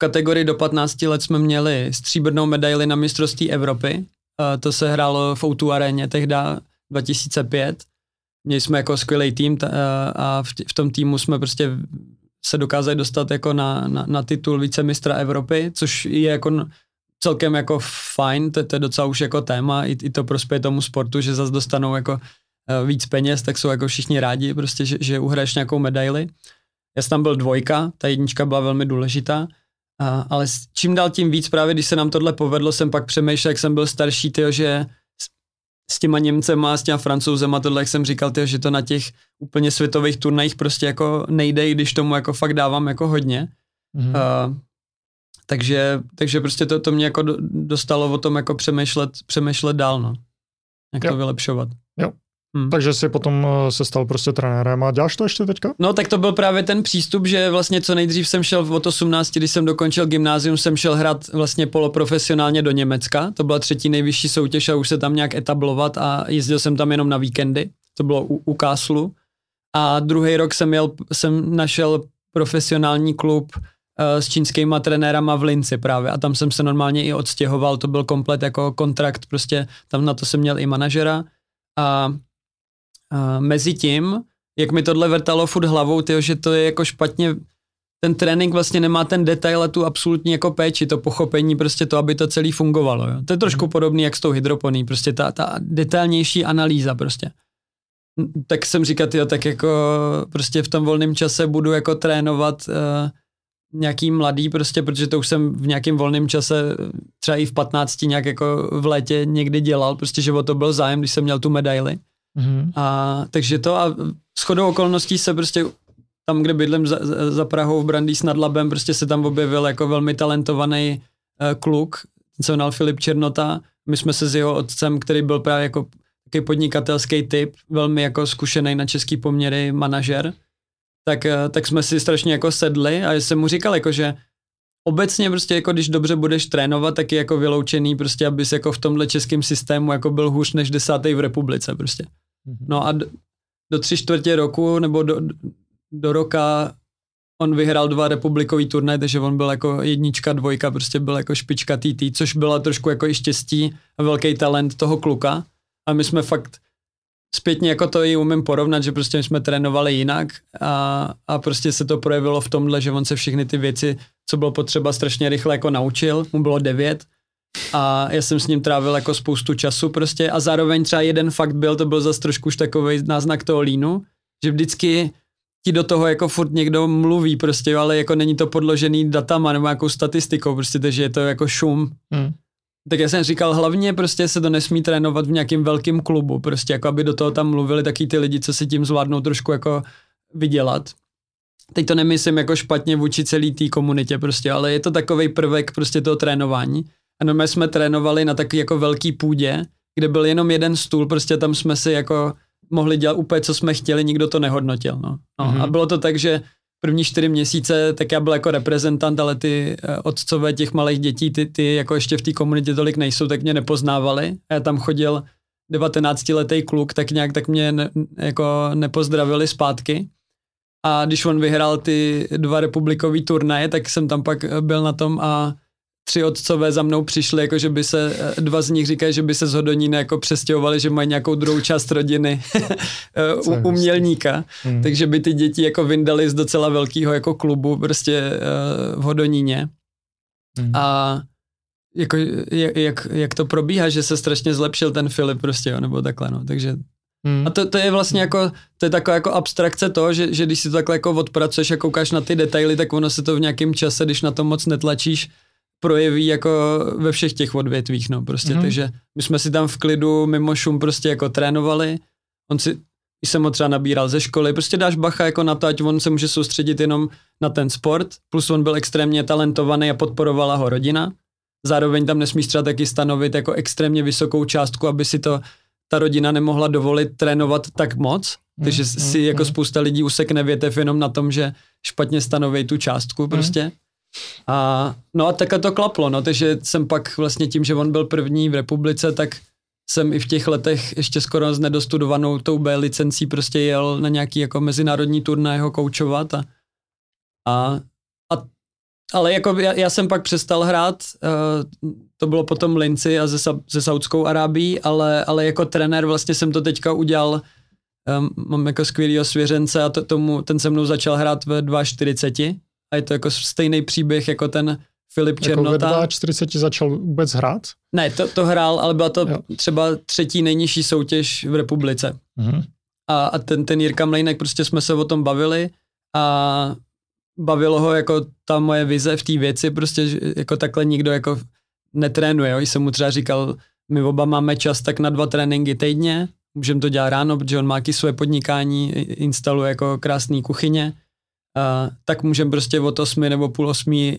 kategorii do 15 let jsme měli stříbrnou medaili na mistrovství Evropy. To se hrálo v Outu aréně tehdy 2005 měli jsme jako skvělý tým a v tom týmu jsme prostě se dokázali dostat jako na, na, na titul vicemistra Evropy, což je jako celkem jako fajn, to, to je docela už jako téma, i, i to prospěje tomu sportu, že zase dostanou jako e, víc peněz, tak jsou jako všichni rádi, prostě, že, že uhraješ nějakou medaili. Já jsem tam byl dvojka, ta jednička byla velmi důležitá, a, ale čím dál tím víc, právě když se nám tohle povedlo, jsem pak přemýšlel, jak jsem byl starší, tyjo, že s těma Němcema, s těma Francouzema, tohle, jak jsem říkal, tyjo, že to na těch úplně světových turnajích prostě jako nejde, když tomu jako fakt dávám jako hodně. Mm-hmm. Uh, takže, takže prostě to, to mě jako dostalo o tom jako přemýšlet, přemýšlet dál, no. Jak jo. to vylepšovat. Hmm. Takže si potom eh, se stal prostě trenérem a děláš to ještě teďka? No tak to byl právě ten přístup, že vlastně co nejdřív jsem šel od 18, když jsem dokončil gymnázium, jsem šel hrát vlastně poloprofesionálně do Německa. To byla třetí nejvyšší soutěž a už se tam nějak etablovat a jezdil jsem tam jenom na víkendy. To bylo u, u Káslu. A druhý rok jsem, jel, jsem našel profesionální klub uh, s čínskýma trenérama v Linci právě a tam jsem se normálně i odstěhoval, to byl komplet jako kontrakt, prostě tam na to jsem měl i manažera a Mezi tím, jak mi tohle vrtalo furt hlavou, tyjo, že to je jako špatně, ten trénink vlastně nemá ten detail a tu absolutní jako péči, to pochopení, prostě to, aby to celý fungovalo. Jo. To je trošku mm. podobný jak s tou hydroponí, prostě ta, ta detailnější analýza prostě. Tak jsem říkal, jo, tak jako prostě v tom volném čase budu jako trénovat uh, nějaký mladý prostě, protože to už jsem v nějakém volném čase třeba i v 15 nějak jako v létě někdy dělal, prostě, že o to byl zájem, když jsem měl tu medaili. Mm-hmm. A, takže to a shodou okolností se prostě tam, kde bydlím za, za Prahou v Brandýs nad Labem, prostě se tam objevil jako velmi talentovaný uh, kluk, co nal Filip Černota. My jsme se s jeho otcem, který byl právě jako takový podnikatelský typ, velmi jako zkušený na český poměry manažer, tak, uh, tak jsme si strašně jako sedli a jsem mu říkal jako, že obecně prostě jako když dobře budeš trénovat, tak je jako vyloučený prostě, abys jako v tomhle českém systému jako byl hůř než desátý v republice prostě. Mhm. No a do, do tři čtvrtě roku nebo do, do roka on vyhrál dva republikový turnaje, takže on byl jako jednička, dvojka, prostě byl jako špička TT, což byla trošku jako i štěstí a velký talent toho kluka. A my jsme fakt zpětně jako to i umím porovnat, že prostě jsme trénovali jinak a, a prostě se to projevilo v tomhle, že on se všechny ty věci, co bylo potřeba, strašně rychle jako naučil, mu bylo devět a já jsem s ním trávil jako spoustu času prostě a zároveň třeba jeden fakt byl, to byl zase trošku už takový náznak toho línu, že vždycky ti do toho jako furt někdo mluví prostě, ale jako není to podložený datama nebo nějakou statistikou, prostě, takže je to jako šum. Hmm. Tak já jsem říkal, hlavně prostě se to nesmí trénovat v nějakém velkém klubu, prostě jako aby do toho tam mluvili taky ty lidi, co si tím zvládnou trošku jako vydělat. Teď to nemyslím jako špatně vůči celý té komunitě prostě, ale je to takový prvek prostě toho trénování. A no my jsme trénovali na taky jako velký půdě, kde byl jenom jeden stůl, prostě tam jsme si jako mohli dělat úplně, co jsme chtěli, nikdo to nehodnotil. No. No, mm-hmm. A bylo to tak, že první čtyři měsíce, tak já byl jako reprezentant, ale ty eh, otcové těch malých dětí, ty, ty jako ještě v té komunitě tolik nejsou, tak mě nepoznávali. Já tam chodil 19-letý kluk, tak nějak tak mě ne, jako nepozdravili zpátky. A když on vyhrál ty dva republikový turnaje, tak jsem tam pak byl na tom a tři otcové za mnou přišli, jako že by se, eh, dva z nich říkají, že by se z Hodonína jako přestěhovali, že mají nějakou druhou část rodiny eh, u, umělníka, hmm. takže by ty děti jako vyndali z docela velkého jako klubu prostě uh, v Hodoníně. Hmm. A jako, jak, jak, jak to probíhá, že se strašně zlepšil ten Filip prostě, jo, nebo takhle, no, takže Hmm. A to, to je vlastně jako, to je taková jako abstrakce toho, že, že když si to takhle jako odpracuješ a koukáš na ty detaily, tak ono se to v nějakém čase, když na to moc netlačíš, projeví jako ve všech těch odvětvích, no prostě, mm-hmm. takže my jsme si tam v klidu mimo šum prostě jako trénovali, on si, jsem ho třeba nabíral ze školy, prostě dáš bacha jako na to, ať on se může soustředit jenom na ten sport, plus on byl extrémně talentovaný a podporovala ho rodina, zároveň tam nesmíš třeba taky stanovit jako extrémně vysokou částku, aby si to ta rodina nemohla dovolit trénovat tak moc, mm, takže mm, si jako mm. spousta lidí usekne větev jenom na tom, že špatně stanoví tu částku prostě. Mm. A no a takhle to klaplo, no, takže jsem pak vlastně tím, že on byl první v republice, tak jsem i v těch letech ještě skoro s nedostudovanou tou B licencí prostě jel na nějaký jako mezinárodní turnaj ho koučovat a, a, a ale jako já, já jsem pak přestal hrát, uh, to bylo potom Linci a ze, ze Saudskou Arábií, ale, ale jako trenér vlastně jsem to teďka udělal, um, mám jako skvělýho svěřence a to, tomu, ten se mnou začal hrát ve 2.40 a je to jako stejný příběh jako ten Filip Černota. Jako ve 40 začal vůbec hrát? Ne, to, to hrál, ale byla to jo. třeba třetí nejnižší soutěž v republice. Mm-hmm. A, a ten, ten Jirka Mlejnek, prostě jsme se o tom bavili a bavilo ho jako ta moje vize v té věci, prostě jako takhle nikdo jako netrénuje. Jo. Jsem mu třeba říkal, my oba máme čas tak na dva tréninky týdně, můžeme to dělat ráno, protože on má taky své podnikání, instaluje jako krásné kuchyně uh, tak můžeme prostě od 8 nebo půl 8 uh,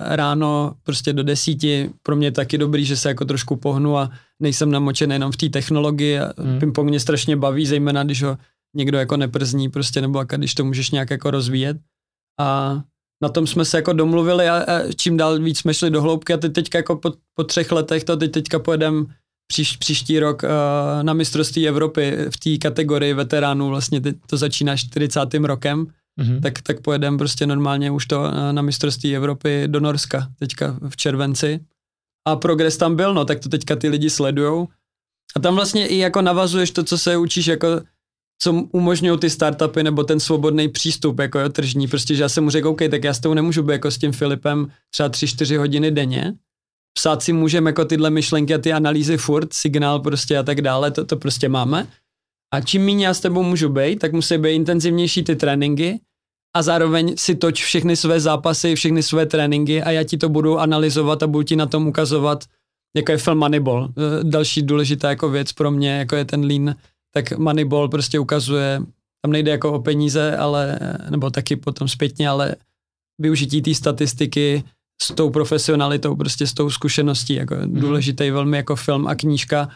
ráno prostě do desíti. Pro mě je taky dobrý, že se jako trošku pohnu a nejsem namočen jenom v té technologii. Hmm. Ping-pong mě strašně baví, zejména když ho někdo jako neprzní prostě, nebo jako, když to můžeš nějak jako rozvíjet. A na tom jsme se jako domluvili a, a čím dál víc jsme šli do hloubky a teď teďka jako po, po třech letech to teď teďka pojedem příš, příští rok uh, na mistrovství Evropy v té kategorii veteránů, vlastně teď to začíná 40. rokem mm-hmm. tak, tak pojedeme prostě normálně už to na, na mistrovství Evropy do Norska teďka v červenci. A progres tam byl, no, tak to teďka ty lidi sledujou. A tam vlastně i jako navazuješ to, co se učíš, jako co umožňují ty startupy nebo ten svobodný přístup, jako jo, tržní. Prostě, že já jsem mu řekl, OK, tak já s tou nemůžu být jako s tím Filipem třeba 3-4 hodiny denně. Psát si můžeme jako tyhle myšlenky a ty analýzy furt, signál prostě a tak dále, to, to prostě máme. A čím méně já s tebou můžu být, tak musí být intenzivnější ty tréninky a zároveň si toč všechny své zápasy, všechny své tréninky a já ti to budu analyzovat a budu ti na tom ukazovat, jako je film Moneyball. E, další důležitá jako věc pro mě, jako je ten lean, tak Moneyball prostě ukazuje, tam nejde jako o peníze, ale, nebo taky potom zpětně, ale využití té statistiky s tou profesionalitou, prostě s tou zkušeností, jako mm. důležitý velmi jako film a knížka,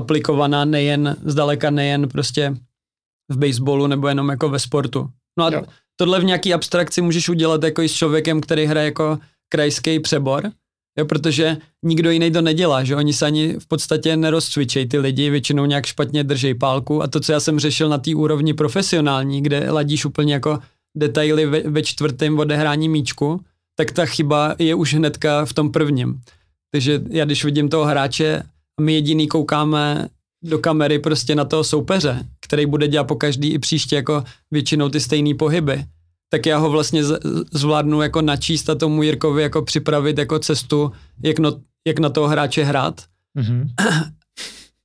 aplikovaná nejen, zdaleka nejen prostě v baseballu nebo jenom jako ve sportu. No a jo. tohle v nějaký abstrakci můžeš udělat jako i s člověkem, který hraje jako krajský přebor, jo, protože nikdo jiný to nedělá, že oni se ani v podstatě nerozcvičejí, ty lidi většinou nějak špatně držej pálku a to, co já jsem řešil na té úrovni profesionální, kde ladíš úplně jako detaily ve, ve čtvrtém odehrání míčku, tak ta chyba je už hnedka v tom prvním. Takže já když vidím toho hráče my jediný koukáme do kamery prostě na toho soupeře, který bude dělat po každý i příště jako většinou ty stejné pohyby, tak já ho vlastně zvládnu jako načíst a tomu Jirkovi jako připravit jako cestu, jak, no, jak na toho hráče hrát. Mm-hmm.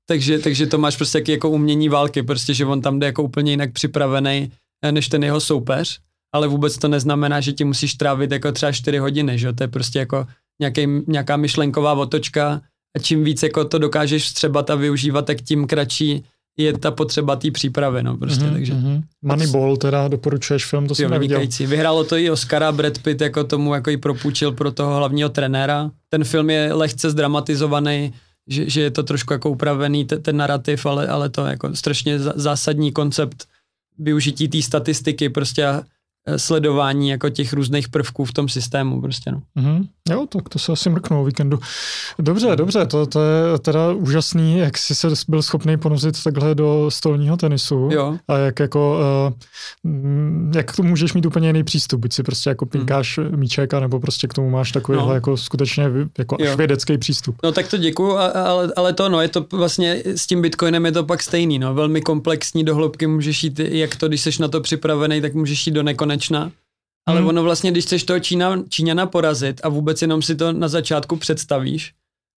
takže, takže to máš prostě jako umění války, prostě, že on tam jde jako úplně jinak připravený eh, než ten jeho soupeř, ale vůbec to neznamená, že ti musíš trávit jako třeba 4 hodiny, že to je prostě jako nějaký, nějaká myšlenková otočka a čím víc jako to dokážeš vstřebat a využívat, tak tím kratší je ta potřeba té přípravy, no prostě, mm-hmm, takže. Mm-hmm. Moneyball teda doporučuješ film, to jsem neviděl. Vynikající. Vyhrálo to i Oscara, Brad Pitt jako tomu jako i propůjčil pro toho hlavního trenéra. Ten film je lehce zdramatizovaný, že, že je to trošku jako upravený ten, ten narrativ, ale, ale to jako strašně zásadní koncept využití té statistiky prostě a sledování jako těch různých prvků v tom systému prostě, no. Mm-hmm. Jo, tak to se asi mrknou o víkendu. Dobře, dobře, to, to je teda úžasný, jak jsi se byl schopný ponosit takhle do stolního tenisu jo. a jak jako, uh, jak to můžeš mít úplně jiný přístup, buď si prostě jako pinkáš mm. míček, nebo prostě k tomu máš takový no. jako skutečně jako až vědecký přístup. No tak to děkuju, ale, ale to no, je to vlastně s tím Bitcoinem je to pak stejný, no, velmi komplexní dohloubky můžeš jít, jak to, když jsi na to připravený, tak můžeš jít do nekonečna nekonečna. Ale hmm. ono vlastně, když chceš toho Čína, Číňana porazit a vůbec jenom si to na začátku představíš,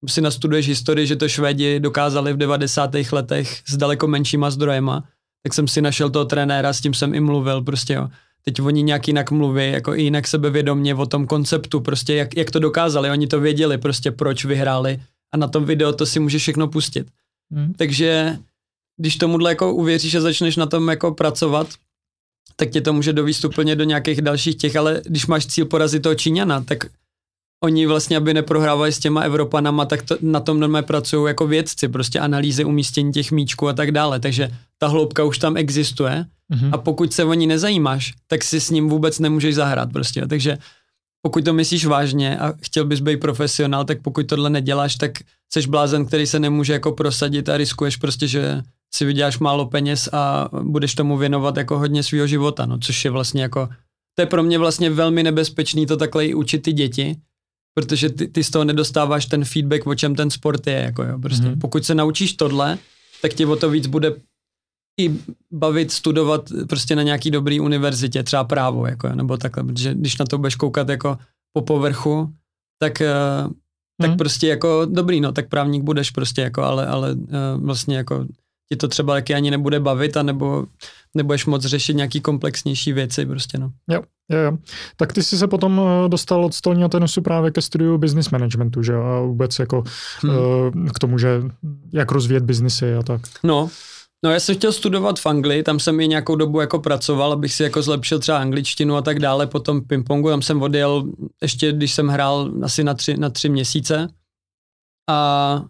si nastuduješ historii, že to Švédi dokázali v 90. letech s daleko menšíma zdrojema, tak jsem si našel toho trenéra, s tím jsem i mluvil, prostě jo. Teď oni nějak jinak mluví, jako i jinak sebevědomě o tom konceptu, prostě jak, jak to dokázali, oni to věděli, prostě proč vyhráli a na tom videu to si můžeš všechno pustit. Hmm. Takže když tomuhle jako uvěříš a začneš na tom jako pracovat, tak tě to může dovíst úplně do nějakých dalších těch, ale když máš cíl porazit toho Číňana, tak oni vlastně, aby neprohrávali s těma Evropanama, tak to, na tom normálně pracují jako vědci, prostě analýzy umístění těch míčků a tak dále, takže ta hloubka už tam existuje. Mm-hmm. a pokud se o ní nezajímáš, tak si s ním vůbec nemůžeš zahrát prostě, takže pokud to myslíš vážně a chtěl bys být profesionál, tak pokud tohle neděláš, tak jsi blázen, který se nemůže jako prosadit a riskuješ prostě, že si vyděláš málo peněz a budeš tomu věnovat jako hodně svého života, no, což je vlastně jako, to je pro mě vlastně velmi nebezpečný to takhle i učit ty děti, protože ty, ty z toho nedostáváš ten feedback, o čem ten sport je, jako jo, prostě. Mm-hmm. Pokud se naučíš tohle, tak tě o to víc bude i bavit, studovat prostě na nějaký dobrý univerzitě, třeba právo, jako, nebo takhle, protože když na to budeš koukat jako po povrchu, tak, uh, tak hmm. prostě jako dobrý, no, tak právník budeš prostě jako, ale, ale uh, vlastně jako ti to třeba taky ani nebude bavit, anebo nebudeš moc řešit nějaký komplexnější věci prostě, no. Jo, jo, jo. Tak ty jsi se potom eh, dostal od stolního tenisu právě ke studiu business managementu, že a vůbec jako hmm. uh, k tomu, že jak rozvíjet biznisy a tak. No, No já jsem chtěl studovat v Anglii, tam jsem i nějakou dobu jako pracoval, abych si jako zlepšil třeba angličtinu a tak dále, potom pingpongu, tam jsem odjel ještě, když jsem hrál asi na tři, na tři měsíce a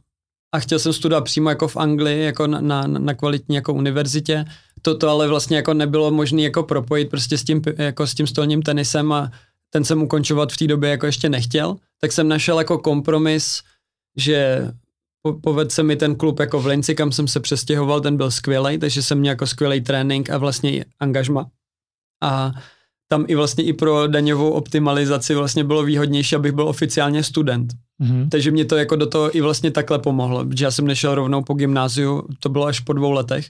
a chtěl jsem studovat přímo jako v Anglii, jako na, na, na kvalitní jako univerzitě. To, to ale vlastně jako nebylo možné jako propojit prostě s tím, jako s tím stolním tenisem a ten jsem ukončovat v té době jako ještě nechtěl. Tak jsem našel jako kompromis, že po, povedl se mi ten klub jako v Linci, kam jsem se přestěhoval, ten byl skvělý, takže jsem měl jako skvělý trénink a vlastně i angažma. A tam i vlastně i pro daňovou optimalizaci vlastně bylo výhodnější, abych byl oficiálně student. Mm-hmm. Takže mě to jako do toho i vlastně takhle pomohlo, protože já jsem nešel rovnou po gymnáziu, to bylo až po dvou letech.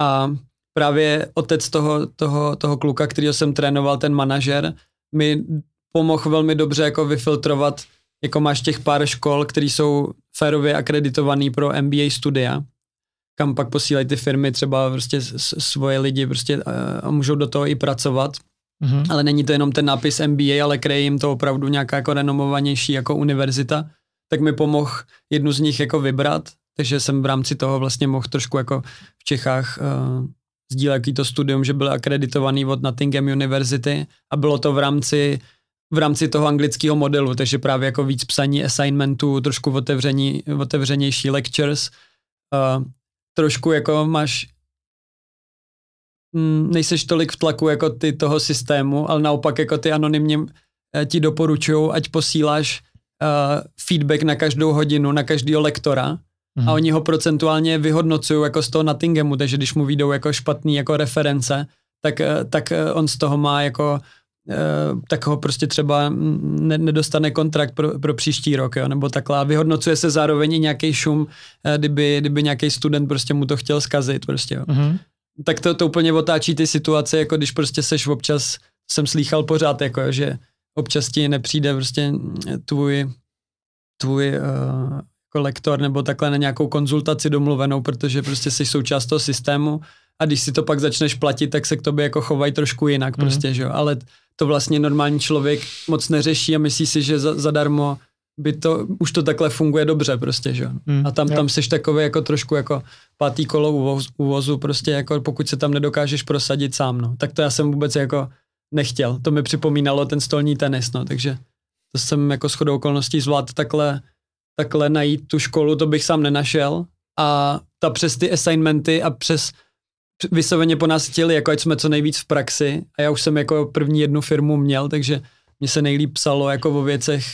A právě otec toho, toho, toho kluka, kterýho jsem trénoval, ten manažer, mi pomohl velmi dobře jako vyfiltrovat, jako máš těch pár škol, které jsou férově akreditovaný pro MBA studia, kam pak posílají ty firmy třeba prostě svoje lidi prostě a můžou do toho i pracovat Mm-hmm. Ale není to jenom ten nápis MBA, ale kreje jim to opravdu nějaká jako renomovanější jako univerzita, tak mi pomohl jednu z nich jako vybrat, takže jsem v rámci toho vlastně mohl trošku jako v Čechách uh, sdílet to studium, že byl akreditovaný od Nottingham University a bylo to v rámci v rámci toho anglického modelu, takže právě jako víc psaní assignmentů, trošku otevření, otevřenější lectures, uh, trošku jako máš nejseš tolik v tlaku jako ty toho systému, ale naopak jako ty anonymně eh, ti doporučují, ať posíláš uh, feedback na každou hodinu, na každého lektora mm-hmm. a oni ho procentuálně vyhodnocují jako z toho Nottinghamu, takže když mu vyjdou jako špatný jako reference, tak, eh, tak on z toho má jako tak ho prostě třeba ne, nedostane kontrakt pro, pro příští rok, jo, nebo takhle. vyhodnocuje se zároveň i nějaký šum, kdyby, kdyby nějaký student prostě mu to chtěl zkazit, prostě, jo. Mm-hmm. Tak to, to úplně otáčí ty situace, jako když prostě seš občas, jsem slýchal pořád, jako, že občas ti nepřijde prostě tvůj, tvůj uh, jako lektor nebo takhle na nějakou konzultaci domluvenou, protože prostě jsi součást toho systému a když si to pak začneš platit, tak se k tobě jako chovají trošku jinak mm. prostě, že jo, ale to vlastně normální člověk moc neřeší a myslí si, že za, zadarmo by to, už to takhle funguje dobře prostě, že mm, a tam, tam seš takový jako trošku jako pátý kolo uvoz, uvozu prostě jako pokud se tam nedokážeš prosadit sám, no. Tak to já jsem vůbec jako nechtěl. To mi připomínalo ten stolní tenis, no, takže to jsem jako shodou okolností zvládl takhle, takhle najít tu školu, to bych sám nenašel. A ta přes ty assignmenty a přes vysloveně po nás chtěli, jako ať jsme co nejvíc v praxi. A já už jsem jako první jednu firmu měl, takže mě se nejlíp psalo jako o věcech,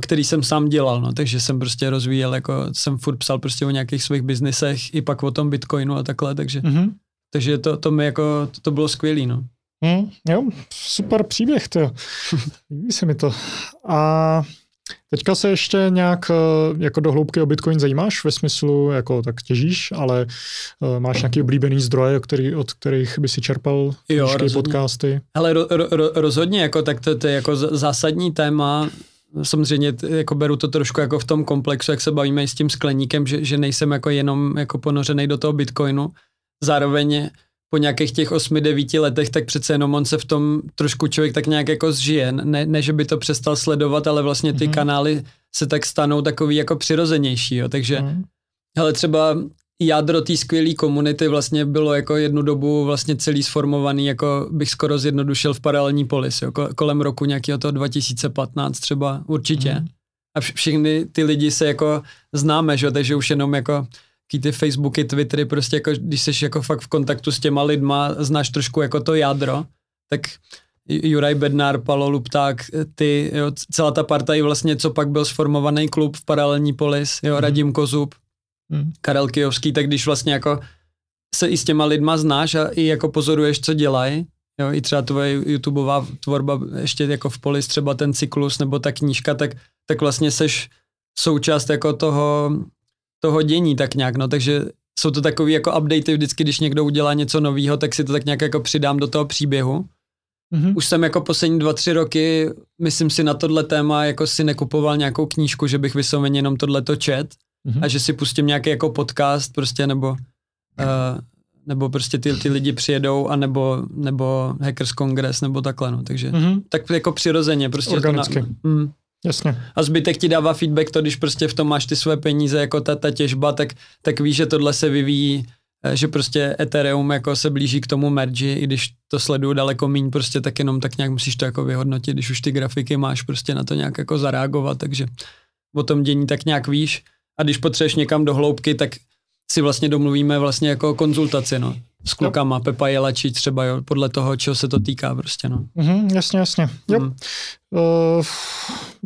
který jsem sám dělal, no, takže jsem prostě rozvíjel, jako jsem furt psal prostě o nějakých svých biznesech, i pak o tom Bitcoinu a takhle, takže, mm-hmm. takže to, to mi jako, to, to bylo skvělý, no. Mm, jo, super příběh, to. Líbí se mi to. A Teďka se ještě nějak eh, jako do hloubky o Bitcoin zajímáš ve smyslu, jako tak těžíš, ale uh, máš nějaký oblíbený zdroje, který, od kterých by si čerpal jo, rozhodně. podcasty? Ale ro, ro, rozhodně, jako, tak to, to je jako zásadní téma. Samozřejmě jako beru to trošku jako v tom komplexu, jak se bavíme s tím skleníkem, že, že nejsem jako jenom jako ponořený do toho Bitcoinu. Zároveň po nějakých těch 8-9 letech, tak přece jenom on se v tom trošku člověk tak nějak jako zžije. Ne, ne že by to přestal sledovat, ale vlastně ty mm-hmm. kanály se tak stanou takový jako přirozenější, jo. takže mm-hmm. hele, třeba jádro té skvělé komunity vlastně bylo jako jednu dobu vlastně celý sformovaný, jako bych skoro zjednodušil v paralelní polis, jo, kolem roku nějakého toho 2015 třeba určitě. Mm. A všechny ty lidi se jako známe, že? takže už jenom jako ty Facebooky, Twittery, prostě jako, když jsi jako fakt v kontaktu s těma lidma, znáš trošku jako to jádro, tak Juraj Bednár, Palo Lupták, ty, jo, celá ta parta i vlastně, co pak byl sformovaný klub v paralelní polis, jo, mm. Radim Kozub, mm. Karel Kijovský, tak když vlastně jako se i s těma lidma znáš a i jako pozoruješ, co dělají, jo, i třeba tvoje YouTubeová tvorba ještě jako v polis, třeba ten cyklus nebo ta knížka, tak, tak vlastně seš součást jako toho toho dění tak nějak, no, takže jsou to takový jako updaty vždycky, když někdo udělá něco nového, tak si to tak nějak jako přidám do toho příběhu. Mm-hmm. Už jsem jako poslední dva, tři roky, myslím si na tohle téma, jako si nekupoval nějakou knížku, že bych vysloveně jenom tohleto čet mm-hmm. a že si pustím nějaký jako podcast prostě nebo uh, nebo prostě ty, ty lidi přijedou a nebo, nebo Hackers Congress nebo takhle, no, takže mm-hmm. tak jako přirozeně prostě Organicky. To na, mm, Jasně. A zbytek ti dává feedback to, když prostě v tom máš ty své peníze, jako ta, ta těžba, tak, tak víš, že tohle se vyvíjí, eh, že prostě Ethereum jako se blíží k tomu merge, i když to sleduju daleko míň, prostě tak jenom tak nějak musíš to jako vyhodnotit, když už ty grafiky máš prostě na to nějak jako zareagovat, takže o tom dění tak nějak víš a když potřebuješ někam do hloubky, tak si vlastně domluvíme vlastně jako konzultaci, no s klukama, jo. Pepa Jelačí třeba, jo, podle toho, čeho se to týká prostě, no. Mm-hmm, jasně, jasně. Jo. Mm. Uh,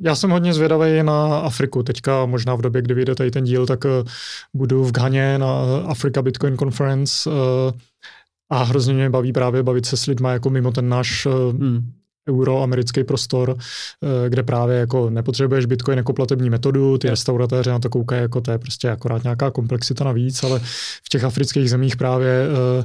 já jsem hodně zvědavý na Afriku teďka, možná v době, kdy vyjde tady ten díl, tak uh, budu v Ghaně na Africa Bitcoin Conference uh, a hrozně mě baví právě bavit se s lidmi jako mimo ten náš uh, mm euroamerický prostor, eh, kde právě jako nepotřebuješ Bitcoin jako platební metodu, ty restauratéři na to koukají jako to je prostě akorát nějaká komplexita navíc, ale v těch afrických zemích právě eh,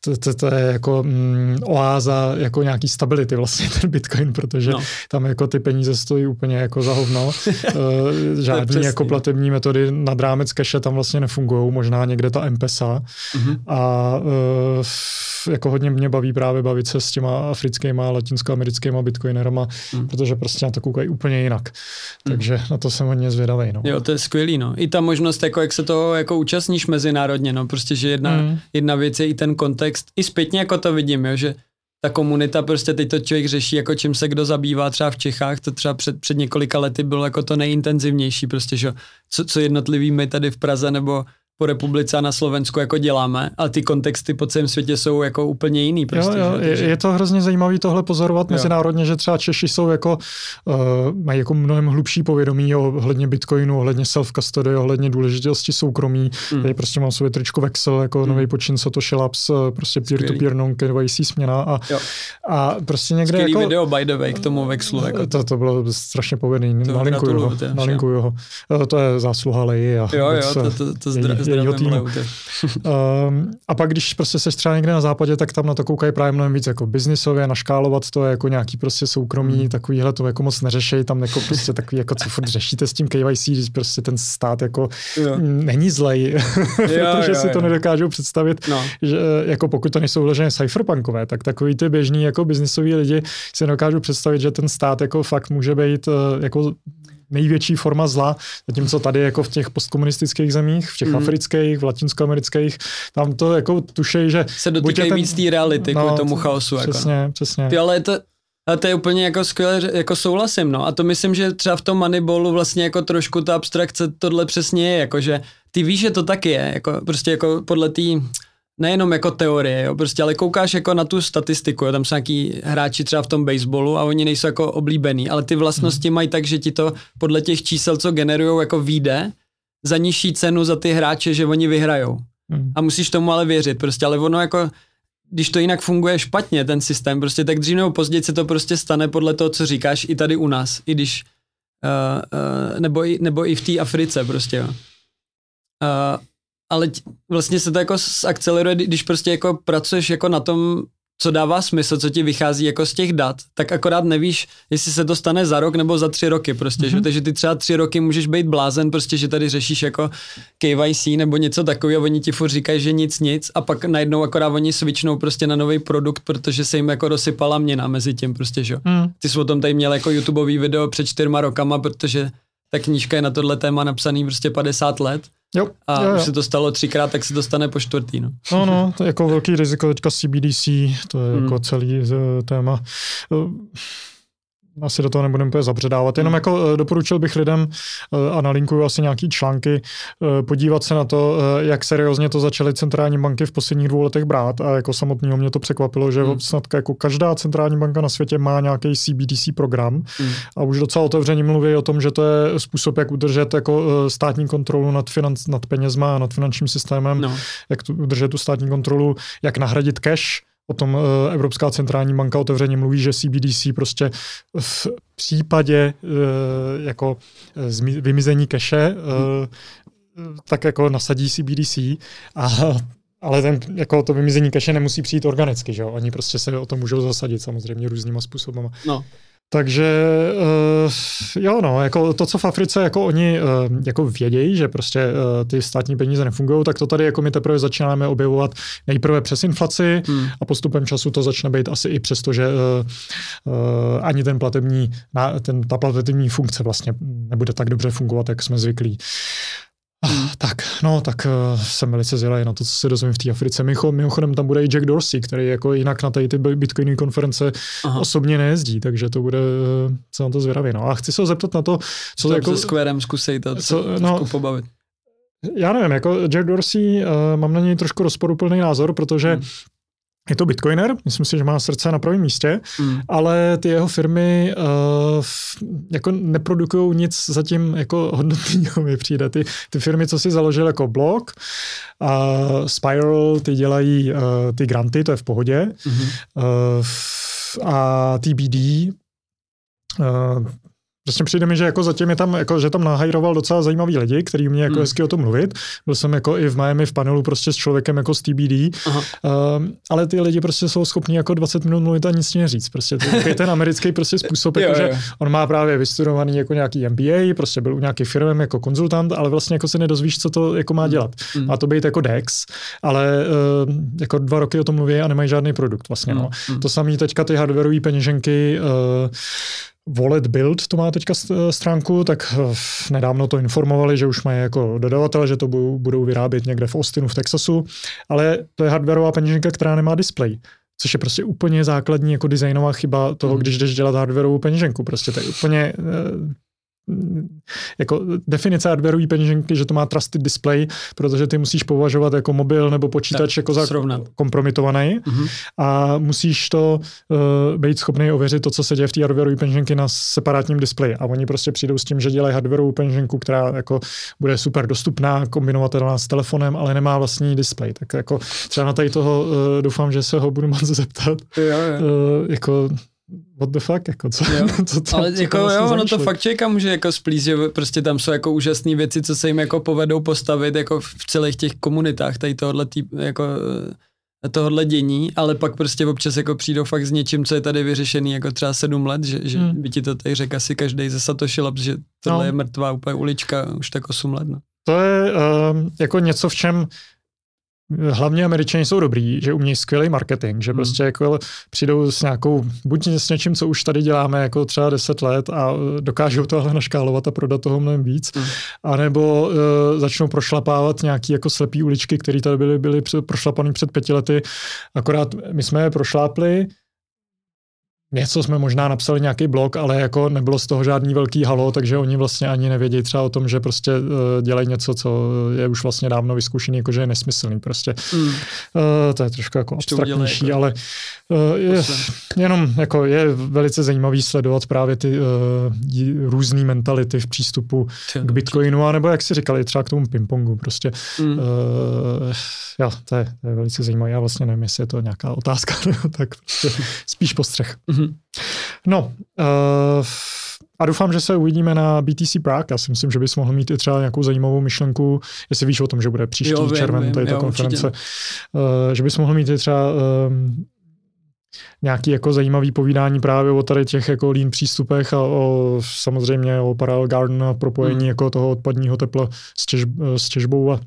to, to, to je jako mm, oáza jako nějaký stability vlastně ten Bitcoin, protože no. tam jako ty peníze stojí úplně jako za hovno. Eh, žádný jako platební metody nad rámec cache tam vlastně nefungují, možná někde ta M-Pesa mm-hmm. a jako hodně mě baví právě bavit se s těma africkýma, latinskoamerickýma bitcoinerama, mm. protože prostě na to koukají úplně jinak. Mm. Takže na to jsem hodně zvědavý. No. Jo, to je skvělý, no. I ta možnost, jako jak se toho jako účastníš mezinárodně, no, prostě, že jedna, mm. jedna věc je i ten kontext, i zpětně jako to vidím, jo, že ta komunita prostě teď to člověk řeší, jako čím se kdo zabývá třeba v Čechách, to třeba před, před několika lety bylo jako to nejintenzivnější prostě, že co, co jednotlivý my tady v Praze nebo po republice a na Slovensku jako děláme, ale ty kontexty po celém světě jsou jako úplně jiný. Prostě, jo, jo, že? je, je to hrozně zajímavé tohle pozorovat jo. mezinárodně, že třeba Češi jsou jako, uh, mají jako mnohem hlubší povědomí ohledně Bitcoinu, ohledně self-custody, ohledně důležitosti soukromí. Mm. Tady prostě mám sobě tričko Vexel, jako mm. nový počin Satoshi Labs, prostě peer-to-peer non-KYC směna a, a prostě někde Skvělý jako... video by the way k tomu Vexlu. Jako to, to bylo strašně povedený, nalinkuju ho, nalinkuju ho. To je zásluha Leji. A jo, jo, to, to, to zdra, jejího týmu. um, a pak, když prostě se třeba někde na západě, tak tam na to koukají právě mnohem víc jako biznisově, naškálovat to jako nějaký prostě soukromí, hmm. takovýhle to jako moc neřešej, tam jako prostě takový, jako co furt řešíte s tím KYC, když prostě ten stát jako jo. není zlej, protože jo, si to jo. nedokážou představit, no. že jako pokud to nejsou vložené cypherpunkové, tak takový ty běžní jako biznisoví lidi si nedokážou představit, že ten stát jako fakt může být eh, jako největší forma zla, zatímco tady jako v těch postkomunistických zemích, v těch mm. afrických, v latinskoamerických, tam to jako tušej, že... Se dotýkají ten... víc té reality no, tomu chaosu. Přesně, jako. přesně. Ty, ale to, a to je úplně jako skvěle, jako souhlasím, no. A to myslím, že třeba v tom Moneyballu vlastně jako trošku ta abstrakce tohle přesně je, jako že ty víš, že to tak je, jako prostě jako podle té nejenom jako teorie, jo, prostě, ale koukáš jako na tu statistiku, jo, tam jsou nějaký hráči třeba v tom baseballu a oni nejsou jako oblíbený, ale ty vlastnosti hmm. mají tak, že ti to podle těch čísel, co generují, jako výjde za nižší cenu za ty hráče, že oni vyhrajou. Hmm. A musíš tomu ale věřit, prostě, ale ono jako, když to jinak funguje špatně, ten systém, prostě tak dřív nebo později se to prostě stane podle toho, co říkáš, i tady u nás, i když, uh, uh, nebo, i, nebo i v té Africe prostě, jo. Uh, ale vlastně se to jako zakceleruje, když prostě jako pracuješ jako na tom, co dává smysl, co ti vychází jako z těch dat, tak akorát nevíš, jestli se to stane za rok nebo za tři roky prostě, mm-hmm. že? Mhm. takže ty třeba tři roky můžeš být blázen prostě, že tady řešíš jako KYC nebo něco takového, oni ti furt říkají, že nic nic a pak najednou akorát oni switchnou prostě na nový produkt, protože se jim jako dosypala měna mezi tím prostě, že? Mm. Ty jsi o tom tady měl jako YouTubeový video před čtyřma rokama, protože ta knížka je na tohle téma napsaný prostě 50 let Jo, a jo, jo. už se to stalo třikrát, tak se to stane po čtvrtý. No, no, no to je jako velký riziko teďka CBDC, to je hmm. jako celý eh, téma asi do toho nebudeme úplně zabředávat. Jenom hmm. jako eh, doporučil bych lidem, eh, a nalinkuju asi nějaký články, eh, podívat se na to, jak seriózně to začaly centrální banky v posledních dvou letech brát a jako samotného mě to překvapilo, že hmm. snad jako každá centrální banka na světě má nějaký CBDC program hmm. a už docela otevřeně mluví o tom, že to je způsob, jak udržet jako státní kontrolu nad, financ, nad penězma a nad finančním systémem, no. jak tu, udržet tu státní kontrolu, jak nahradit cash, O tom eh, Evropská centrální banka otevřeně mluví, že CBDC prostě v případě eh, jako eh, vymizení keše tak jako nasadí CBDC a ale ten, jako to vymizení keše nemusí přijít organicky, že jo? Oni prostě se o to můžou zasadit samozřejmě různýma způsoby. No. Takže uh, jo, no, jako to, co v Africe jako oni uh, jako vědějí, že prostě uh, ty státní peníze nefungují, tak to tady jako my teprve začínáme objevovat nejprve přes inflaci hmm. a postupem času to začne být asi i přesto, že ani ten platební, ten, ta platební funkce vlastně nebude tak dobře fungovat, jak jsme zvyklí. Hmm. Tak, no, tak uh, jsem velice zvědavý na to, co se dozvím v té Africe. Mimochodem tam bude i Jack Dorsey, který jako jinak na tady ty bitcoinové konference Aha. osobně nejezdí, takže to bude, co na to zvědavý. No a chci se ho zeptat na to, co to jako... Se Squarem zkusej to co, no, pobavit. Já nevím, jako Jack Dorsey, uh, mám na něj trošku rozporuplný názor, protože hmm je to bitcoiner, myslím si, že má srdce na prvním místě, mm. ale ty jeho firmy uh, jako neprodukují nic zatím jako hodnotného mi přijde. Ty, ty firmy, co si založil jako blog, uh, Spiral, ty dělají uh, ty granty, to je v pohodě, mm-hmm. uh, a TBD, uh, Prostě přijde mi, že jako zatím je tam, jako, že tam nahajroval docela zajímavý lidi, který mě jako hmm. hezky o tom mluvit. Byl jsem jako i v Miami v panelu prostě s člověkem jako z TBD, uh, ale ty lidi prostě jsou schopni jako 20 minut mluvit a nic neříct. Prostě to je ten americký prostě způsob, jako, že on má právě vystudovaný jako nějaký MBA, prostě byl u nějaký firmy jako konzultant, ale vlastně jako se nedozvíš, co to jako má hmm. dělat. Hmm. Má to být jako DEX, ale uh, jako dva roky o tom mluví a nemají žádný produkt vlastně. No. Hmm. To samé teďka ty hardwareové peněženky uh, Wallet Build to má teďka stránku, tak eh, nedávno to informovali, že už mají jako dodavatel, že to budou vyrábět někde v Austinu v Texasu, ale to je hardwareová peněženka, která nemá display což je prostě úplně základní jako designová chyba toho, mm. když jdeš dělat hardwareovou peněženku. Prostě to je úplně jako definice hardwareové peněženky, že to má trusted display, protože ty musíš považovat jako mobil nebo počítač tak, jako za srovnat. kompromitovaný uh-huh. a musíš to uh, být schopný ověřit to, co se děje v té hardwareové peněženky na separátním displeji. A oni prostě přijdou s tím, že dělají hardwareovou peněženku, která jako bude super dostupná, kombinovatelná s telefonem, ale nemá vlastní display. Tak jako třeba na tady toho uh, doufám, že se ho budu moc zeptat. Jo, jo. Uh, jako what the fuck, jako co, jo. co to, Ale co jako jo, vlastně ono to fakt člověka může jako splíst, že prostě tam jsou jako úžasné věci, co se jim jako povedou postavit jako v celých těch komunitách, tady tohle tý, jako eh, tohle dění, ale pak prostě občas jako přijdou fakt s něčím, co je tady vyřešený jako třeba sedm let, že, že hmm. by ti to tady řekl asi každý ze Satoshi Labs, že tohle no. je mrtvá úplně ulička už tak osm let. No. To je uh, jako něco, v čem hlavně američani jsou dobrý, že umějí skvělý marketing, že hmm. prostě jako přijdou s nějakou, buď s něčím, co už tady děláme jako třeba 10 let a dokážou to ale naškálovat a prodat toho mnohem víc, hmm. anebo uh, začnou prošlapávat nějaký jako slepý uličky, které tady byly, byly prošlapané před pěti lety, akorát my jsme je prošlápli, něco jsme možná napsali nějaký blog, ale jako nebylo z toho žádný velký halo, takže oni vlastně ani nevědí třeba o tom, že prostě uh, dělají něco, co je už vlastně dávno vyzkoušený, jakože je nesmyslný prostě. Mm. Uh, to je trošku jako abstraktnější, ale uh, je, jenom jako je velice zajímavý sledovat právě ty uh, různé mentality v přístupu k Bitcoinu, a nebo jak si říkali, třeba k tomu pingpongu prostě. Mm. Uh, jo, to je, to je velice zajímavé. Já vlastně nevím, jestli je to nějaká otázka, tak prostě spíš postřeh. Mm. Mm-hmm. No, uh, a doufám, že se uvidíme na BTC Prague. Já si myslím, že bys mohl mít i třeba nějakou zajímavou myšlenku, jestli víš o tom, že bude příští jo, vím, červen, vím, tady ta jo, konference, uh, že bys mohl mít i třeba um, nějaký jako zajímavý povídání právě o tady těch jako lean přístupech a o, samozřejmě o Parallel Garden a propojení hmm. jako toho odpadního tepla s, těž, s těžbou a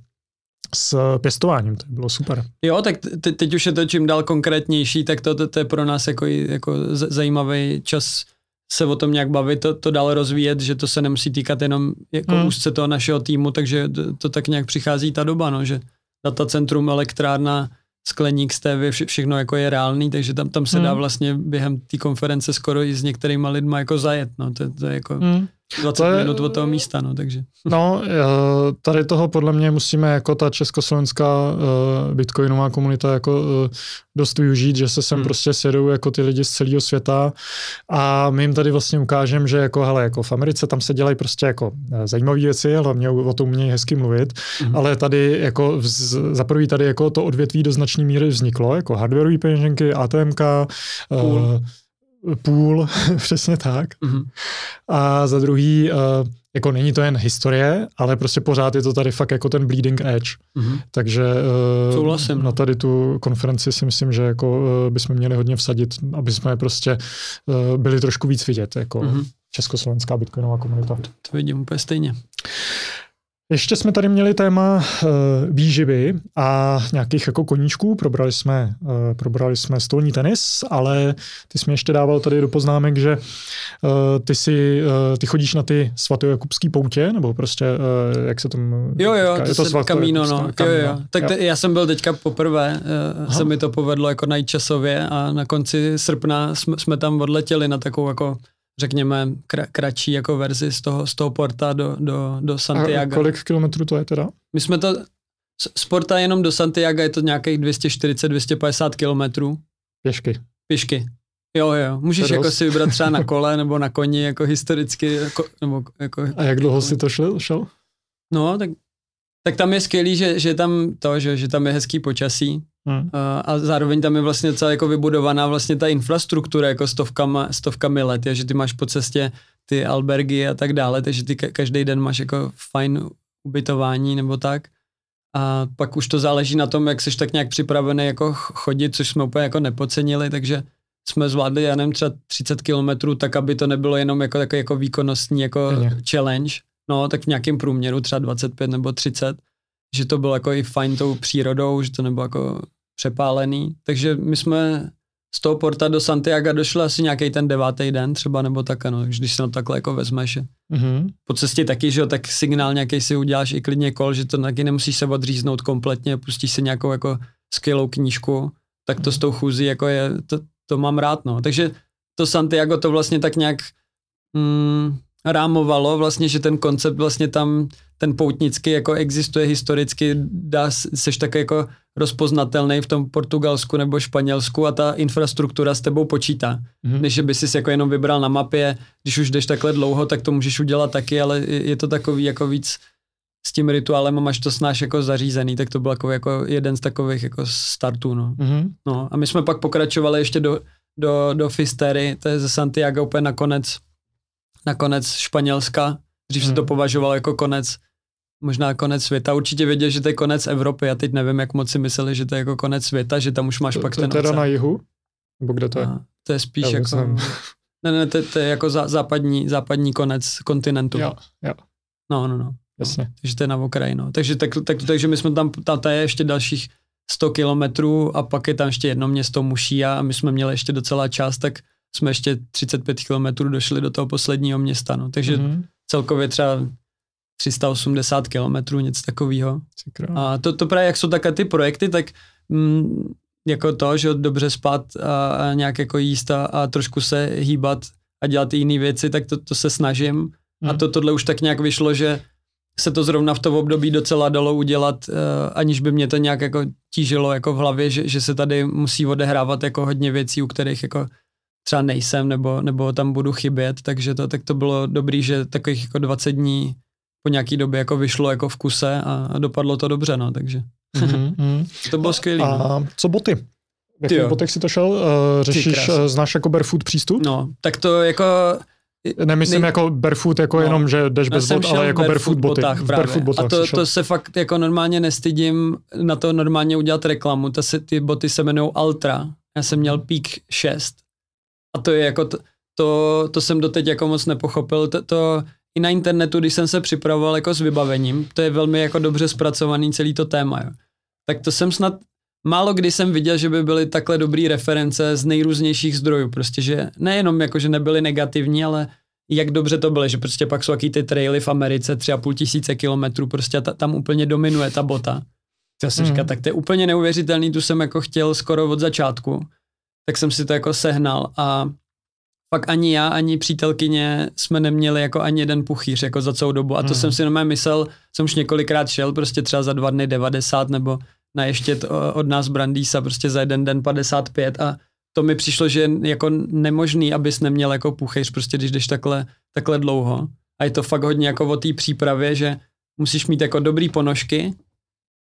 s pěstováním, to bylo super. Jo, tak te, teď už je to čím dál konkrétnější, tak to, to, to je pro nás jako, jako zajímavý čas se o tom nějak bavit, to, to dál rozvíjet, že to se nemusí týkat jenom jako hmm. úzce toho našeho týmu, takže to, to tak nějak přichází ta doba, no, že datacentrum, elektrárna, skleník z TV, vše, všechno jako je reálný, takže tam, tam se hmm. dá vlastně během té konference skoro i s některými lidmi jako zajet, no, to, to je jako... Hmm. 20 to je, minut od toho místa, no, takže. No, eh, tady toho podle mě musíme jako ta československá uh, bitcoinová komunita jako uh, dost využít, že se sem hmm. prostě sedou jako ty lidi z celého světa a my jim tady vlastně ukážeme, že jako, hele, jako v Americe tam se dělají prostě jako zajímavé věci, hlavně o tom umějí hezky mluvit, hmm. ale tady jako za prvý tady jako to odvětví do značné míry vzniklo, jako hardwareové peněženky, ATMK, cool. uh, půl, přesně tak. Mm-hmm. A za druhý, uh, jako není to jen historie, ale prostě pořád je to tady fakt jako ten bleeding edge. Mm-hmm. Takže uh, na tady tu konferenci si myslím, že jako uh, bychom měli hodně vsadit, aby jsme prostě byli trošku víc vidět, jako mm-hmm. československá bitcoinová komunita. To vidím úplně stejně. Ještě jsme tady měli téma uh, výživy a nějakých jako koníčků. Probrali jsme, uh, probrali jsme stolní tenis, ale ty jsi mi ještě dával tady do poznámek, že uh, ty si, uh, ty chodíš na ty svatojakubský poutě, nebo prostě, uh, jak se tomu Jo, jo, to je to svato, kamíno, no. Kamíno. Jo, jo. Tak jo. já jsem byl teďka poprvé, uh, se mi to povedlo jako najít časově a na konci srpna jsme, jsme tam odletěli na takovou jako řekněme, kra, kratší jako verzi z toho, z toho porta do, do, do Santiago. A kolik kilometrů to je teda? My jsme to, z porta jenom do Santiago je to nějakých 240-250 kilometrů. Pěšky. Pěšky. Jo, jo. Můžeš jako si vybrat třeba na kole nebo na koni, jako historicky. Jako, nebo jako, A jak dlouho jako, si to šel? šel? No, tak, tak tam je skvělý, že, že tam to, že, že tam je hezký počasí, Hmm. A zároveň tam je vlastně celá jako vybudovaná vlastně ta infrastruktura jako stovkama, stovkami let, je, že ty máš po cestě ty albergy a tak dále, takže ty každý den máš jako fajn ubytování nebo tak. A pak už to záleží na tom, jak jsi tak nějak připravený jako chodit, což jsme úplně jako nepocenili, takže jsme zvládli, já nevím, třeba 30 kilometrů, tak aby to nebylo jenom jako takový jako výkonnostní jako challenge, no tak v nějakém průměru třeba 25 nebo 30, že to bylo jako i fajn tou přírodou, že to nebylo jako přepálený, takže my jsme z toho porta do Santiago došli asi nějaký ten devátý den třeba, nebo tak, ano, když se to takhle jako vezmeš. Mm-hmm. Po cestě taky, že jo, tak signál nějaký si uděláš i klidně kol, že to taky nemusíš se odříznout kompletně, pustíš si nějakou jako skvělou knížku, tak to mm-hmm. s tou chůzí jako je, to, to mám rád, no. Takže to Santiago to vlastně tak nějak mm, rámovalo vlastně, že ten koncept vlastně tam, ten poutnický jako existuje historicky, dá, seš tak jako rozpoznatelný v tom Portugalsku nebo Španělsku a ta infrastruktura s tebou počítá. Mm-hmm. Než by si jako jenom vybral na mapě, když už jdeš takhle dlouho, tak to můžeš udělat taky, ale je to takový jako víc s tím rituálem a máš to snáš jako zařízený, tak to byl jako, jako jeden z takových jako startů, no. Mm-hmm. no. A my jsme pak pokračovali ještě do, do, do Fistery, to je ze Santiago úplně nakonec, nakonec Španělska, dřív mm-hmm. se to mhm. považovalo jako konec, možná konec světa. Určitě věděl, že to je konec Evropy. Já teď nevím, jak moc si mysleli, že to je jako konec světa, že tam už máš to, pak to, ten To teda na jihu? Nebo kde to je? A, to je spíš Já jako... Ne, ne, to, to je jako zá, západní, západní konec kontinentu. Jo, jo. No, no, no. Jasně. No, takže to je na okraji, no. Takže, tak, tak, takže my jsme tam, tam je ještě dalších 100 kilometrů a pak je tam ještě jedno město Muší a my jsme měli ještě docela čas, tak jsme ještě 35 kilometrů došli do toho posledního města, no. Takže mm-hmm. celkově třeba 380 kilometrů, něco takového. A to, to právě, jak jsou také ty projekty, tak mm, jako to, že dobře spát a, a nějak jako jíst a, a trošku se hýbat a dělat jiné věci, tak to, to se snažím. Mm. A mhm. to, tohle už tak nějak vyšlo, že se to zrovna v tom období docela dalo udělat, uh, aniž by mě to nějak jako tížilo jako v hlavě, že, že se tady musí odehrávat jako hodně věcí, u kterých jako třeba nejsem nebo, nebo tam budu chybět, takže to, tak to bylo dobrý, že takových jako 20 dní po nějaký době jako vyšlo jako v kuse a, a dopadlo to dobře, no, takže mm-hmm. to bylo skvělé. A no. co boty? V jakých botech si to šel? Uh, řešíš, uh, znáš jako barefoot přístup? No, tak to jako Nemyslím ne, jako barefoot, jako no, jenom, že jdeš bez bot, ale jako barefoot boty. Botách v barefoot botách a to, to se fakt jako normálně nestydím na to normálně udělat reklamu. Ta se, ty boty se jmenují Ultra. Já jsem měl Peak 6. A to je jako, to, to, to jsem doteď jako moc nepochopil. To, to i na internetu, když jsem se připravoval jako s vybavením, to je velmi jako dobře zpracovaný celý to téma. Jo. Tak to jsem snad málo kdy jsem viděl, že by byly takhle dobrý reference z nejrůznějších zdrojů. Prostě, že nejenom jako, že nebyly negativní, ale jak dobře to bylo, že prostě pak jsou jaký ty traily v Americe, tři a půl tisíce kilometrů, prostě ta, tam úplně dominuje ta bota. Já jsem mm. říkal, tak to je úplně neuvěřitelný, tu jsem jako chtěl skoro od začátku, tak jsem si to jako sehnal a pak ani já, ani přítelkyně jsme neměli jako ani jeden puchýř jako za celou dobu a to mm. jsem si jenom myslel, jsem už několikrát šel, prostě třeba za dva dny 90 nebo na ještě od nás Brandýsa prostě za jeden den 55 a to mi přišlo, že je jako nemožný, abys neměl jako puchejř, prostě když jdeš takhle, takhle dlouho. A je to fakt hodně jako o té přípravě, že musíš mít jako dobrý ponožky,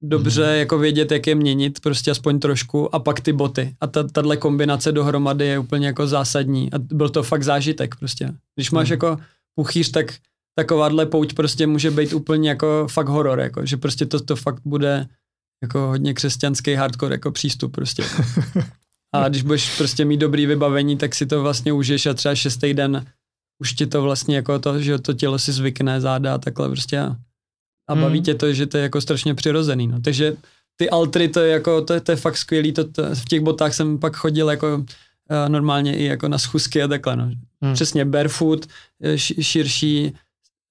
dobře mm. jako vědět, jak je měnit, prostě aspoň trošku a pak ty boty. A ta, tahle kombinace dohromady je úplně jako zásadní a byl to fakt zážitek prostě. Když máš mm. jako puchýř, tak takováhle pouť prostě může být úplně jako fakt horor, jako, že prostě to, to fakt bude jako hodně křesťanský hardcore jako přístup prostě. A když budeš prostě mít dobrý vybavení, tak si to vlastně užiješ a třeba šestý den už ti to vlastně jako to, že to tělo si zvykne, záda a takhle prostě a, a hmm. baví tě to, že to je jako strašně přirozený, no. Takže ty altry, to je jako, to, to je fakt skvělý, to, to, v těch botách jsem pak chodil jako uh, normálně i jako na schůzky a takhle, no. Hmm. Přesně barefoot, eh, š, širší,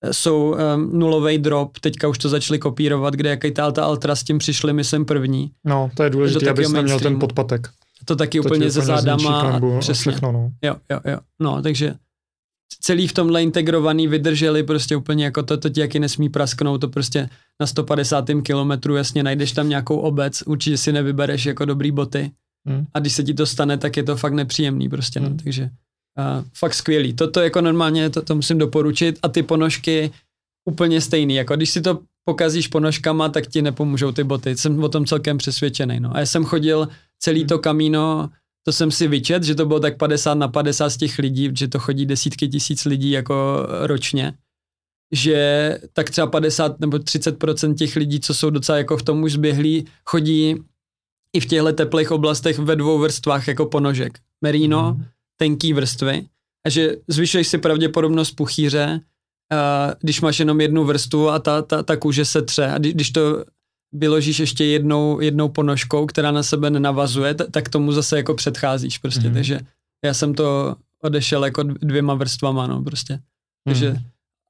eh, jsou um, nulový drop, teďka už to začali kopírovat, kde jaký ta Alta Ultra s tím přišli, myslím, první. No, to je důležité, abys měl ten podpatek. To taky to úplně ze zádama. Přesně. Všechno, no. Jo, jo, jo. No, takže celý v tomhle integrovaný vydrželi prostě úplně jako to, to ti jaký nesmí prasknout, to prostě na 150. kilometru jasně najdeš tam nějakou obec, určitě si nevybereš jako dobrý boty hmm. a když se ti to stane, tak je to fakt nepříjemný prostě, no, hmm. no, takže uh, fakt skvělý. Toto jako normálně, to, to musím doporučit a ty ponožky úplně stejný, jako když si to pokazíš ponožkama, tak ti nepomůžou ty boty, jsem o tom celkem přesvědčený, no a já jsem chodil celý to kamíno, to jsem si vyčet, že to bylo tak 50 na 50 z těch lidí, že to chodí desítky tisíc lidí jako ročně, že tak třeba 50 nebo 30% těch lidí, co jsou docela jako v tom už zběhlí, chodí i v těchto teplých oblastech ve dvou vrstvách jako ponožek. Merino, mm. tenký vrstvy, a že zvyšuješ si pravděpodobnost puchýře, uh, když máš jenom jednu vrstvu a ta, ta, ta kůže se tře. A když to vyložíš ještě jednou, jednou ponožkou, která na sebe nenavazuje, tak tomu zase jako předcházíš prostě, mm. takže já jsem to odešel jako dvěma vrstvama, no prostě. Takže mm.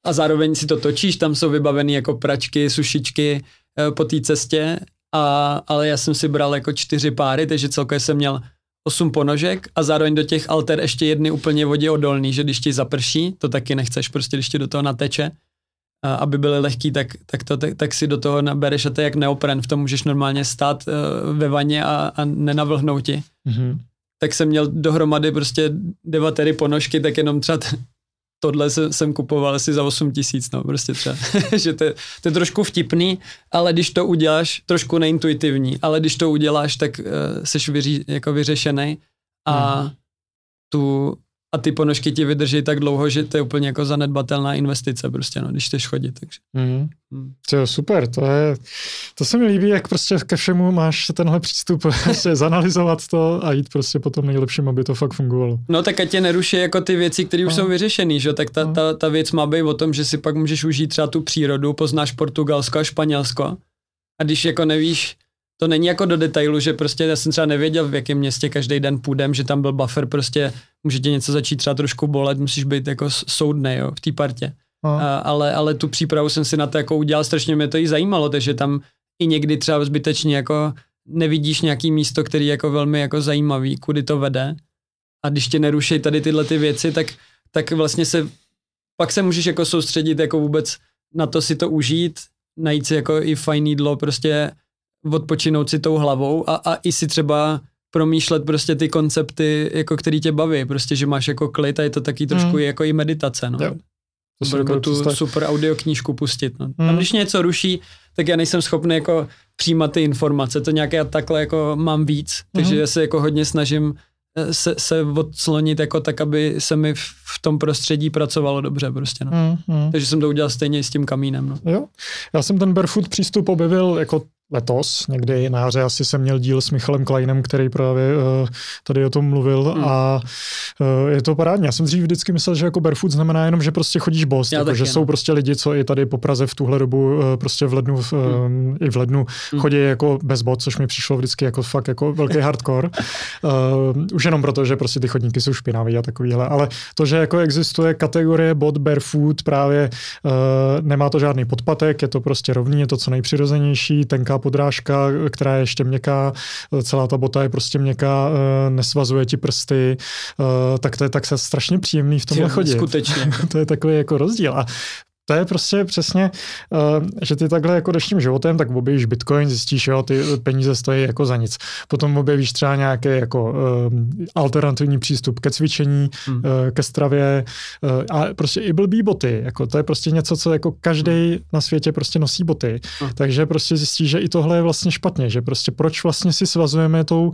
a zároveň si to točíš, tam jsou vybavený jako pračky, sušičky e, po té cestě, a, ale já jsem si bral jako čtyři páry, takže celkově jsem měl osm ponožek a zároveň do těch alter ještě jedny úplně vodě odolný, že když ti zaprší, to taky nechceš, prostě když ti do toho nateče, aby byly lehký, tak, tak, to, tak, tak si do toho nabereš a to je jak neopren, v tom můžeš normálně stát uh, ve vaně a, a nenavlhnout ti. Mm-hmm. Tak jsem měl dohromady prostě devatery ponožky, tak jenom třeba t- tohle se, jsem kupoval asi za 8 tisíc, no prostě třeba, že to, to je trošku vtipný, ale když to uděláš, trošku neintuitivní, ale když to uděláš, tak uh, seš vyří, jako vyřešený a mm. tu a ty ponožky ti vydrží tak dlouho, že to je úplně jako zanedbatelná investice prostě, no, když chceš chodit. Takže. Mm. Mm. To super, to je, to se mi líbí, jak prostě ke všemu máš tenhle přístup, prostě zanalizovat to a jít prostě po tom nejlepším, aby to fakt fungovalo. No tak ať tě neruší jako ty věci, které už no. jsou vyřešené, že tak ta, no. ta, ta věc má být o tom, že si pak můžeš užít třeba tu přírodu, poznáš Portugalsko a Španělsko a když jako nevíš, to není jako do detailu, že prostě já jsem třeba nevěděl, v jakém městě každý den půjdem, že tam byl buffer, prostě může tě něco začít třeba trošku bolet, musíš být jako soudný jo, v té partě. A, ale, ale tu přípravu jsem si na to jako udělal, strašně mě to i zajímalo, takže tam i někdy třeba zbytečně jako nevidíš nějaký místo, který je jako velmi jako zajímavý, kudy to vede. A když tě neruší tady tyhle ty věci, tak, tak vlastně se, pak se můžeš jako soustředit jako vůbec na to si to užít, najít si jako i fajn jídlo, prostě odpočinout si tou hlavou a, a i si třeba promýšlet prostě ty koncepty, jako který tě baví, prostě, že máš jako klid a je to taky trošku mm. jako i meditace, no. Jo. To jako tu představ... super audioknížku pustit, no. Mm. Tam když něco ruší, tak já nejsem schopný jako přijímat ty informace, to nějaké takhle jako mám víc, takže mm. já se jako hodně snažím eh, se, se odslonit jako tak, aby se mi v, v tom prostředí pracovalo dobře prostě, no. Mm, mm. Takže jsem to udělal stejně s tím kamínem, no. Jo, já jsem ten barefoot přístup objevil jako letos, někdy na jaře asi jsem měl díl s Michalem Kleinem, který právě uh, tady o tom mluvil hmm. a uh, je to parádně. Já jsem dřív vždycky myslel, že jako barefoot znamená jenom, že prostě chodíš boss, jako, že jsou prostě lidi, co i tady po Praze v tuhle dobu uh, prostě v lednu, uh, hmm. i v lednu hmm. chodí jako bez bot, což mi přišlo vždycky jako fakt jako velký hardcore. Uh, už jenom proto, že prostě ty chodníky jsou špinavé a takovýhle, ale to, že jako existuje kategorie bot barefoot, právě uh, nemá to žádný podpatek, je to prostě rovný, je to co nejpřirozenější, tenká podrážka, která je ještě měkká, celá ta bota je prostě měkká, eh, nesvazuje ti prsty, eh, tak to je tak se strašně příjemný v tomhle chodit. Skutečně. to je takový jako rozdíl. A to je prostě přesně, uh, že ty takhle jako jdeš tím životem, tak objevíš Bitcoin, zjistíš, jo, ty peníze stojí jako za nic. Potom objevíš třeba nějaký jako uh, alternativní přístup ke cvičení, hmm. uh, ke stravě a prostě i blbý boty. Jako to je prostě něco, co jako každý hmm. na světě prostě nosí boty. Hmm. Takže prostě zjistíš, že i tohle je vlastně špatně, že prostě proč vlastně si svazujeme tou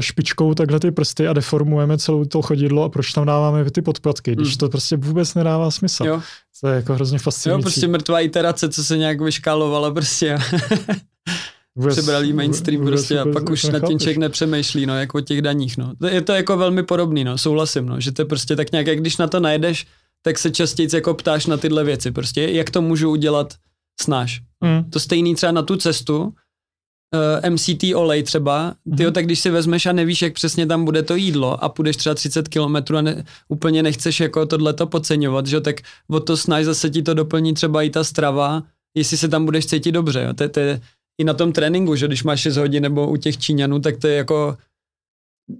špičkou takhle ty prsty a deformujeme celou to chodidlo a proč tam dáváme ty podpatky, když hmm. to prostě vůbec nedává smysl. Jo. To je jako hrozně fascinující. Jo, prostě mrtvá iterace, co se nějak vyškálovala prostě. Vůbec, Přebrali mainstream vůbec, prostě vůbec, a pak už na tím člověk nepřemýšlí, no, jako o těch daních, no. Je to jako velmi podobný, no, souhlasím, no, že to je prostě tak nějak, jak když na to najdeš, tak se častěji jako ptáš na tyhle věci, prostě, jak to můžu udělat snáš. Mm. To stejný třeba na tu cestu, uh, eh, MCT olej třeba, ty mm tak když si vezmeš a nevíš, jak přesně tam bude to jídlo a půjdeš třeba 30 kilometrů a ne, úplně nechceš jako tohleto podceňovat, že tak o to snaž zase ti to doplní třeba i ta strava, jestli se tam budeš cítit dobře, jo. To, to je i na tom tréninku, že když máš 6 hodin nebo u těch Číňanů, tak to je jako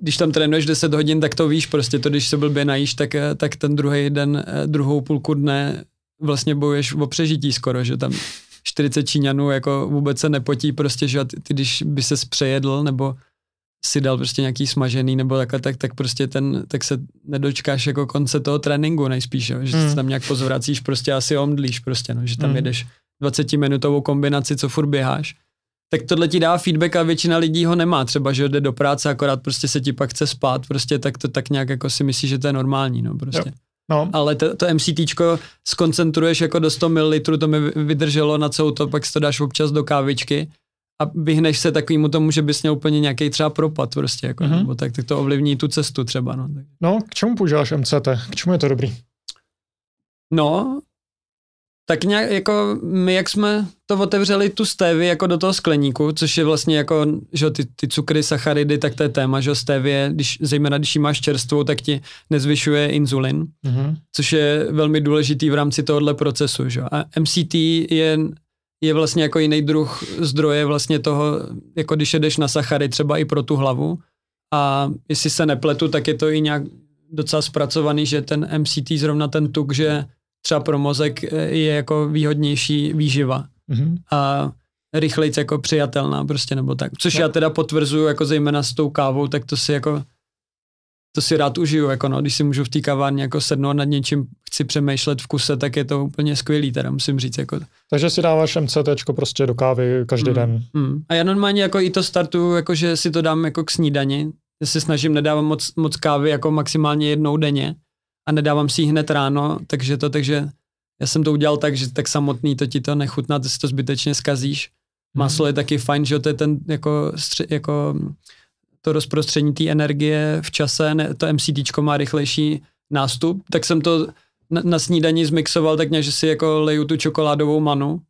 když tam trénuješ 10 hodin, tak to víš, prostě to, když se blbě najíš, tak, eh, tak ten druhý den, eh, druhou půlku dne vlastně bojuješ o přežití skoro, že tam 40 Číňanů jako vůbec se nepotí prostě, že ty, ty když by se přejedl nebo si dal prostě nějaký smažený nebo takhle, tak, tak prostě ten, tak se nedočkáš jako konce toho tréninku nejspíš, jo, že mm. se tam nějak pozvracíš, prostě asi omdlíš prostě, no, že tam mm. jedeš 20 minutovou kombinaci, co furt běháš, tak tohle ti dá feedback a většina lidí ho nemá, třeba, že jde do práce, akorát prostě se ti pak chce spát, prostě tak to tak nějak jako si myslí, že to je normální, no prostě. Jo. No. Ale to, to MCT skoncentruješ jako do 100 ml, to mi vydrželo na celou to, pak si to dáš občas do kávičky a vyhneš se takovému tomu, že bys měl úplně nějaký třeba propad prostě, jako, mm-hmm. nebo tak, tak to ovlivní tu cestu třeba. No, no k čemu používáš MCT? K čemu je to dobrý? No, tak nějak jako my, jak jsme to otevřeli tu stévy jako do toho skleníku, což je vlastně jako, že ty, ty cukry, sacharidy, tak to je téma, že stévie, když, zejména když ji máš čerstvou, tak ti nezvyšuje inzulin, mm-hmm. což je velmi důležitý v rámci tohohle procesu, že? A MCT je, je vlastně jako jiný druh zdroje vlastně toho, jako když jedeš na sachary třeba i pro tu hlavu, a jestli se nepletu, tak je to i nějak docela zpracovaný, že ten MCT, zrovna ten tuk, že třeba pro mozek je jako výhodnější výživa. Mm-hmm. A rychlejc jako přijatelná prostě nebo tak. Což no. já teda potvrzuju jako zejména s tou kávou, tak to si jako to si rád užiju, jako no, když si můžu v té kavárně jako sednout nad něčím, chci přemýšlet v kuse, tak je to úplně skvělý, teda musím říct. Jako. Takže si dáváš MCT prostě do kávy každý mm, den. Mm. A já normálně jako i to startuju, jako že si to dám jako k snídani. Já se snažím nedávat moc, moc kávy jako maximálně jednou denně a nedávám si ji hned ráno, takže to, takže já jsem to udělal tak, že tak samotný to ti to nechutná, ty si to zbytečně skazíš. Maslo je taky fajn, že to je ten jako, stři, jako to rozprostření té energie v čase, ne, to MCT má rychlejší nástup, tak jsem to na, na snídani zmixoval tak nějak, že si jako leju tu čokoládovou manu,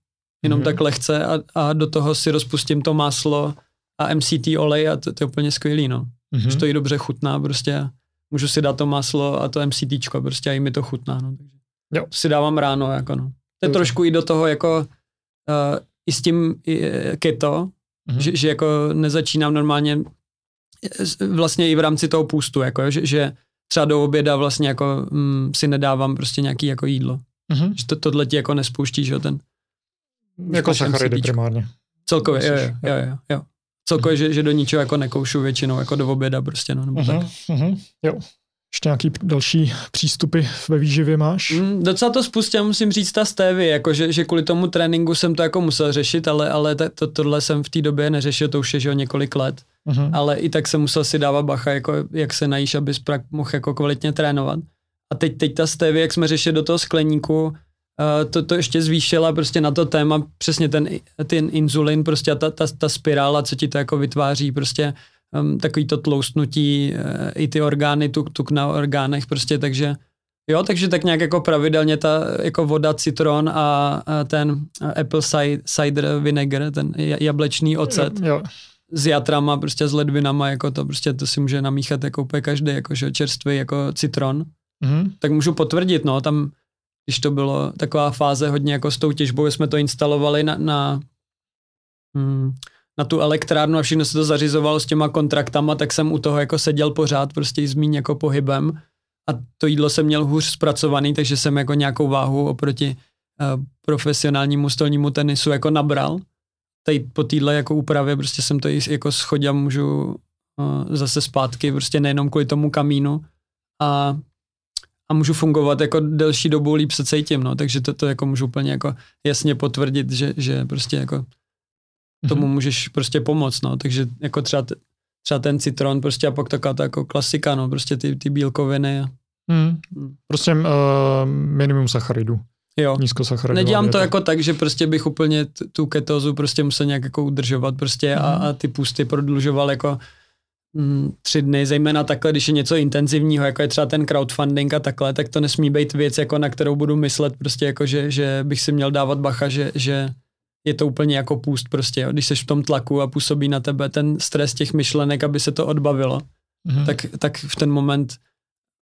jenom mm. tak lehce a, a do toho si rozpustím to máslo a MCT olej a to, to je úplně skvělý, no. Mm-hmm. Že to i dobře chutná prostě. Můžu si dát to máslo a to MCT prostě a i mi to chutná, no. Takže jo. To si dávám ráno, jako no. To je Dobře. trošku i do toho jako uh, i s tím uh, keto, mm-hmm. že, že jako nezačínám normálně vlastně i v rámci toho půstu, jako, že, že třeba do oběda vlastně jako mm, si nedávám prostě nějaký jako jídlo. Mm-hmm. Že to, tohle ti jako nespouští, že ten... Jako sacharidy primárně. Celkově, jo, jo, jo, jo, jo. Celkově, že, že do ničeho jako nekoušu většinou, jako do oběda prostě, no, nebo mm-hmm. tak. Mm-hmm. Jo. Ještě nějaký další přístupy ve výživě máš? Mm, docela to spustím, musím říct, ta stevy, jako že, že kvůli tomu tréninku jsem to jako musel řešit, ale, ale to, tohle jsem v té době neřešil, to už je že několik let. Uh-huh. Ale i tak jsem musel si dávat bacha, jako jak se najíš, abys mohl jako kvalitně trénovat. A teď, teď ta stevy, jak jsme řešili do toho skleníku, to, to ještě zvýšila prostě na to téma, přesně ten, ten inzulin, prostě ta, ta, ta spirála, co ti to jako vytváří, prostě um, takový to tloustnutí, uh, i ty orgány, tuk, tuk na orgánech prostě, takže jo, takže tak nějak jako pravidelně ta jako voda, citron a, a ten apple cider vinegar, ten jablečný ocet. Jo. S jatrama, prostě s ledvinama, jako to prostě to si může namíchat jako úplně každý, jako že čerstvý jako citron. Mm-hmm. Tak můžu potvrdit, no, tam, když to bylo taková fáze hodně jako s tou těžbou, jsme to instalovali na, na hmm, na tu elektrárnu a všechno se to zařizovalo s těma kontraktama, tak jsem u toho jako seděl pořád, prostě zmíň jako pohybem a to jídlo jsem měl hůř zpracovaný, takže jsem jako nějakou váhu oproti uh, profesionálnímu stolnímu tenisu jako nabral. Tady po téhle jako úpravě prostě jsem to jako schodil můžu uh, zase zpátky, prostě nejenom kvůli tomu kamínu a a můžu fungovat jako delší dobu, líp se cítím, no, takže to, to jako můžu úplně jako jasně potvrdit, že, že prostě jako tomu mm-hmm. můžeš prostě pomoct, no, takže jako třeba, třeba ten citron prostě a pak taková ta jako klasika, no, prostě ty, ty bílkoviny. A, mm. Prostě uh, minimum sacharidů. Jo. Nízkosacharidová Nedělám to jako tak, že prostě bych úplně tu ketózu prostě musel nějak jako udržovat prostě mm. a, mhm. a ty pusty prodlužoval jako tři dny, zejména takhle, když je něco intenzivního, jako je třeba ten crowdfunding a takhle, tak to nesmí být věc, jako na kterou budu myslet prostě jako, že, že bych si měl dávat bacha, že, že je to úplně jako půst prostě, jo. když jsi v tom tlaku a působí na tebe ten stres těch myšlenek, aby se to odbavilo, mm-hmm. tak, tak v ten moment,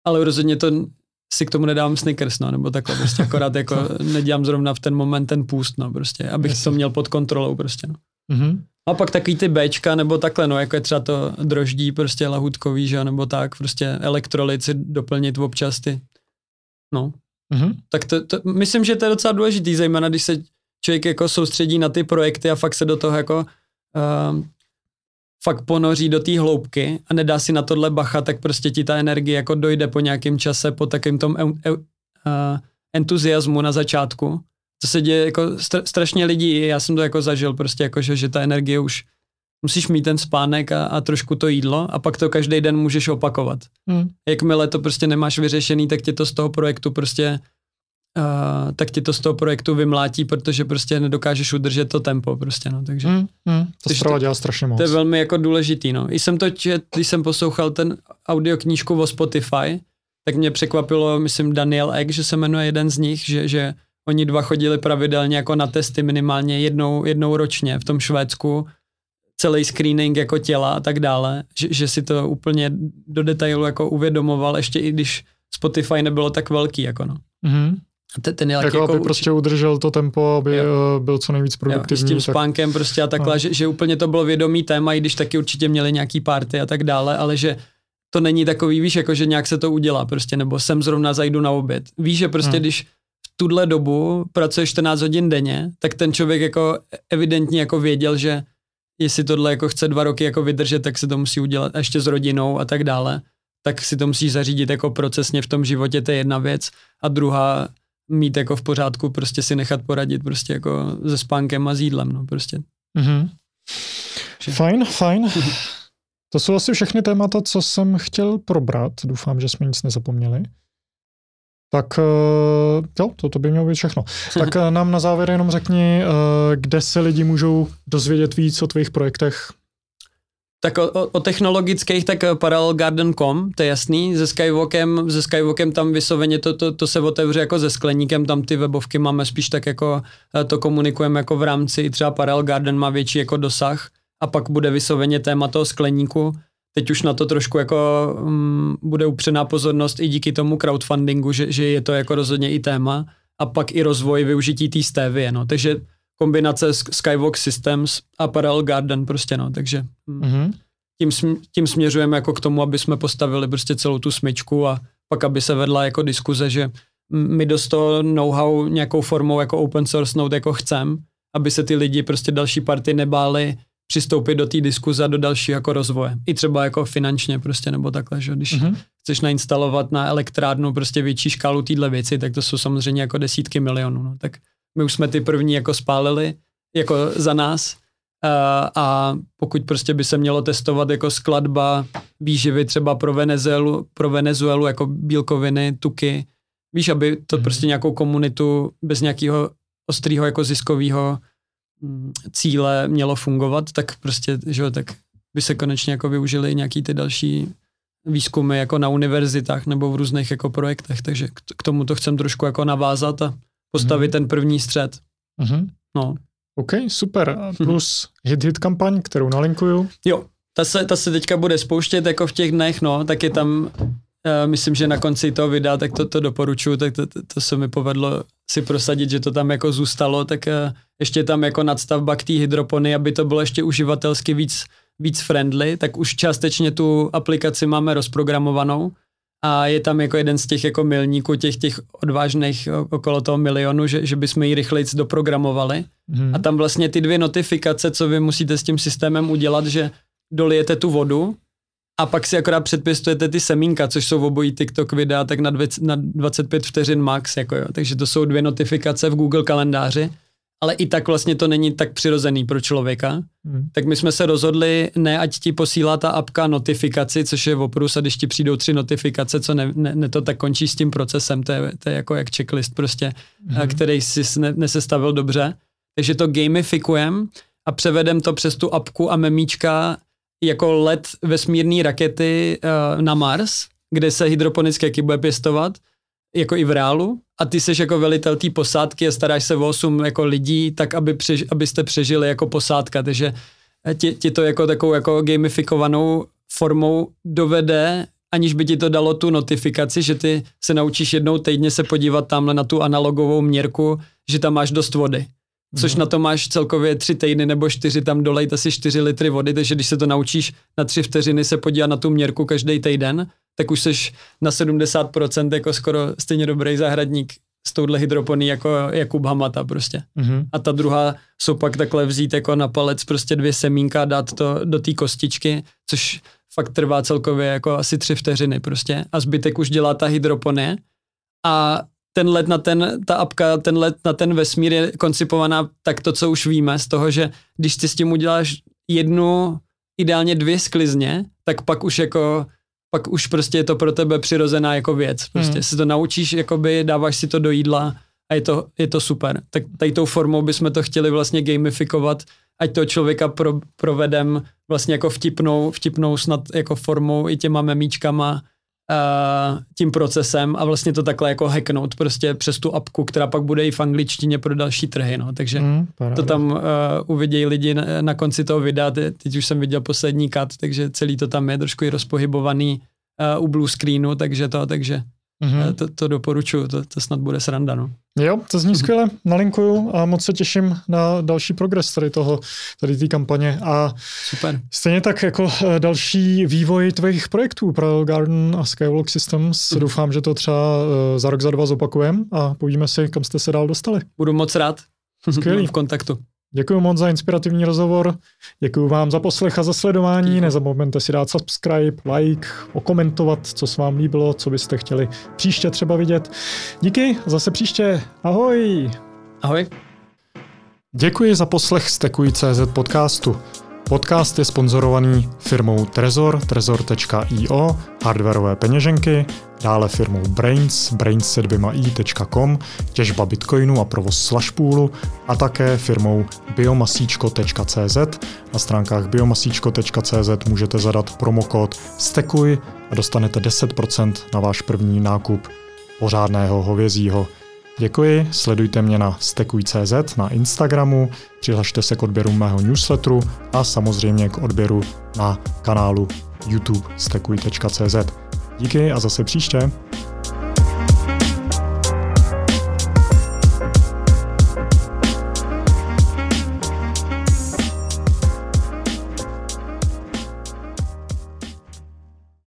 ale rozhodně to si k tomu nedávám sneakers, no, nebo takhle, prostě akorát jako nedělám zrovna v ten moment ten půst, no, prostě, abych Jasně. to měl pod kontrolou, prostě, no. Mm-hmm. A pak takový ty Bčka, nebo takhle, no, jako je třeba to droždí, prostě lahutkový, že nebo tak, prostě elektrolyty doplnit občas ty, no. Mm-hmm. Tak to, to, myslím, že to je docela důležitý, zejména když se člověk jako soustředí na ty projekty a fakt se do toho jako uh, fakt ponoří do té hloubky a nedá si na tohle bacha, tak prostě ti ta energie jako dojde po nějakém čase, po takém tom uh, entuziasmu na začátku. To se děje jako str- strašně lidí, já jsem to jako zažil prostě jako, že, že ta energie už musíš mít ten spánek a, a trošku to jídlo a pak to každý den můžeš opakovat. Hmm. Jakmile to prostě nemáš vyřešený, tak tě to z toho projektu prostě uh, tak ti to z toho projektu vymlátí, protože prostě nedokážeš udržet to tempo prostě, no, takže. Mm, mm, to strava dělá strašně moc. To je velmi jako důležitý, no. I jsem to čet, když jsem poslouchal ten audioknížku o Spotify, tak mě překvapilo, myslím, Daniel Egg, že se jmenuje jeden z nich, že, že oni dva chodili pravidelně jako na testy minimálně jednou, jednou ročně v tom Švédsku, celý screening jako těla a tak dále, že, že si to úplně do detailu jako uvědomoval, ještě i když Spotify nebylo tak velký, jako no. Mm-hmm. ten, ten jako, jako aby uči- prostě udržel to tempo, aby Jo. jo. byl co nejvíc Jo, produktivní. s tím tak- spánkem prostě a takhle, No. že, že úplně to bylo vědomý téma, i když taky určitě měli nějaký party a tak dále, ale že to není takový, víš, jako že nějak se to udělá prostě, nebo sem zrovna zajdu na oběd. Víš, že prostě Hmm. když tuhle dobu pracuješ 14 hodin denně, tak ten člověk jako evidentně jako věděl, že jestli tohle jako chce dva roky jako vydržet, tak se to musí udělat ještě s rodinou a tak dále, tak si to musíš zařídit jako procesně v tom životě, to je jedna věc. A druhá, mít jako v pořádku, prostě si nechat poradit prostě jako se spánkem a s jídlem, no prostě. Mhm. Že- Fajn, fajn. To jsou asi všechny témata, co jsem chtěl probrat. Doufám, že jsme nic nezapomněli. Tak eh, jo, to, to by mělo být všechno. Tak eh, nám na závěr jenom řekni, eh, kde se lidi můžou dozvědět víc o tvých projektech. Tak o, o, technologických, tak parallelgarden.com, to je jasný, se Skywalkem, se Skywalkem tam vysloveně to, to, to se otevře jako se skleníkem, tam ty webovky máme spíš tak jako, to komunikujeme jako v rámci, třeba Parallel Garden má větší jako dosah a pak bude vysloveně téma toho skleníku, teď už na to trošku jako um, bude upřená pozornost i díky tomu crowdfundingu, že, že je to jako rozhodně i téma. A pak i rozvoj využití té stevie, no, takže kombinace Sk- Skywalk Systems a Parallel Garden prostě, no, takže mm, Mhm. tím, sm- tím směřujeme jako k tomu, aby jsme postavili prostě celou tu smyčku a pak, aby se vedla jako diskuze, že m- my dost to know-how nějakou formou jako open source note jako chcem, aby se ty lidi prostě další party nebáli přistoupit do té diskuze a do dalšího jako rozvoje. I třeba jako finančně prostě nebo takhle, že když Mhm. chceš nainstalovat na elektrárnu prostě větší škálu téhle věci, tak to jsou samozřejmě jako desítky milionů. No. Tak my už jsme ty první jako spálili jako za nás a, a pokud prostě by se mělo testovat jako skladba výživy třeba pro Venezuelu, pro Venezuelu jako bílkoviny, tuky, víš, aby to Mhm. prostě nějakou komunitu bez nějakého ostrého jako ziskového cíle mělo fungovat, tak prostě, že jo, tak by se konečně jako využili nějaký ty další výzkumy jako na univerzitách nebo v různých jako projektech, takže k tomu to chcem trošku jako navázat a postavit Mhm. ten první střed. Mhm. No. OK, super. A Plus hit hit kampaň, kterou nalinkuju. Jo, ta se, ta se teďka bude spouštět jako v těch dnech, no, tak je tam, myslím, že na konci toho videa, tak to, to doporučuju, tak to, to, to se mi povedlo si prosadit, že to tam jako zůstalo, tak uh, ještě tam jako nadstavba k té hydropony, aby to bylo ještě uživatelsky víc, víc friendly, tak už částečně tu aplikaci máme rozprogramovanou a je tam jako jeden z těch jako milníků, těch, těch odvážných okolo toho milionu, že, že bychom ji rychleji doprogramovali. Mhm. A tam vlastně ty dvě notifikace, co vy musíte s tím systémem udělat, že dolijete tu vodu a pak si akorát předpěstujete ty semínka, což jsou obojí TikTok videa, tak na, dvě, na 25 vteřin max, jako jo. takže to jsou dvě notifikace v Google kalendáři, ale i tak vlastně to není tak přirozený pro člověka. Mhm. Tak my jsme se rozhodli, ne ať ti posílá ta apka notifikaci, což je oprus a když ti přijdou tři notifikace, co ne, ne, ne to tak končí s tím procesem, to je, to je jako jak checklist prostě, mm-hmm. který si ne, nesestavil dobře. Takže to gamifikujem a převedem to přes tu apku a memíčka jako let vesmírné rakety uh, na Mars, kde se hydroponicky jaký bude pěstovat, jako i v reálu. A ty jsi jako velitel té posádky a staráš se o 8 jako lidí, tak aby přež, abyste přežili jako posádka. Takže ti, ti to jako takovou jako gamifikovanou formou dovede, aniž by ti to dalo tu notifikaci, že ty se naučíš jednou týdně se podívat tamhle na tu analogovou měrku, že tam máš dost vody. Což Mhm. na to máš celkově tři týdny nebo čtyři, tam dolejt asi čtyři litry vody, takže když se to naučíš na tři vteřiny se podívat na tu měrku každý týden, tak už jsi na 70% jako skoro stejně dobrý zahradník s touhle hydroponí jako Jakub Hamata prostě. Mhm. A ta druhá jsou pak takhle vzít jako na palec prostě dvě semínka, dát to do té kostičky, což fakt trvá celkově jako asi tři vteřiny prostě. A zbytek už dělá ta hydroponie. A ten let na ten, ta apka, ten let na ten vesmír je koncipovaná tak to, co už víme z toho, že když ty s tím uděláš jednu, ideálně dvě sklizně, tak pak už jako pak už prostě je to pro tebe přirozená jako věc. Prostě Hmm. si to naučíš, jakoby dáváš si to do jídla a je to, je to super. Tak tady tou formou bychom to chtěli vlastně gamifikovat, ať toho člověka pro, provedem vlastně jako vtipnou, vtipnou snad jako formou i těma memíčkama, uh, tím procesem a vlastně to takhle jako hacknout prostě přes tu apku, která pak bude i v angličtině pro další trhy, no. Takže paráda. to tam uh, uvidějí lidi na, na konci toho videa, Te, teď už jsem viděl poslední kat, takže celý to tam je trošku i rozpohybovaný uh, u blue screenu, takže to, takže Mm-hmm. To, to doporučuju, to, to snad bude sranda. No. Jo, to zní skvěle, nalinkuju a moc se těším na další progres tady toho, tady té kampaně a Super. stejně tak jako eh, další vývoj tvých projektů pro Garden a Skywalk Systems. Mm. Doufám, že to třeba eh, za rok, za dva zopakujeme a povíme si, kam jste se dál dostali. Budu moc rád. Skvělý. v kontaktu. Děkuji moc za inspirativní rozhovor, děkuji vám za poslech a za sledování, nezapomeňte si dát subscribe, like, okomentovat, co se vám líbilo, co byste chtěli příště třeba vidět. Díky, zase příště, ahoj! Ahoj. Děkuji za poslech Stekuj.cz podcastu. Podcast je sponzorovaný firmou Trezor, trezor.io, hardwareové peněženky, dále firmou Brains, brains i.com, těžba bitcoinu a provoz slashpoolu a také firmou biomasíčko.cz. Na stránkách biomasíčko.cz můžete zadat promokód STEKUJ a dostanete 10% na váš první nákup pořádného hovězího. Děkuji, sledujte mě na stekuj.cz na Instagramu, přihlašte se k odběru mého newsletteru a samozřejmě k odběru na kanálu YouTube stekuj.cz. Díky a zase příště.